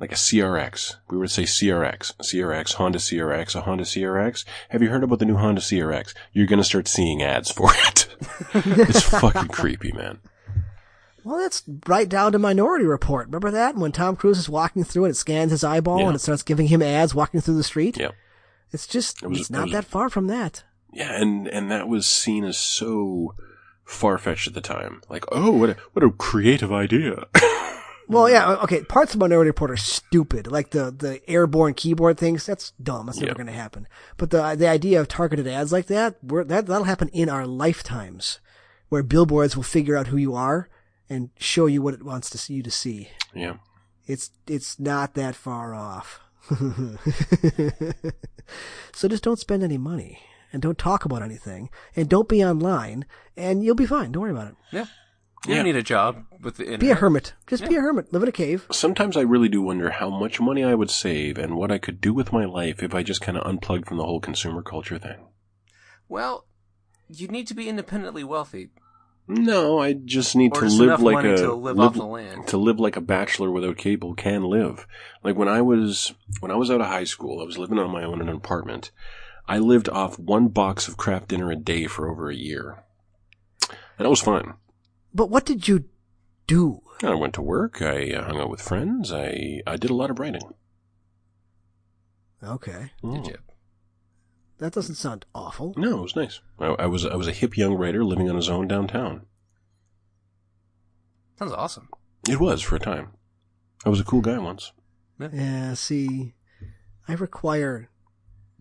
[SPEAKER 2] like a CRX, we were to say CRX, CRX, Honda CRX, a Honda CRX. Have you heard about the new Honda CRX? You're gonna start seeing ads for it. it's fucking creepy, man.
[SPEAKER 1] Well, that's right down to Minority Report. Remember that when Tom Cruise is walking through and it scans his eyeball
[SPEAKER 2] Yeah.
[SPEAKER 1] and it starts giving him ads walking through the street.
[SPEAKER 2] Yeah.
[SPEAKER 1] It's just
[SPEAKER 2] It was-
[SPEAKER 1] it's
[SPEAKER 2] it
[SPEAKER 1] not
[SPEAKER 2] was-
[SPEAKER 1] that far from that.
[SPEAKER 2] Yeah, and and that was seen as so far fetched at the time. Like, oh, what a what a creative idea.
[SPEAKER 1] Well, yeah, okay. Parts of Minority Report are stupid, like the the airborne keyboard things. That's dumb. That's never
[SPEAKER 2] Yeah.
[SPEAKER 1] going to happen. But the the idea of targeted ads like that, we're, that that'll happen in our lifetimes, where billboards will figure out who you are and show you what it wants to see you to see.
[SPEAKER 2] yeah.
[SPEAKER 1] It's it's not that far off. so just don't spend any money and don't talk about anything and don't be online and you'll be fine. Don't worry about it.
[SPEAKER 3] Yeah. You
[SPEAKER 2] Yeah.
[SPEAKER 3] don't need a job with the internet.
[SPEAKER 1] Be a hermit. Just be a hermit. Live in a cave.
[SPEAKER 2] Sometimes I really do wonder how much money I would save and what I could do with my life if I just kind of unplugged from the whole consumer culture thing.
[SPEAKER 3] Well, you'd need to be independently wealthy.
[SPEAKER 2] No, I just need
[SPEAKER 3] Or
[SPEAKER 2] to
[SPEAKER 3] just
[SPEAKER 2] live like
[SPEAKER 3] money
[SPEAKER 2] a
[SPEAKER 3] to live off the land?
[SPEAKER 2] to live like a bachelor without cable can live. Like when I was when I was out of high school, I was living on my own in an apartment. I lived off one box of Kraft dinner a day for over a year, and it was fun.
[SPEAKER 1] But what did you do?
[SPEAKER 2] I went to work. I uh, hung out with friends. I I did a lot of writing.
[SPEAKER 1] Okay.
[SPEAKER 3] Did you?
[SPEAKER 1] That doesn't sound awful.
[SPEAKER 2] No, it was nice. I, I was I was a hip young writer living on his own downtown.
[SPEAKER 3] Sounds awesome.
[SPEAKER 2] It was for a time. I was a cool guy once.
[SPEAKER 1] Yeah, see, I require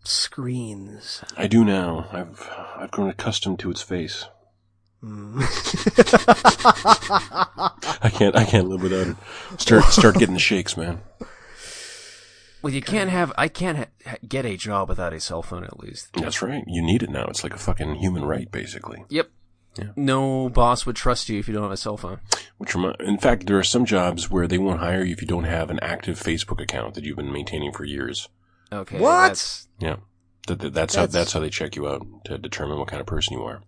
[SPEAKER 1] screens.
[SPEAKER 2] I do now. I've I've grown accustomed to its face.
[SPEAKER 1] Hmm.
[SPEAKER 2] I can't I can't live without it. Start start getting the shakes, man.
[SPEAKER 3] Well, you can't have. I can't ha- ha- get a job without a cell phone at least.
[SPEAKER 2] That's right. You need it now. It's like a fucking human right, basically.
[SPEAKER 3] Yep.
[SPEAKER 2] Yeah.
[SPEAKER 3] No boss would trust you if you don't have a cell phone.
[SPEAKER 2] Which, in fact, there are some jobs where they won't hire you if you don't have an active Facebook account that you've been maintaining for years.
[SPEAKER 3] Okay.
[SPEAKER 1] What?
[SPEAKER 3] that's-
[SPEAKER 2] Yeah, that, that- that's how
[SPEAKER 1] That's-
[SPEAKER 2] that's how they check you out to determine what kind of person you are.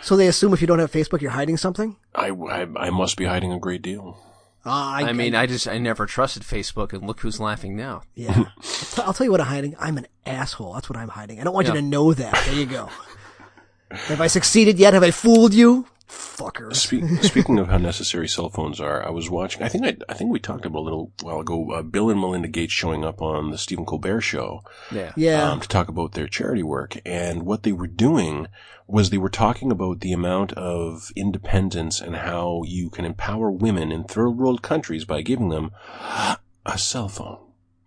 [SPEAKER 1] so they assume if you don't have Facebook, you're hiding something?
[SPEAKER 2] I, I, I must be hiding a great deal.
[SPEAKER 1] Ah,
[SPEAKER 3] I, mean, I just I never trusted Facebook, and look who's laughing now.
[SPEAKER 1] yeah. I'll, t- I'll tell you what I'm hiding. I'm an asshole. That's what I'm hiding. I don't want
[SPEAKER 3] Yeah.
[SPEAKER 1] you to know that. There you go. have I succeeded yet? Have I fooled you? Fuckers.
[SPEAKER 2] Spe- speaking of how necessary cell phones are, I was watching. I think I, I think we talked about a little while ago. Uh, Bill and Melinda Gates showing up on the Stephen Colbert show.
[SPEAKER 3] Yeah.
[SPEAKER 1] Yeah.
[SPEAKER 2] um, to talk about their charity work. And what they were doing was they were talking about the amount of independence and how you can empower women in third world countries by giving them a cell phone.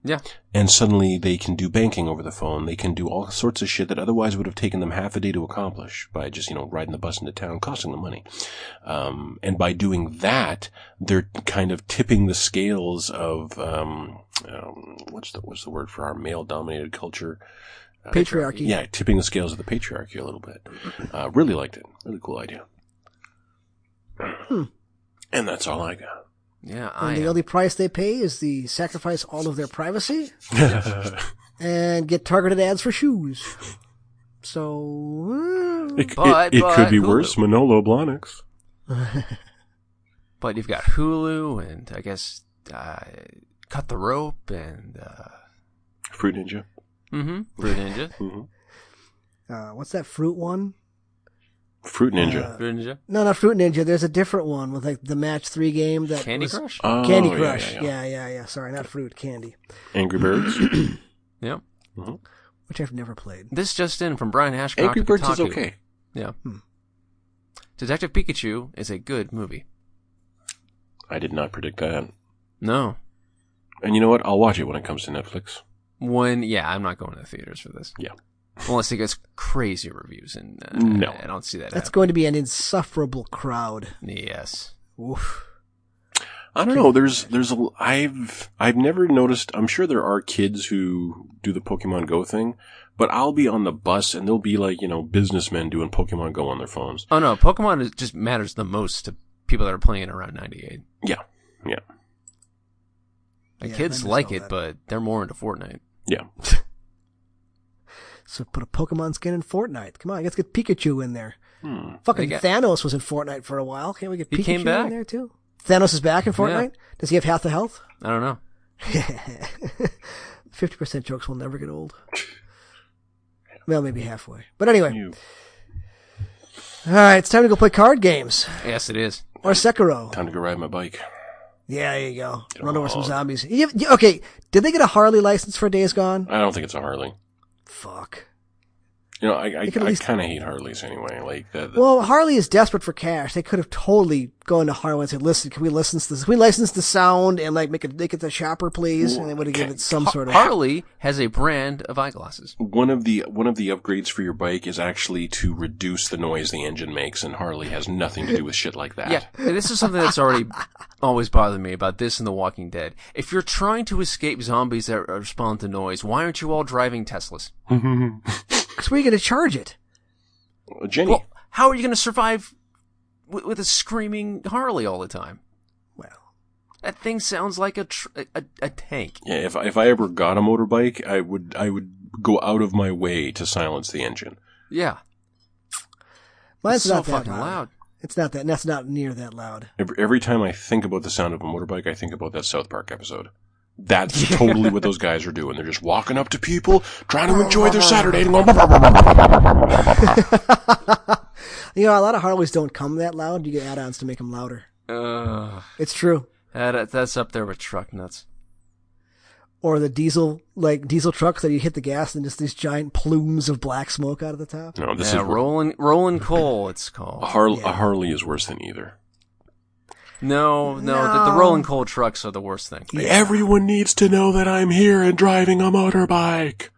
[SPEAKER 3] Yeah.
[SPEAKER 2] And suddenly they can do banking over the phone. They can do all sorts of shit that otherwise would have taken them half a day to accomplish by just, you know, riding the bus into town, costing them money. Um, and by doing that, they're kind of tipping the scales of, um, um, what's the, what's the word for our male dominated culture? Uh,
[SPEAKER 1] Patriarchy.
[SPEAKER 2] yeah, tipping the scales of the patriarchy a little bit. Uh, really liked it. Really cool idea. And that's all I got.
[SPEAKER 3] Yeah. I
[SPEAKER 1] And the
[SPEAKER 3] am.
[SPEAKER 1] only price they pay is the sacrifice all of their privacy and get targeted ads for shoes. So, uh,
[SPEAKER 2] It,
[SPEAKER 3] But-
[SPEAKER 2] it, it
[SPEAKER 3] but
[SPEAKER 2] could be
[SPEAKER 3] Hulu.
[SPEAKER 2] worse. Manolo Blahniks.
[SPEAKER 3] But you've got Hulu, and I guess uh, Cut the Rope, and uh,
[SPEAKER 2] Fruit Ninja.
[SPEAKER 3] mm-hmm, Fruit Ninja.
[SPEAKER 2] hmm
[SPEAKER 1] uh, what's that fruit one?
[SPEAKER 2] Fruit Ninja.
[SPEAKER 3] Fruit Ninja.
[SPEAKER 1] No, not Fruit Ninja. There's a different one with like the match three game that
[SPEAKER 3] Candy
[SPEAKER 1] was-
[SPEAKER 3] Crush.
[SPEAKER 2] oh,
[SPEAKER 1] Candy Crush.
[SPEAKER 2] yeah,
[SPEAKER 1] Yeah,
[SPEAKER 2] yeah.
[SPEAKER 1] yeah, yeah, Sorry, not fruit. Candy,
[SPEAKER 2] Angry Birds.
[SPEAKER 3] Yep.
[SPEAKER 1] which I've never played.
[SPEAKER 3] This just in from Brian Ashcroft.
[SPEAKER 2] Angry Birds is okay.
[SPEAKER 3] Yeah.
[SPEAKER 1] Hmm.
[SPEAKER 3] Detective Pikachu is a good movie.
[SPEAKER 2] I did not predict that.
[SPEAKER 3] No.
[SPEAKER 2] And you know what? I'll watch it when it comes to Netflix.
[SPEAKER 3] When yeah, I'm not going to the theaters for this.
[SPEAKER 2] Yeah.
[SPEAKER 3] Unless it gets crazy reviews, and uh,
[SPEAKER 2] No.
[SPEAKER 3] I don't see that.
[SPEAKER 1] That's
[SPEAKER 3] happening.
[SPEAKER 1] going to be an insufferable crowd.
[SPEAKER 3] Yes.
[SPEAKER 1] Oof.
[SPEAKER 2] I don't know. There's, there's a, I've, I've never noticed. I'm sure there are kids who do the Pokemon Go thing, but I'll be on the bus and there'll be like, you know, businessmen doing Pokemon Go on their phones.
[SPEAKER 3] Oh no, Pokemon is, just matters the most to people that are playing around '98.
[SPEAKER 2] Yeah. Yeah.
[SPEAKER 3] The
[SPEAKER 1] Yeah,
[SPEAKER 3] kids like it,
[SPEAKER 1] that.
[SPEAKER 3] but they're more into Fortnite.
[SPEAKER 2] Yeah.
[SPEAKER 1] So put a Pokemon skin in Fortnite. Come on, let's get Pikachu in there.
[SPEAKER 2] Hmm.
[SPEAKER 1] Fucking
[SPEAKER 3] got-
[SPEAKER 1] Thanos was in Fortnite for a while. Can't we get
[SPEAKER 3] He
[SPEAKER 1] Pikachu
[SPEAKER 3] came back.
[SPEAKER 1] in there too? Thanos is back in Fortnite. Does he have half the health?
[SPEAKER 3] I don't know.
[SPEAKER 1] Fifty percent jokes will never get old. Well, maybe halfway. But anyway,
[SPEAKER 2] You.
[SPEAKER 1] all right, it's time to go play card games
[SPEAKER 3] Yes, it is.
[SPEAKER 1] or Sekiro.
[SPEAKER 2] Time to go ride my bike.
[SPEAKER 1] Yeah, there you go.
[SPEAKER 2] Get
[SPEAKER 1] Run over some zombies. You- you- okay, did they get a Harley license for Days Gone?
[SPEAKER 2] I don't think it's a Harley.
[SPEAKER 1] Fuck.
[SPEAKER 2] You know, I, I,
[SPEAKER 1] at
[SPEAKER 2] I
[SPEAKER 1] least-
[SPEAKER 2] kind of hate Harleys anyway. Like uh, that. that-
[SPEAKER 1] Well, Harley is desperate for cash. They could have totally gone to Harley and said, "Listen, can we license this? Can we license the sound and like make it make it the shopper, please?" And they would have given it some sort of.
[SPEAKER 3] Harley has a brand of eyeglasses.
[SPEAKER 2] one of the one of the upgrades for your bike is actually to reduce the noise the engine makes, and Harley has nothing to do with shit like that.
[SPEAKER 3] Yeah, this is something that's already always bothered me about this and The Walking Dead. If you're trying to escape zombies that respond to noise, why aren't you all driving Teslas?
[SPEAKER 1] Because where are you going to charge it?
[SPEAKER 2] Jenny.
[SPEAKER 3] Well, how are you going to survive with, with a screaming Harley all the time?
[SPEAKER 1] Well,
[SPEAKER 3] That thing sounds like a tr- a, a tank.
[SPEAKER 2] Yeah, if if I ever got a motorbike, I would I would go out of my way to silence the engine.
[SPEAKER 3] Yeah,
[SPEAKER 1] mine's
[SPEAKER 3] it's so
[SPEAKER 1] not that
[SPEAKER 3] fucking
[SPEAKER 1] loud.
[SPEAKER 3] loud.
[SPEAKER 1] It's not that. That's not near that loud.
[SPEAKER 2] Every, every time I think about the sound of a motorbike, I think about that South Park episode. That's totally what those guys are doing. They're just walking up to people, trying to enjoy their Saturday, and going.
[SPEAKER 1] You know, a lot of Harleys don't come that loud. You get add-ons to make them louder.
[SPEAKER 3] Uh,
[SPEAKER 1] It's true.
[SPEAKER 3] that, that's up there with truck nuts.
[SPEAKER 1] Or the diesel, like diesel trucks that you hit the gas and just these giant plumes of black smoke out of the top.
[SPEAKER 2] No, this
[SPEAKER 3] yeah,
[SPEAKER 2] is
[SPEAKER 3] rolling rolling coal. It's
[SPEAKER 2] a,
[SPEAKER 3] called.
[SPEAKER 2] Har-
[SPEAKER 1] Yeah.
[SPEAKER 2] a Harley is worse than either.
[SPEAKER 3] No, no, The, the rolling coal trucks are the worst thing.
[SPEAKER 2] Everyone needs to know that I'm here and driving a motorbike.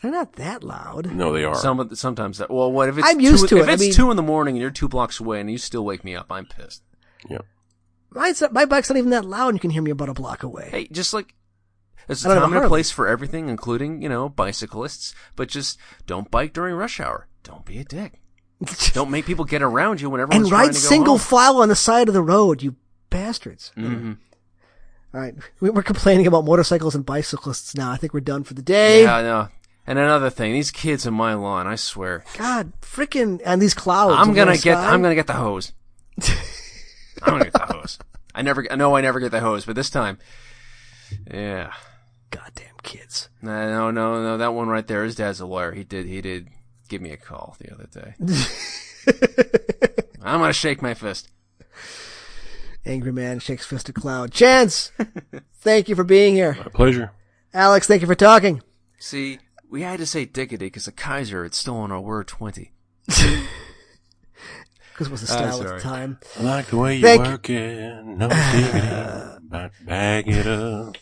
[SPEAKER 1] They're not that loud.
[SPEAKER 2] No, they are.
[SPEAKER 3] Some the, sometimes that. Well, what if it's
[SPEAKER 1] I'm used
[SPEAKER 3] two,
[SPEAKER 1] to
[SPEAKER 3] if
[SPEAKER 1] it. I
[SPEAKER 3] it's
[SPEAKER 1] mean-
[SPEAKER 3] two in the morning and you're two blocks away and you still wake me up? I'm pissed.
[SPEAKER 2] yeah.
[SPEAKER 1] Mine's not, my bike's not even that loud. and You can hear me about a block away.
[SPEAKER 3] Hey, just like there's
[SPEAKER 1] I
[SPEAKER 3] a
[SPEAKER 1] don't
[SPEAKER 3] time
[SPEAKER 1] a
[SPEAKER 3] and a place for everything, including you know bicyclists. But just don't bike during rush hour. Don't be a dick. Don't make people get around you whenever.
[SPEAKER 1] and ride
[SPEAKER 3] to go
[SPEAKER 1] single
[SPEAKER 3] home.
[SPEAKER 1] file on the side of the road, you bastards.
[SPEAKER 3] Mhm.
[SPEAKER 1] All right, we- we're complaining about motorcycles and bicyclists now. I think we're done for the day.
[SPEAKER 3] Yeah, I know. And another thing, these kids in my lawn, I swear,
[SPEAKER 1] God, freaking, and these clouds.
[SPEAKER 3] I'm gonna get,
[SPEAKER 1] sky.
[SPEAKER 3] I'm gonna get the hose. I'm gonna get the hose. I never, I know I never get the hose, but this time, yeah.
[SPEAKER 1] Goddamn kids.
[SPEAKER 3] No, no, no, no. That one right there. His dad's a lawyer. He did, he did give me a call the other day. I'm gonna shake my fist.
[SPEAKER 1] Angry man shakes fist at cloud. Chance, thank you for being here.
[SPEAKER 2] My pleasure.
[SPEAKER 1] Alex, thank you for talking.
[SPEAKER 3] See, we had to say diggity because the Kaiser had stolen our word twenty.
[SPEAKER 1] Because it was the style at the time.
[SPEAKER 2] I like the way you
[SPEAKER 1] Thank-
[SPEAKER 2] work it. No diggity. About to bag it up.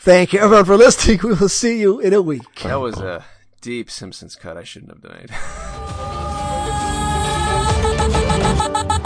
[SPEAKER 1] Thank you everyone for listening. We will see you in a week.
[SPEAKER 3] That was a deep Simpsons cut. I shouldn't have it.